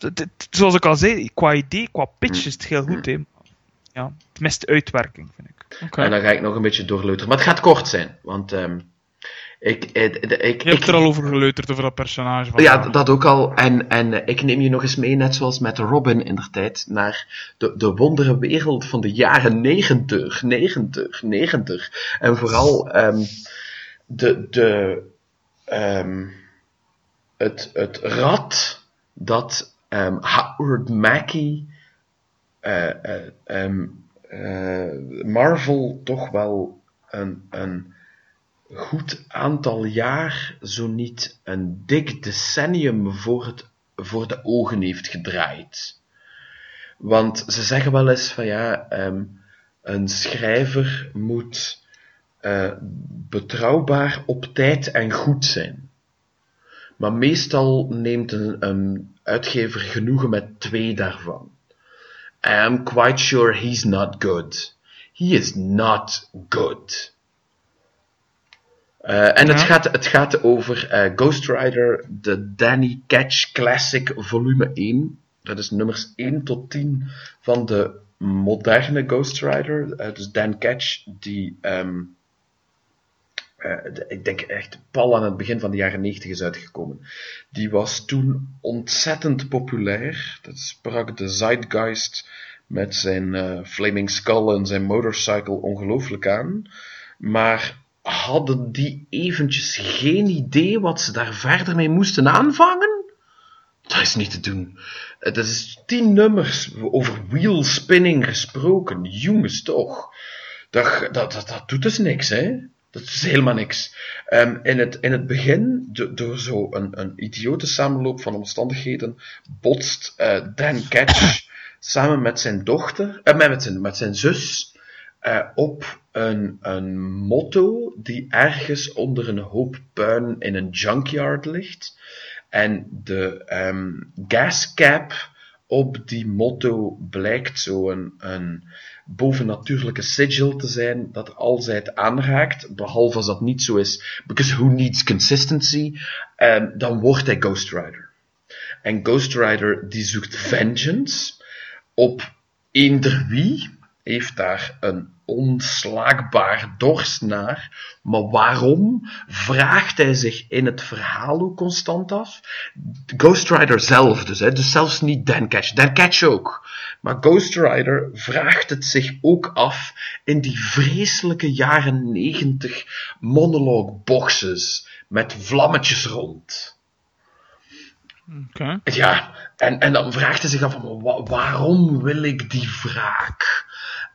zoals ik al zei, qua idee, qua pitch Mm. is het heel goed. Hè. Ja, het mist uitwerking, vind ik. Oké. En dan ga ik nog een beetje doorleuteren. Maar het gaat kort zijn, want ehm, ik, de- ik, ik, Je hebt er al over geleuterd, over dat personage. Van Ja, dat ook al. En, en ik neem je nog eens mee, net zoals met Robin in der tijd, naar de, de wondere wereld van de jaren 90, 90, 90. En vooral ehm, de, de, ehm, het, het rad dat ehm, Howard Mackie eh, eh, ehm, eh, Marvel toch wel een, een goed aantal jaar, zo niet een dik decennium voor, het, voor de ogen heeft gedraaid. Want ze zeggen wel eens van ja, een schrijver moet eh, betrouwbaar op tijd en goed zijn. Maar meestal neemt een, een uitgever genoegen met twee daarvan. I am quite sure he's not good. He is not good. Eh, en het, gaat, het gaat over eh, Ghost Rider, de Danny Catch Classic volume 1. Dat is nummers 1 tot 10 van de moderne Ghost Rider. Dus Dan Catch, die ehm, eh, ik denk echt pal aan het begin van de jaren 90 is uitgekomen. Die was toen ontzettend populair. Dat sprak de zeitgeist met zijn eh, Flaming Skull en zijn motorcycle ongelooflijk aan. Maar hadden die eventjes geen idee wat ze daar verder mee moesten aanvangen? Dat is niet te doen. Eh, Dat is tien nummers over wheelspinning gesproken. Jongens, toch. Dat, dat, dat, dat doet dus niks, hè? Dat is helemaal niks. Ehm, in, het, in het begin, do- door zo een, een idiote samenloop van omstandigheden, botst eh, Dan Catch samen met zijn dochter, eh, met, zijn, met zijn zus, eh, op een, een motto die ergens onder een hoop puin in een junkyard ligt. En de ehm, gascap op die motto blijkt zo een, een bovennatuurlijke sigil te zijn dat het aanraakt, behalve als dat niet zo is, because who needs consistency, dan wordt hij Ghost Rider. En Ghost Rider die zoekt vengeance op eender wie, heeft daar een onslaakbaar dorst naar. Maar waarom vraagt hij zich in het verhaal ook constant af? Ghost Rider zelf dus, hè? dus zelfs niet Dan Catch. Dan Catch ook. Maar Ghost Rider vraagt het zich ook af in die vreselijke jaren negentig monologue boxes met vlammetjes rond. Ja, en, en dan vraagt hij zich af, waarom wil ik die wraak?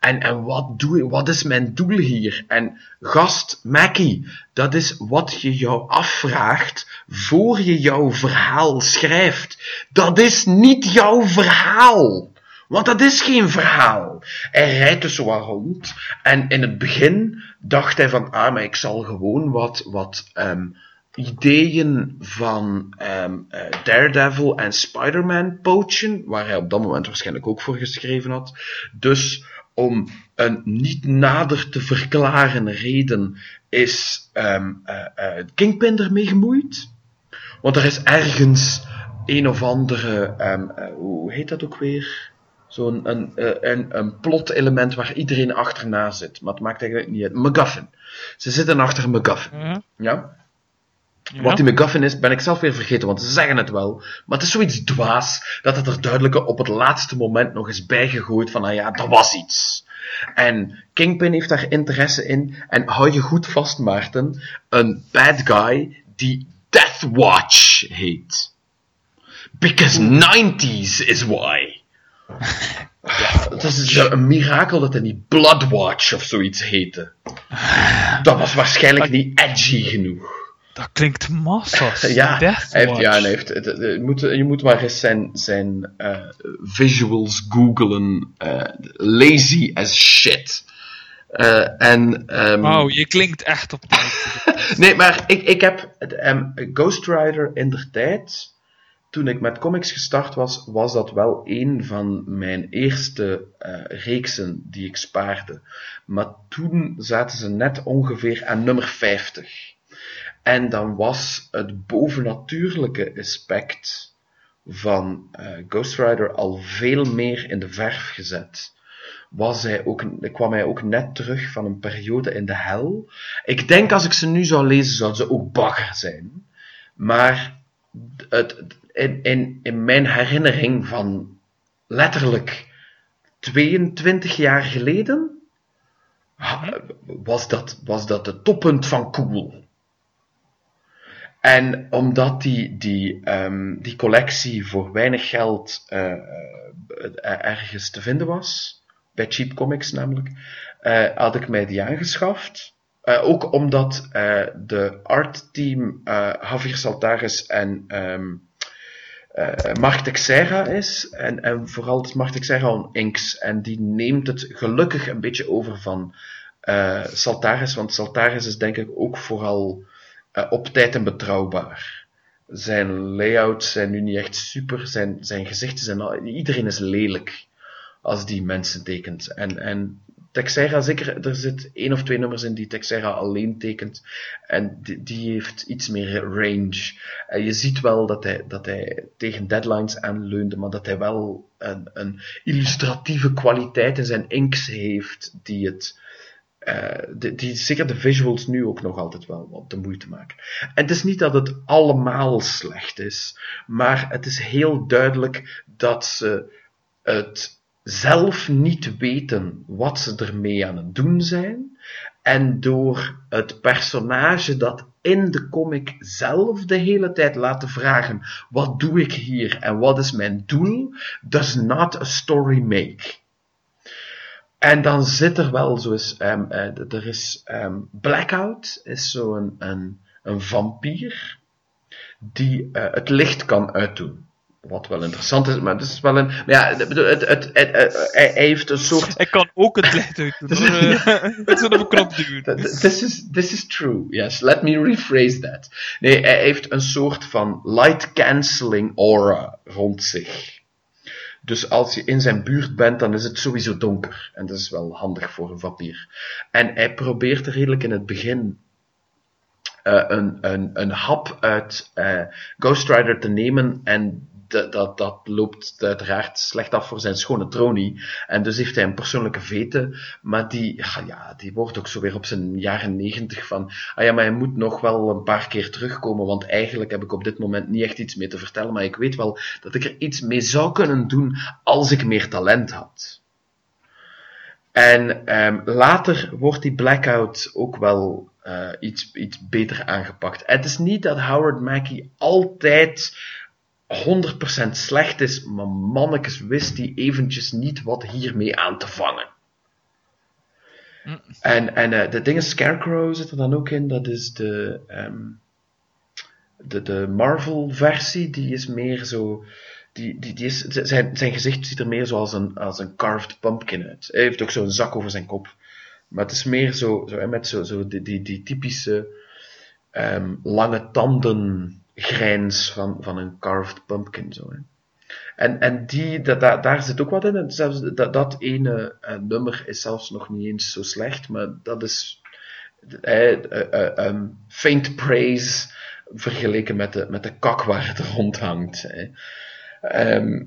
En, en wat, doe, wat is mijn doel hier? En gast, Mackie, dat is wat je jou afvraagt voor je jouw verhaal schrijft. Dat is niet jouw verhaal. Want dat is geen verhaal. Hij rijdt dus zo rond. En in het begin dacht hij van, ah, maar ik zal gewoon wat, wat ehm, ideeën van ehm, eh, Daredevil en Spider-Man poachen, waar hij op dat moment waarschijnlijk ook voor geschreven had. Dus om een niet nader te verklaren reden is ehm, eh, eh, Kingpin ermee gemoeid. Want er is ergens een of andere, ehm, eh, hoe heet dat ook weer? Zo'n een, eh, een, een plot-element waar iedereen achterna zit. Maar het maakt eigenlijk niet uit. MacGuffin. Ze zitten achter een MacGuffin. Ja. Ja? Ja. Wat die MacGuffin is, ben ik zelf weer vergeten, want ze zeggen het wel. Maar het is zoiets dwaas, dat het er duidelijk op het laatste moment nog is bijgegooid van, nou ja, er was iets. En Kingpin heeft daar interesse in, en hou je goed vast, Maarten, een bad guy die Deathwatch heet. Because 90s is why. Het is een mirakel dat hij niet Bloodwatch of zoiets heette. Dat was waarschijnlijk niet edgy genoeg. Dat klinkt massas. Ja, hij heeft, ja hij heeft, het- het- je, moet, je moet maar eens zijn, zijn eh, visuals googlen. eh, lazy as shit. Eh, en, Wauw, je klinkt echt op tijd. Nee, maar ik, ik heb ehm, Ghost Rider in der tijd, toen ik met comics gestart was, was dat wel een van mijn eerste reeksen die ik spaarde. Maar toen zaten ze net ongeveer aan nummer 50. En dan was het bovennatuurlijke aspect van eh, Ghost Rider al veel meer in de verf gezet. Was hij ook, kwam hij ook net terug van een periode in de hel. Ik denk als ik ze nu zou lezen, zouden ze ook bagger zijn. Maar het, in, in, in mijn herinnering van letterlijk 22 jaar geleden, was dat, was dat het toppunt van cool. En omdat die, die, ehm, die collectie voor weinig geld eh, eh, ergens te vinden was, bij Cheap Comics namelijk, eh, had ik mij die aangeschaft. Eh, ook omdat eh, de artteam eh Javier Saltares en eh Mark is. En, en vooral is Mark Texeira on Inks. En die neemt het gelukkig een beetje over van eh Saltares. Want Saltares is denk ik ook vooral eh, op tijd en betrouwbaar. zijn layouts zijn nu niet echt super. Zijn, zijn gezichten zijn... al- Iedereen is lelijk als die mensen tekent. En, en Texera, zeker, er zit één of twee nummers in die Texera alleen tekent. En die, heeft iets meer range. En je ziet wel dat hij, dat hij tegen deadlines aanleunde, maar dat hij wel een, een illustratieve kwaliteit in zijn inks heeft die het... eh, die, zeker de visuals nu ook nog altijd wel wat de moeite maken. En het is niet dat het allemaal slecht is, maar het is heel duidelijk dat ze het zelf niet weten wat ze ermee aan het doen zijn. En door het personage dat in de comic zelf de hele tijd laten vragen: wat doe ik hier en wat is mijn doel? Does not a story make. En dan zit er wel zo eens, ehm, eh, er is ehm, Blackout, is zo'n een, een vampier die eh, het licht kan uitdoen. Wat wel interessant is, maar het is wel een. Ja, het, het, het, het- hij hij heeft een soort Ik kan ook het licht uit doen. hoor. Eh, Ik zou op een knop duwen. This is, this is true. Yes, let me rephrase that. Nee, hij heeft een soort van light cancelling aura rond zich. Dus als je in zijn buurt bent, dan is het sowieso donker. En dat is wel handig voor een vampier. En hij probeert er redelijk in het begin eh, een, een, een hap uit eh, Ghost Rider te nemen en dat, dat, dat loopt uiteraard slecht af voor zijn schone tronie. En dus heeft hij een persoonlijke vete, maar die, ja, die wordt ook zo weer op zijn jaren negentig van, ah ja, maar hij moet nog wel een paar keer terugkomen, want eigenlijk heb ik op dit moment niet echt iets mee te vertellen, maar ik weet wel dat ik er iets mee zou kunnen doen als ik meer talent had. En ehm, later wordt die blackout ook wel eh, iets, iets beter aangepakt. Het is niet dat Howard Mackie altijd 100% slecht is, maar mannekes wist hij eventjes niet wat hiermee aan te vangen. En, en eh, de dingen Scarecrow zit er dan ook in, dat is de, ehm, de, de Marvel-versie, die is meer zo. Die, die, die is, zijn, zijn gezicht ziet er meer zo als een, als een carved pumpkin uit. Hij heeft ook zo'n zak over zijn kop. Maar het is meer zo, zo met zo, zo die, die, die typische ehm, lange tanden grijns van, van een carved pumpkin. Zo, hè. En, en die, dat, daar zit ook wat in. Zelfs dat, dat ene eh, nummer is zelfs nog niet eens zo slecht, maar dat is eh, eh, eh, ehm, faint praise vergeleken met de, met de kak waar het rond hangt. Hè. Ehm,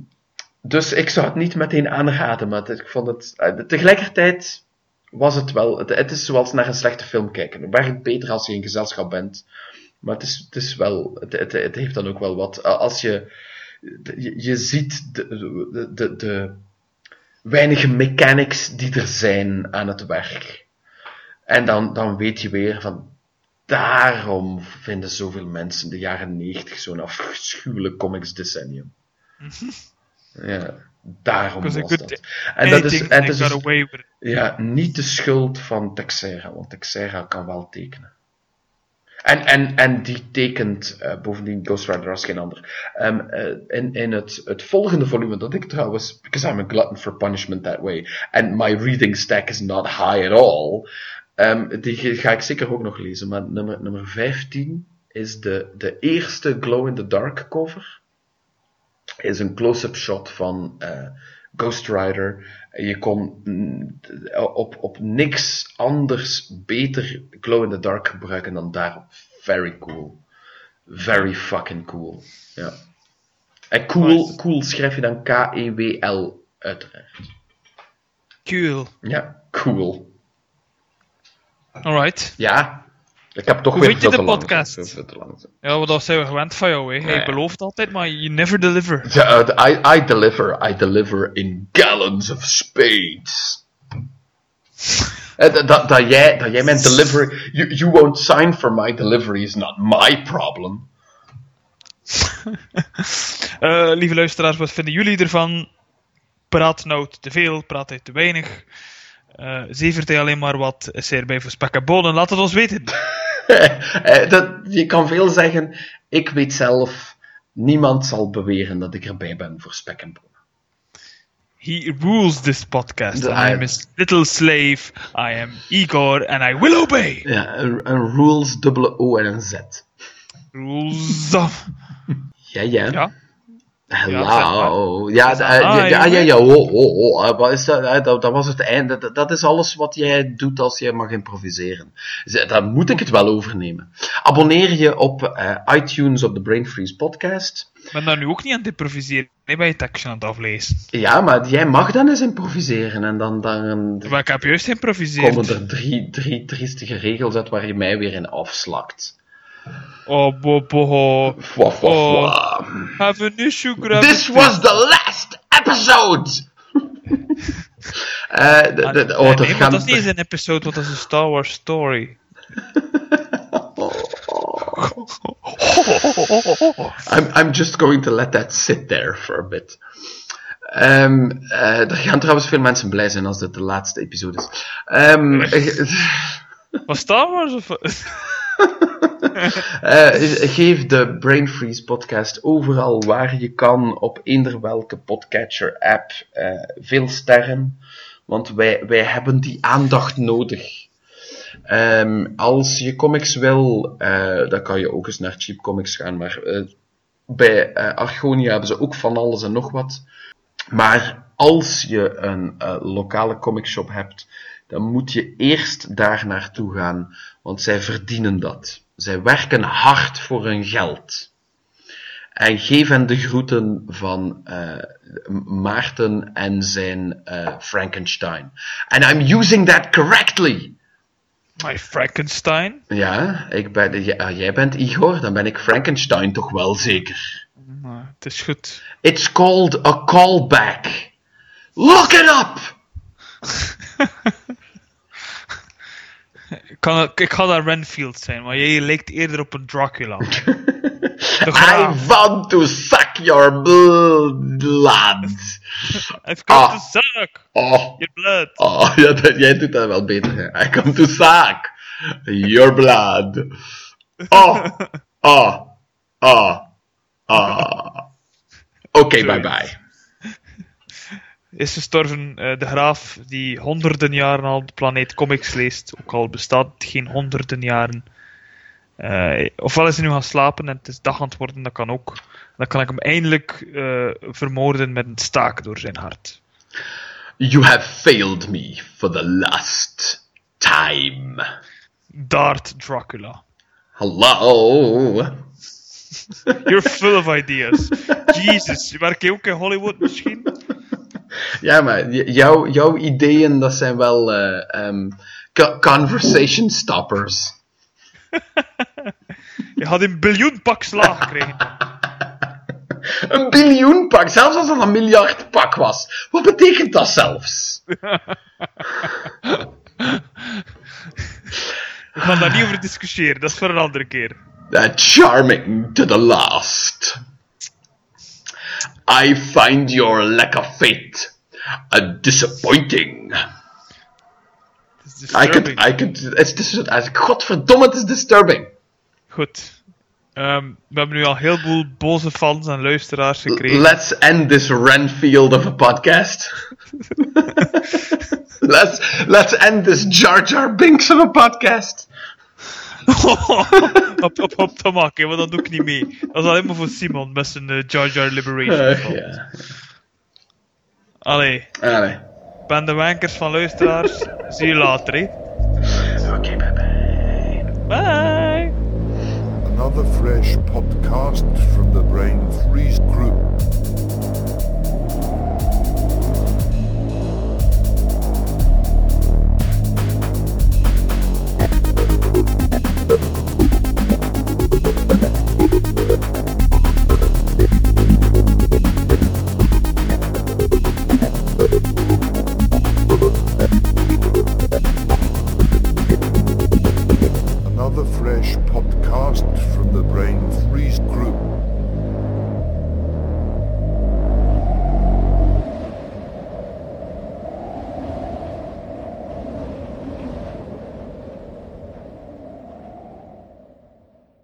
dus ik zou het niet meteen aanraden, maar ik vond het... tegelijkertijd was het wel... Het, het is zoals naar een slechte film kijken. Het werkt beter als je in gezelschap bent. Maar het is, het is wel... Het, het, het heeft dan ook wel wat... Als je... Je, je ziet de, de, de, de weinige mechanics die er zijn aan het werk. En dan, dan weet je weer van... Daarom vinden zoveel mensen de jaren 90 zo'n afschuwelijk comics decennium. Ja, daarom was dat. En dat is, en het is ja, niet de schuld van Texera, want Texera kan wel tekenen. En, en, en die tekent eh, bovendien Ghost Rider als geen ander. Eh, in in het, het volgende volume, dat ik trouwens, because I'm a glutton for punishment that way, and my reading stack is not high at all, ehm, die ga ik zeker ook nog lezen. Maar nummer, nummer 15 is de, de eerste Glow in the Dark cover. Is een close-up shot van eh, Ghost Rider. Je kon mm, op, op niks anders beter Glow in the Dark gebruiken dan daarop. Very cool. Very fucking cool. Ja. En cool, Nice. cool schrijf je dan K-E-W-L, uiteraard. Cool. Ja, cool. Alright. Ja. Ik heb toch Hoe weer vind je veel de te lang podcast? gezegd, veel te lang gezegd. Ja, want dat zijn we gewend van jou, hè. Hij belooft altijd, maar you never deliver. Ja, eh, I, I deliver. I deliver in gallons of spades. Eh, Dat, dat, dat, jij, dat jij mijn delivery... You, you won't sign for my delivery is not my problem. Eh, lieve luisteraars, wat vinden jullie ervan? Praat nou te veel, praat hij te weinig? Eh zevert hij alleen maar wat? Is hij erbij voor spek en bonen? Laat het ons weten. Eh, dat, je kan veel zeggen. Ik weet zelf... Niemand zal beweren dat ik erbij ben voor spek en bonen. He rules this podcast. I am his little slave. I am Igor and I will obey. Ja, een, rules, dubbele O en een Z. Rules. Ja, ja. Ja. Hello. Ja, eh, ja, ja, ja, oh, oh, oh, eh, wat is dat? Eh, dat? Dat was het einde. Dat, dat is alles wat jij doet als jij mag improviseren. Daar moet ik het wel overnemen. Abonneer je op iTunes op de Brain Freeze podcast. Ik ben daar nu ook niet aan het improviseren. Nee, bij je tekstje aan het aflezen. Ja, maar jij mag dan eens improviseren en dan, dan Maar ik heb juist geïmproviseerd. komen er drie, drie triestige regels uit waar je mij weer in afslakt. Oh, bo, bo. Fwa, fwa, Oh. fwa. Have an issue, gravity. This was the last episode! Eh, de- de- de- oh, nee, dat maar gaan- dat is niet een episode, want dat is een Star Wars story. I'm, I'm just going to let that sit there for a bit. Ehm, eh, er gaan trouwens veel mensen blij zijn als dit de laatste episode is. Ehm, Was Star Wars of... eh, geef de Brain Freeze podcast overal waar je kan, op eender welke podcatcher app, eh, veel sterren. Want wij, wij hebben die aandacht nodig. Ehm, als je comics wil, eh, dan kan je ook eens naar Cheap Comics gaan. Maar bij Argonia hebben ze ook van alles en nog wat. Maar als je een lokale comicshop hebt, dan moet je eerst daar naartoe gaan, want zij verdienen dat. Zij werken hard voor hun geld. En geef hen de groeten van eh, Maarten en zijn eh, Frankenstein. And I'm using that correctly. My Frankenstein? Ja, ik ben, ja, jij bent Igor, dan ben ik Frankenstein toch wel zeker. Nou, het is goed. It's called a callback. Look it up! Ik, kan, ik ga daar Renfield zijn, maar jij lijkt eerder op een Dracula. I want to suck your blood. I've come Ah. to suck Oh, your blood. oh ja, dat- jij doet dat wel beter. Hè. I come to suck your blood. Oh, oh, oh, oh. Oké, bye bye. Is gestorven eh, de graaf die honderden jaren al de planeet comics leest, ook al bestaat het geen honderden jaren. Eh, ofwel is hij nu gaan slapen en het is dag aan het worden, dat kan ook. Dan kan ik hem eindelijk eh, vermoorden met een staak door zijn hart. You have failed me for the last time. Dart Dracula. Hallo. You're full of ideas. Jesus, werk je ook in Hollywood misschien? Ja, maar jouw, ideeën, dat zijn wel eh, ehm, co- conversation stoppers. Je had een biljoen pak slaag gekregen. Een biljoen pak, zelfs als dat een miljard pak was. Wat betekent dat zelfs? We gaan daar niet over discussiëren, dat is voor een andere keer. That charming to the last. I find your lack of faith a disappointing. Het is I could. I could, it's dis godverdomme, het is disturbing. Goed. Ehm, we hebben nu al heel veel boze fans en luisteraars gekregen. Let's end this Renfield of a podcast. let's, let's end this Jar Jar Binks of a podcast. op, op, op te maken, want dat doe ik niet mee. Dat is alleen maar voor Simon met zijn eh, Jar Jar Liberation. Uh, ja. Allee, Allee. ben de wankers van luisteraars. Zie je later, hè. Oké, bye bye. Bye! Another fresh podcast from the Brain Freeze Group.